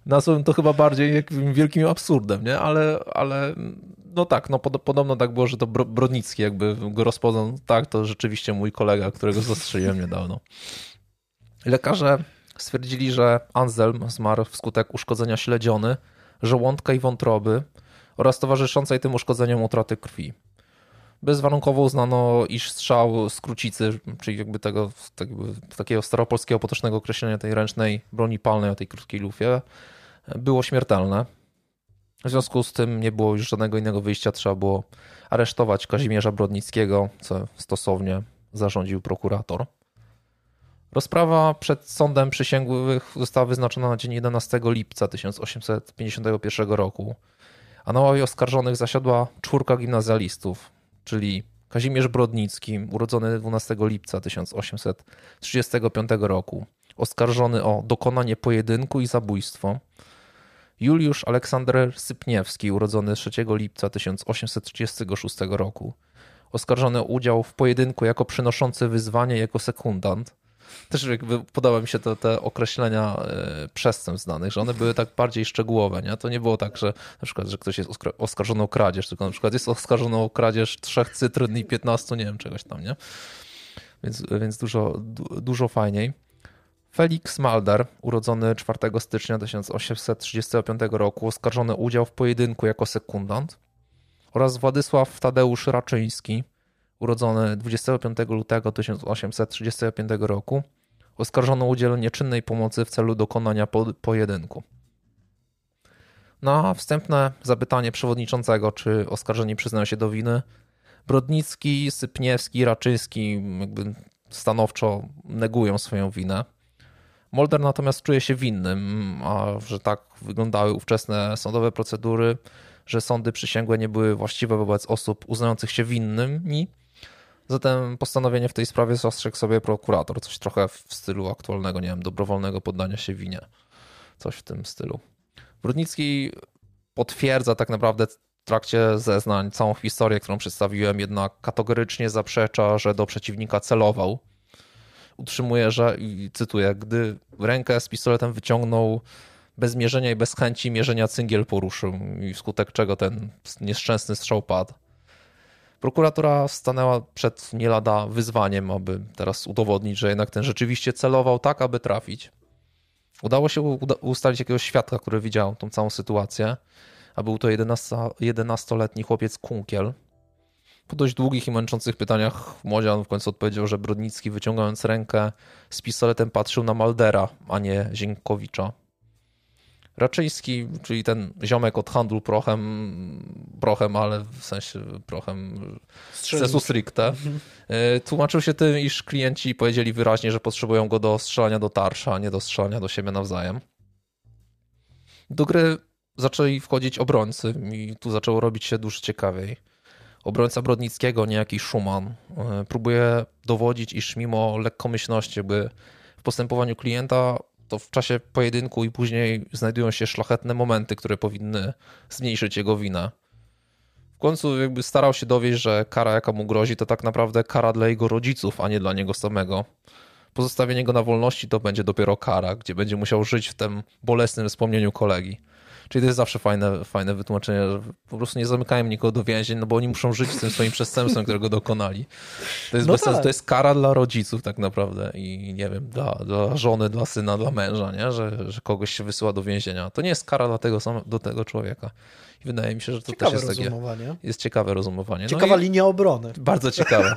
Nazwałem to chyba bardziej jakimś wielkim absurdem, nie? Ale, ale no tak, no pod, podobno tak było, że to Brodnicki jakby go rozpoznał. Tak, to rzeczywiście mój kolega, którego zastrzeliłem niedawno. Lekarze stwierdzili, że Anselm zmarł wskutek uszkodzenia śledziony, żołądka i wątroby oraz towarzyszącej tym uszkodzeniom utraty krwi. Bezwarunkowo uznano, iż strzał z krucicy, czyli jakby tego takiego staropolskiego potocznego określenia tej ręcznej broni palnej o tej krótkiej lufie, było śmiertelne. W związku z tym nie było już żadnego innego wyjścia, trzeba było aresztować Kazimierza Brodnickiego, co stosownie zarządził prokurator. Rozprawa przed sądem przysięgłych została wyznaczona na dzień 11 lipca 1851 roku, a na ławie oskarżonych zasiadła czwórka gimnazjalistów, czyli Kazimierz Brodnicki, urodzony 12 lipca 1835 roku, oskarżony o dokonanie pojedynku i zabójstwo, Juliusz Aleksander Sypniewski, urodzony 3 lipca 1836 roku, oskarżony o udział w pojedynku jako przynoszący wyzwanie jako sekundant, też jakby podoba mi się to, te określenia e, przestępstw znanych, że one były tak bardziej szczegółowe, nie? To nie było tak, że na przykład, że ktoś jest oskarżony o kradzież, tylko na przykład jest oskarżony o kradzież trzech cytryn i 15, nie wiem, czegoś tam, nie? Więc, więc dużo, dużo fajniej. Felix Malder, urodzony 4 stycznia 1835 roku, oskarżony o udział w pojedynku jako sekundant oraz Władysław Tadeusz Raczyński, urodzony 25 lutego 1835 roku, oskarżono o udzielenie czynnej pomocy w celu dokonania po pojedynku. Na wstępne zapytanie przewodniczącego, czy oskarżeni przyznają się do winy, Brodnicki, Sypniewski, Raczyński jakby stanowczo negują swoją winę. Molder natomiast czuje się winnym, a że tak wyglądały ówczesne sądowe procedury, że sądy przysięgłe nie były właściwe wobec osób uznających się winnymi, Zatem postanowienie w tej sprawie zastrzegł sobie prokurator. Coś trochę w stylu aktualnego, nie wiem, dobrowolnego poddania się winie. Coś w tym stylu. Brudnicki potwierdza tak naprawdę w trakcie zeznań całą historię, którą przedstawiłem, jednak kategorycznie zaprzecza, że do przeciwnika celował. Utrzymuje, że, i cytuję, gdy rękę z pistoletem wyciągnął bez mierzenia i bez chęci mierzenia cyngiel poruszył i wskutek czego ten nieszczęsny strzał padł. Prokuratura stanęła przed nie lada wyzwaniem, aby teraz udowodnić, że jednak ten rzeczywiście celował tak, aby trafić. Udało się ustalić jakiegoś świadka, który widział tą całą sytuację, a był to 11-letni chłopiec Kunkiel. Po dość długich i męczących pytaniach młodzian w końcu odpowiedział, że Brodnicki wyciągając rękę z pistoletem patrzył na Maldera, a nie Zienkowicza. Raczyński, czyli ten ziomek od handlu prochem, prochem, ale w sensie prochem sensu stricte, mhm. e, tłumaczył się tym, iż klienci powiedzieli wyraźnie, że potrzebują go do strzelania do tarsza, a nie do strzelania do siebie nawzajem. Do gry zaczęli wchodzić obrońcy i tu zaczęło robić się dużo ciekawiej. Obrońca Brodnickiego, niejaki Schumann, e, próbuje dowodzić, iż mimo lekkomyślności, by w postępowaniu klienta to w czasie pojedynku i później znajdują się szlachetne momenty, które powinny zmniejszyć jego winę. końcu jakby starał się dowieść, że kara, jaka mu grozi, to tak naprawdę kara dla jego rodziców, a nie dla niego samego. Pozostawienie go na wolności to będzie dopiero kara, gdzie będzie musiał żyć w tym bolesnym wspomnieniu kolegi. Czyli to jest zawsze fajne, fajne wytłumaczenie, że po prostu nie zamykają nikogo do więzień, no bo oni muszą żyć z tym swoim przestępstwem, którego dokonali. To jest, no bez tak. sensu, to jest kara dla rodziców tak naprawdę i nie wiem, dla, dla żony, dla syna, dla męża, nie? Że, że kogoś się wysyła do więzienia. To nie jest kara dla tego, do tego człowieka. I wydaje mi się, że to ciekawe też jest takie. Jest ciekawe rozumowanie. No Ciekawa linia obrony. Bardzo ciekawe.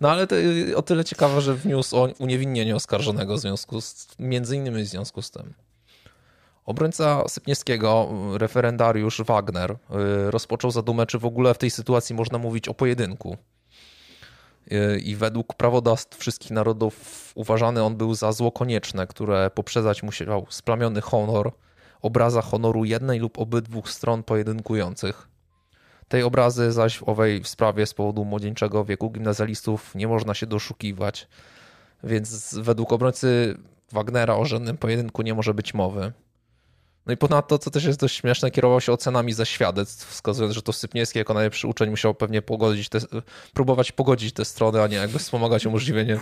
No ale to o tyle ciekawe, że wniósł o uniewinnienie oskarżonego w związku z, między innymi w związku z tym. Obrońca Sypniewskiego, referendariusz Wagner, y, rozpoczął zadumę, czy w ogóle w tej sytuacji można mówić o pojedynku. Y, I według prawodawstw wszystkich narodów uważany on był za zło konieczne, które poprzedzać musiał splamiony honor, obraza honoru jednej lub obydwu stron pojedynkujących. Tej obrazy zaś w owej sprawie z powodu młodzieńczego wieku gimnazjalistów nie można się doszukiwać, więc według obrońcy Wagnera o żadnym pojedynku nie może być mowy. No i ponadto, co też jest dość śmieszne, kierował się ocenami za świadectw, wskazując, że to Sypniewski jako najlepszy uczeń musiał pewnie pogodzić te, próbować pogodzić te strony, a nie jakby wspomagać umożliwienie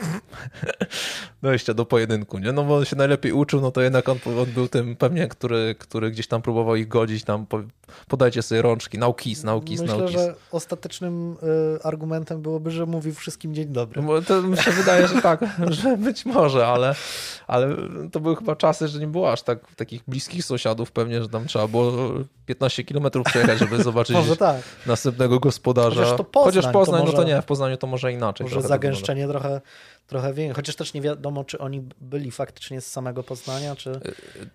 dojścia do pojedynku, nie? No bo on się najlepiej uczył, no to jednak on, on był tym pewnie, który, który gdzieś tam próbował ich godzić, tam po, podajcie sobie rączki, nauki, nauki, Myślę, nauki. że ostatecznym y, argumentem byłoby, że mówił wszystkim dzień dobry. Bo to mi się wydaje, że tak, że być może, ale, ale to były chyba czasy, że nie było aż tak takich bliskich sąsiadów, sąsiadów pewnie, że tam trzeba było 15 kilometrów przejechać, żeby zobaczyć tak. następnego gospodarza. Chociaż, to Poznań, Chociaż Poznań, to może, no to nie, w Poznaniu to może inaczej. Może zagęszczenie trochę, trochę większe. Chociaż też nie wiadomo, czy oni byli faktycznie z samego Poznania, czy... Y,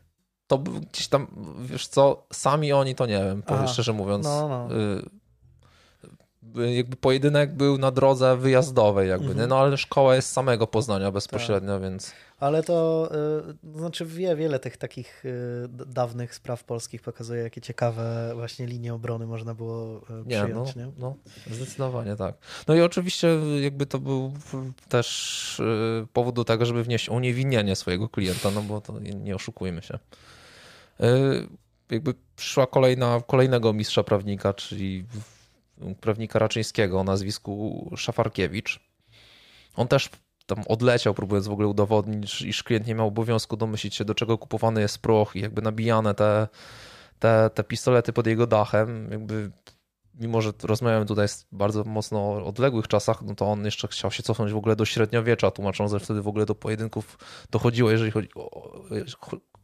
to gdzieś tam, wiesz co, sami oni to nie wiem, powiem szczerze mówiąc. No, no. Y, jakby pojedynek był na drodze wyjazdowej, jakby, mhm. no ale szkoła jest samego Poznania bezpośrednio, tak. więc ale to y, znaczy wie, wiele tych takich y, dawnych spraw polskich pokazuje, jakie ciekawe właśnie linie obrony można było y, przyjąć. Nie, no, nie? no zdecydowanie tak. No i oczywiście jakby to był też powód do tego, żeby wnieść uniewinnienie swojego klienta, no bo to nie oszukujmy się. Jakby przyszła kolejna, kolejnego mistrza prawnika, czyli prawnika Raczyńskiego o nazwisku Szafarkiewicz. On też tam odleciał, próbując w ogóle udowodnić, iż klient nie miał obowiązku domyślić się, do czego kupowany jest proch i jakby nabijane te, te, te pistolety pod jego dachem, jakby mimo, że rozmawiamy tutaj z bardzo mocno odległych czasach, no to on jeszcze chciał się cofnąć w ogóle do średniowiecza, tłumacząc, że wtedy w ogóle do pojedynków dochodziło, jeżeli chodzi o,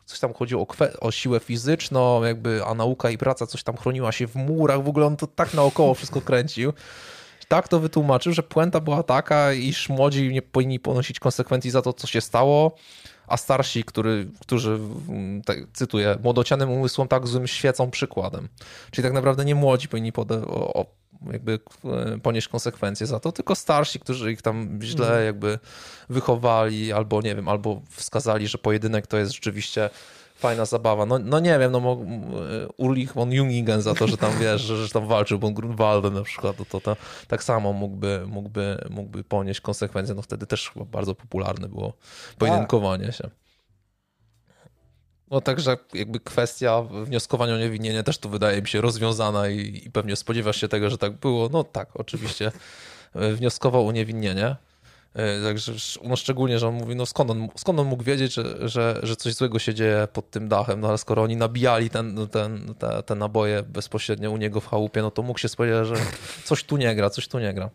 coś tam chodziło o, kwe, o siłę fizyczną, jakby, a nauka i praca coś tam chroniła się w murach, w ogóle on to tak naokoło wszystko kręcił tak to wytłumaczył, że puenta była taka, iż młodzi nie powinni ponosić konsekwencji za to, co się stało, a starsi, który, którzy, tak, cytuję, młodocianym umysłom tak złym świecą przykładem. Czyli tak naprawdę nie młodzi powinni pode, o, jakby e, ponieść konsekwencje za to, tylko starsi, którzy ich tam źle mhm. jakby wychowali, albo nie wiem, albo wskazali, że pojedynek to jest rzeczywiście fajna zabawa. No, no nie wiem, no e, Ulrich von Jungingen za to, że tam wiesz, że, że tam walczył von Grunwaldem na przykład, to, to, to tak samo mógłby, mógłby, mógłby ponieść konsekwencje. No wtedy też chyba bardzo popularne było pojedynkowanie się. No także jakby kwestia wnioskowania o niewinienie też tu wydaje mi się rozwiązana i, i pewnie spodziewasz się tego, że tak było. No tak, oczywiście e, wnioskował o uniewinnienie. E, także no szczególnie, że on mówi, no skąd on, skąd on mógł wiedzieć, że, że, że coś złego się dzieje pod tym dachem, no ale skoro oni nabijali ten, ten, te, te naboje bezpośrednio u niego w chałupie, no to mógł się spodziewać, że coś tu nie gra, coś tu nie gra.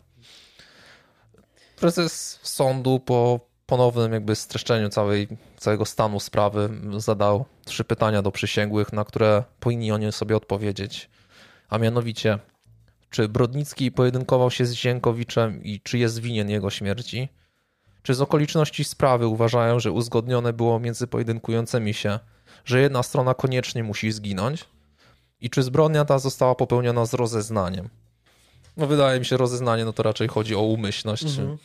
Prezes sądu po ponownym jakby streszczeniu całej, całego stanu sprawy zadał trzy pytania do przysięgłych, na które powinni oni sobie odpowiedzieć. A mianowicie, czy Brodnicki pojedynkował się z Zienkowiczem i czy jest winien jego śmierci? Czy z okoliczności sprawy uważają, że uzgodnione było między pojedynkującymi się, że jedna strona koniecznie musi zginąć? I czy zbrodnia ta została popełniona z rozeznaniem? No wydaje mi się, rozeznanie no to raczej chodzi o umyślność. Mhm.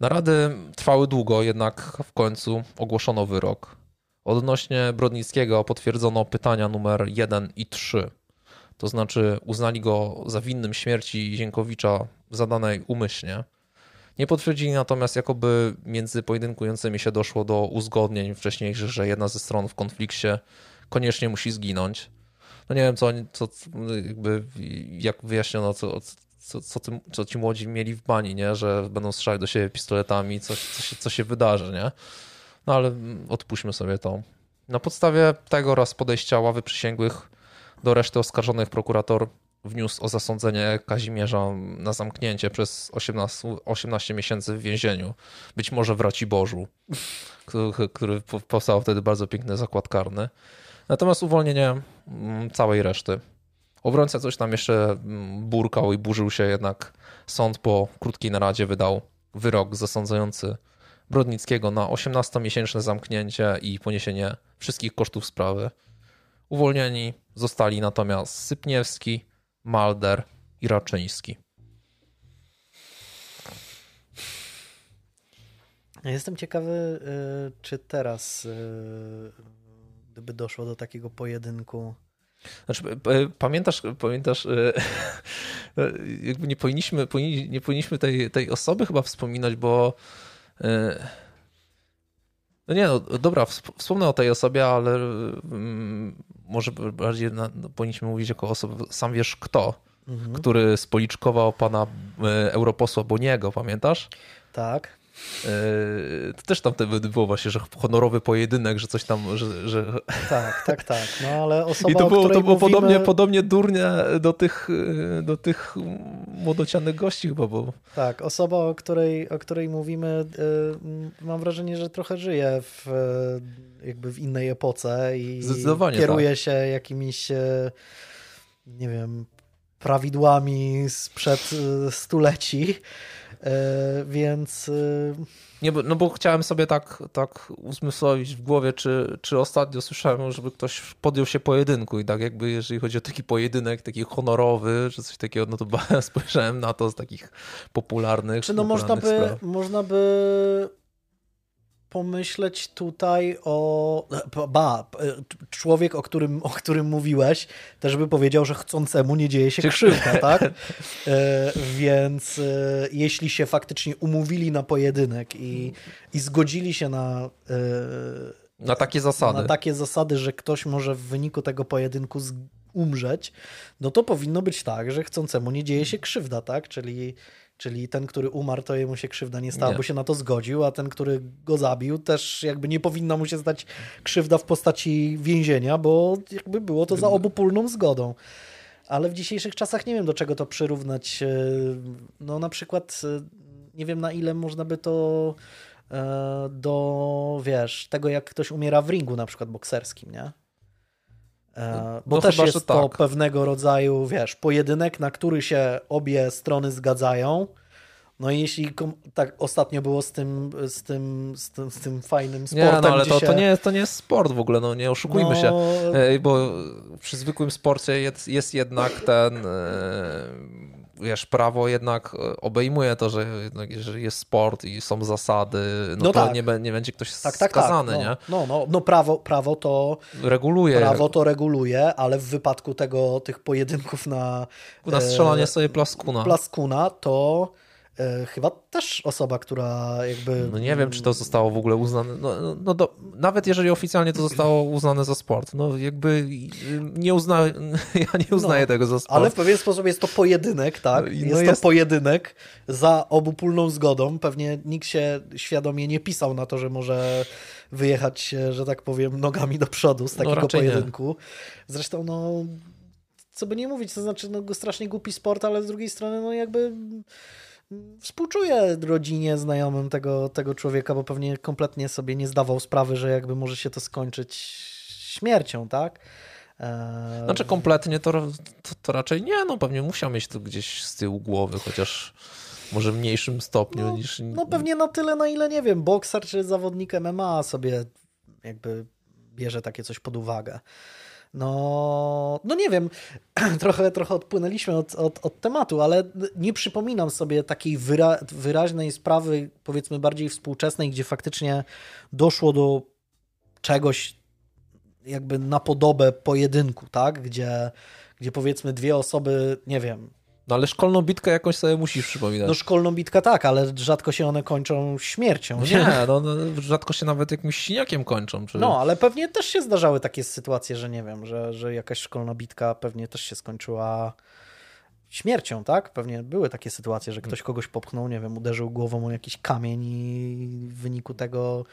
Narady trwały długo, jednak w końcu ogłoszono wyrok. Odnośnie Brodnickiego potwierdzono pytania numer 1 i 3. To znaczy uznali go za winnym śmierci Zienkowicza zadanej umyślnie. Nie potwierdzili natomiast, jakoby między pojedynkującymi się doszło do uzgodnień wcześniejszych, że jedna ze stron w konflikcie koniecznie musi zginąć. no nie wiem, co, co jakby, jak wyjaśniono, co, co, co, ty, co ci młodzi mieli w bani, nie? Że będą strzelać do siebie pistoletami, coś, co, się, co się wydarzy, nie? No ale odpuśćmy sobie to. Na podstawie tego oraz podejścia ławy przysięgłych do reszty oskarżonych prokurator wniósł o zasądzenie Kazimierza na zamknięcie przez 18, 18 miesięcy w więzieniu. Być może w Raciborzu, który, który powstał wtedy bardzo piękny zakład karny. Natomiast uwolnienie mm, całej reszty. Obrońca coś tam jeszcze mm, burkał i burzył się, jednak sąd po krótkiej naradzie wydał wyrok zasądzający Brodnickiego na 18-miesięczne zamknięcie i poniesienie wszystkich kosztów sprawy. Uwolnieni zostali natomiast Sypniewski, Malder i Raczyński. Jestem ciekawy, y, czy teraz, y, gdyby doszło do takiego pojedynku. Znaczy, pamiętasz, pamiętasz, y, jakby nie powinniśmy, nie powinniśmy tej, tej osoby chyba wspominać, bo no nie, no dobra, wspomnę o tej osobie, ale mm, może bardziej na, no, powinniśmy mówić jako osobę, sam wiesz kto, mhm. który spoliczkował pana e, europosła Boniego, pamiętasz? Tak. Yy, to też tam było właśnie, że honorowy pojedynek, że coś tam, że... że... Tak, tak, tak. No ale osoba, I to było, to było mówimy... podobnie, podobnie durnie do tych, yy, do tych młodocianych gości chyba, bo... Tak, osoba, o której, o której mówimy, yy, mam wrażenie, że trochę żyje w, jakby w innej epoce i kieruje tak. się jakimiś nie wiem, prawidłami sprzed stuleci. E, więc... E, Nie, no bo chciałem sobie tak, tak uzmysłowić w głowie, czy, czy ostatnio słyszałem, żeby ktoś podjął się pojedynku i tak jakby jeżeli chodzi o taki pojedynek, taki honorowy, czy coś takiego, no to spojrzałem na to z takich popularnych Czy no można by, można by pomyśleć tutaj o. Ba, człowiek, o którym, o którym mówiłeś, też by powiedział, że chcącemu nie dzieje się krzywda, tak? E, więc e, jeśli się faktycznie umówili na pojedynek i, i zgodzili się na. E, na takie zasady. Na takie zasady, że ktoś może w wyniku tego pojedynku umrzeć, no to powinno być tak, że chcącemu nie dzieje się krzywda, tak? Czyli Czyli ten, który umarł, to jemu się krzywda nie stała, nie. bo się na to zgodził, a ten, który go zabił, też jakby nie powinna mu się stać krzywda w postaci więzienia, bo jakby było to za obopólną zgodą. Ale w dzisiejszych czasach nie wiem, do czego to przyrównać. E, no na przykład e, nie wiem, na ile można by to e, do, wiesz, tego jak ktoś umiera w ringu na przykład bokserskim, nie? Bo no też jest to tak. pewnego rodzaju, wiesz, pojedynek, na który się obie strony zgadzają. No i jeśli tak ostatnio było z tym, z tym, z tym, z tym fajnym sportem. Nie, no ale to, się... to, nie, to nie jest sport w ogóle, no nie oszukujmy no... się. Bo przy zwykłym sporcie jest, jest jednak ten wiesz, prawo jednak e, obejmuje to, że jeżeli jest sport i są zasady, no, no to tak. nie, nie, będzie ktoś tak, tak, tak. skazany, tak. No, nie? No, no, no prawo, prawo to reguluje. Prawo to reguluje, ale w wypadku tego, tych pojedynków na na strzelanie e, sobie plaskuna. Plaskuna to chyba też osoba, która jakby. No nie wiem, czy to zostało w ogóle uznane. No, no, no do, nawet jeżeli oficjalnie to zostało uznane za sport, no jakby nie uzna, ja nie uznaję no, tego za sport. Ale w pewien sposób jest to pojedynek, tak? No, jest, jest to pojedynek za obopólną zgodą. Pewnie nikt się świadomie nie pisał na to, że może wyjechać, że tak powiem, nogami do przodu z no, takiego no, pojedynku. Nie. Zresztą, no co by nie mówić, to znaczy no, strasznie głupi sport, ale z drugiej strony, no jakby współczuję rodzinie, znajomym tego, tego człowieka, bo pewnie kompletnie sobie nie zdawał sprawy, że jakby może się to skończyć śmiercią, tak? Eee... Znaczy kompletnie to, to, to, raczej nie, no pewnie musiał mieć to gdzieś z tyłu głowy, chociaż może w mniejszym stopniu no, niż... No pewnie na tyle, na ile, nie wiem, bokser czy zawodnik MMA sobie jakby bierze takie coś pod uwagę. No, no nie wiem, trochę, trochę odpłynęliśmy od, od, od tematu, ale nie przypominam sobie takiej wyra wyraźnej sprawy, powiedzmy bardziej współczesnej, gdzie faktycznie doszło do czegoś jakby na podobę pojedynku, tak? Gdzie, gdzie powiedzmy dwie osoby, nie wiem, No ale szkolną bitkę jakoś sobie musisz przypominać. No szkolną bitkę tak, ale rzadko się one kończą śmiercią. No nie, no, no, rzadko się nawet jakimś siniakiem kończą. Czy... No, ale pewnie też się zdarzały takie sytuacje, że nie wiem, że, że jakaś szkolna bitka pewnie też się skończyła śmiercią, tak? Pewnie były takie sytuacje, że ktoś kogoś popchnął, nie wiem, uderzył głową o jakiś kamień i w wyniku tego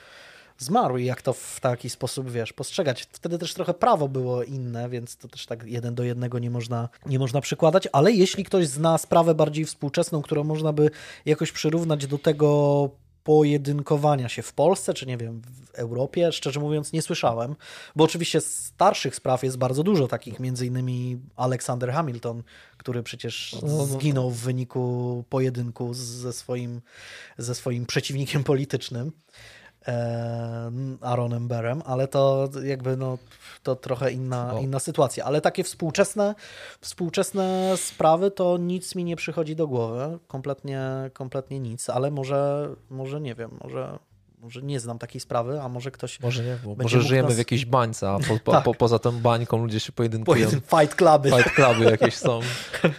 zmarł i jak to w taki sposób, wiesz, postrzegać. Wtedy też trochę prawo było inne, więc to też tak jeden do jednego nie można, nie można przykładać, ale jeśli ktoś zna sprawę bardziej współczesną, którą można by jakoś przyrównać do tego pojedynkowania się w Polsce, czy nie wiem, w Europie, szczerze mówiąc nie słyszałem, bo oczywiście starszych spraw jest bardzo dużo takich, między innymi Alexander Hamilton, który przecież no, no, zginął w wyniku pojedynku ze swoim, ze swoim przeciwnikiem politycznym. Aaronem Berem, ale to jakby no, to trochę inna, inna sytuacja. Ale takie współczesne, współczesne sprawy to nic mi nie przychodzi do głowy. Kompletnie, kompletnie nic, ale może, może nie wiem, może może nie znam takiej sprawy, a może ktoś. Może nie, bo może żyjemy nas... w jakiejś bańce, a po, po, tak. po, poza tą bańką ludzie się pojedynkują. Pojedyn fight cluby. Fight cluby jakieś są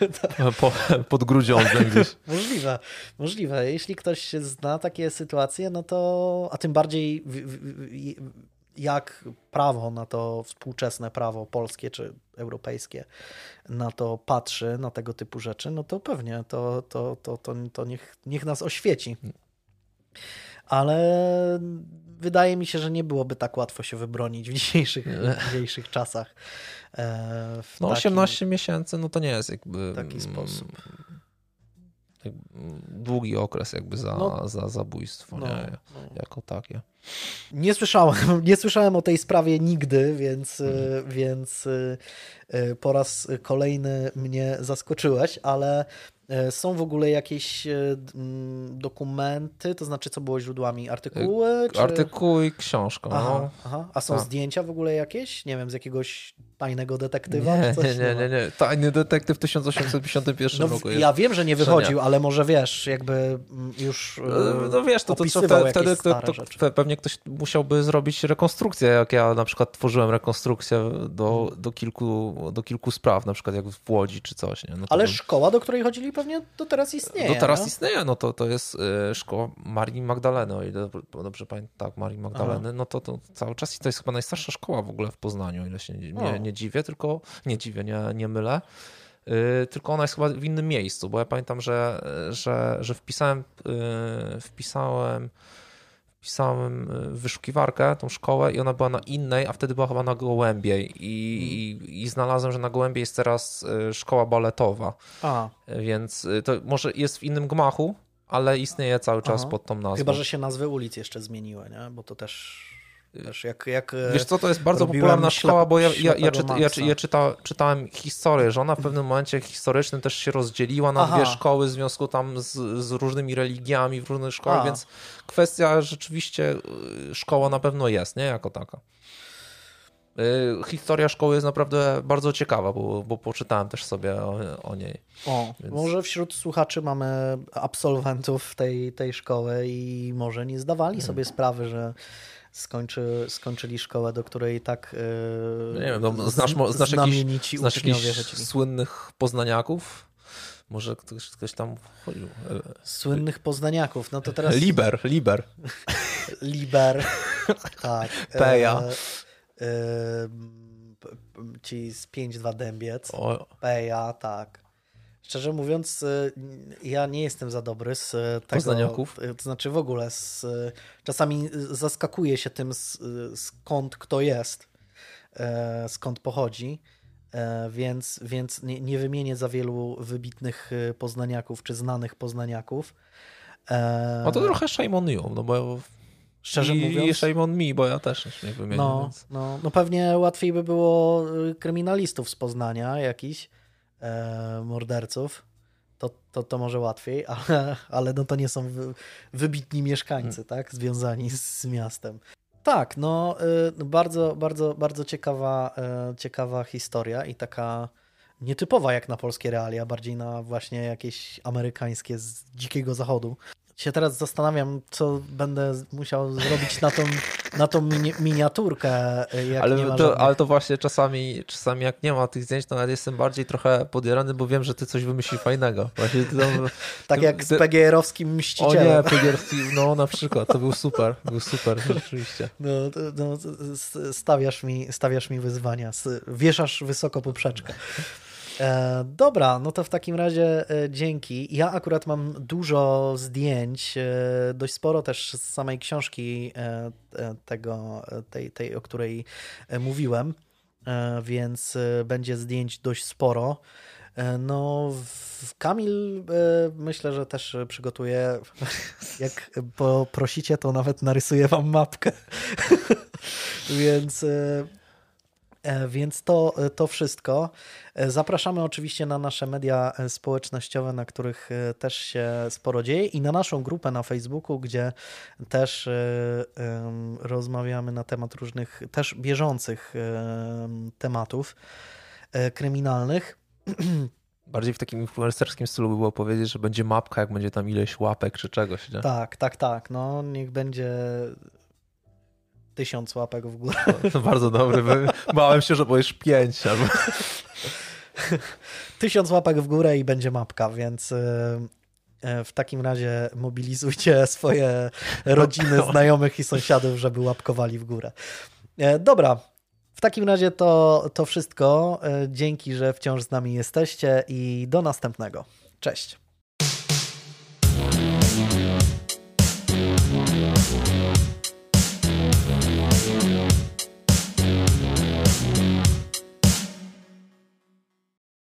po, pod grudziądzem gdzieś. Możliwe, możliwe. Jeśli ktoś zna takie sytuacje, no to, a tym bardziej w, w, jak prawo na to współczesne prawo polskie czy europejskie na to patrzy, na tego typu rzeczy, no to pewnie to, to, to, to, to niech, niech nas oświeci ale wydaje mi się, że nie byłoby tak łatwo się wybronić w dzisiejszych, w dzisiejszych czasach. E, no 18 miesięcy, no to nie jest jakby... taki mm, sposób. Długi okres jakby za, no, za zabójstwo, no, nie? No. Jako takie. Nie słyszałem, nie słyszałem o tej sprawie nigdy, więc, hmm. więc e, po raz kolejny mnie zaskoczyłeś, ale E, są w ogóle jakieś e, dokumenty, to znaczy co było źródłami? Artykuły? E, czy... Artykuły i książka. Aha, no. aha. A są A. zdjęcia w ogóle jakieś? Nie wiem, z jakiegoś tajnego detektywa? Nie, nie, nie, nie, nie. Tajny detektyw w 1851 no, roku. Jest. Ja wiem, że nie wychodził, ale może wiesz, jakby już No, no wiesz, to, to, te, wtedy to, to, pewnie ktoś musiałby zrobić rekonstrukcję, jak ja na przykład tworzyłem rekonstrukcję do, do, kilku, do kilku spraw, na przykład jak w Łodzi czy coś. Nie? No ale bym... szkoła, do której chodzili pewnie do teraz istnieje. Do teraz no? istnieje, no to, to jest y, szkoła Marii Magdaleny, o ile dobrze pamiętam, tak, Marii Magdaleny, Aha. no to, to cały czas to jest chyba najstarsza szkoła w ogóle w Poznaniu, ile się nie, nie, nie dziwię, tylko, nie dziwię, nie, nie mylę, y, tylko ona jest chyba w innym miejscu, bo ja pamiętam, że, że, że wpisałem, y, wpisałem wpisałem w wyszukiwarkę tą szkołę i ona była na innej, a wtedy była chyba na Gołębiej i, i, i znalazłem, że na Gołębiej jest teraz y, szkoła baletowa. A. Więc y, to może jest w innym gmachu, ale istnieje cały czas Aha. pod tą nazwą. Chyba, że się nazwy ulic jeszcze zmieniły, nie? bo to też Wiesz, jak, jak Wiesz co, to jest bardzo popularna szkoła, bo ja, ja, ja, czyta, ja, ja czyta, czytałem historię, że ona w pewnym momencie historycznym też się rozdzieliła na Aha. dwie szkoły w związku tam z, z różnymi religiami w różnych szkołach, A. więc kwestia rzeczywiście y, szkoła na pewno jest, nie? Jako taka. Y, historia szkoły jest naprawdę bardzo ciekawa, bo, bo poczytałem też sobie o, o niej. O, więc... może wśród słuchaczy mamy absolwentów tej, tej szkoły i może nie zdawali hmm. sobie sprawy, że skończy, skończyli szkołę, do której tak yy, nie wiem, no, znasz, znasz jakiś, znasz słynnych poznaniaków? Może ktoś, ktoś tam chodził. Słynnych poznaniaków, no to teraz... Liber, Liber. Liber, tak. Peja. E, e, ci z 5-2 Dębiec. O. Peja, tak. Szczerze mówiąc, y, ja nie jestem za dobry z y, tego. Poznaniaków? Y, to znaczy w ogóle z, czasami zaskakuje się tym, skąd kto jest, skąd pochodzi. Więc, więc nie, nie wymienię za wielu wybitnych poznaniaków czy znanych poznaniaków. A to trochę you, no bo Szczerze I mówiąc. I shame on me, bo ja też nie wymienię. No, więc... no, no pewnie łatwiej by było kryminalistów z Poznania jakiś e, morderców, to, to, to może łatwiej, ale, ale no to nie są wy, wybitni mieszkańcy, hmm. tak, związani z, miastem. Tak, no y, bardzo, bardzo, bardzo ciekawa, y, ciekawa historia i taka nietypowa jak na polskie realia, bardziej na właśnie jakieś amerykańskie z dzikiego zachodu. Się teraz zastanawiam, co będę musiał zrobić na tą, na tą mini miniaturkę. ale, to, żadnych... ale to właśnie czasami, czasami jak nie ma tych zdjęć, to nawet jestem bardziej trochę podjarany, bo wiem, że ty coś wymyślisz fajnego. Właśnie ty tam, tak ty, jak z PGR-owskim mścicielem. O nie, PGR-owski, no na przykład, to był super, był super, rzeczywiście. No, no, stawiasz, mi, stawiasz mi wyzwania, wieszasz wysoko poprzeczkę. E, dobra, no to w takim razie e, dzięki. Ja akurat mam dużo zdjęć, e, dość sporo też z samej książki tego, tej, tej o której mówiłem, więc będzie zdjęć dość sporo. No, Kamil myślę, że też przygotuje. Jak poprosicie, to nawet narysuję wam mapkę. Więc E, więc to, e, to wszystko. E, zapraszamy oczywiście na nasze media społecznościowe, na których też się sporo dzieje i na naszą grupę na Facebooku, gdzie też rozmawiamy na temat różnych, też bieżących tematów kryminalnych. Bardziej w takim influencerskim stylu by było powiedzieć, że będzie mapka, jak będzie tam ileś łapek czy czegoś, nie? Tak, tak, tak. No, niech będzie tysiąc łapek w górę. To bardzo dobry. Bałem się, że powiesz pięć albo... tysiąc łapek w górę i będzie mapka, więc e, e, w takim razie mobilizujcie swoje rodziny, znajomych i sąsiadów, żeby łapkowali w górę. E, dobra, w takim razie to, to wszystko. Dzięki, że wciąż z nami jesteście i do następnego. Cześć.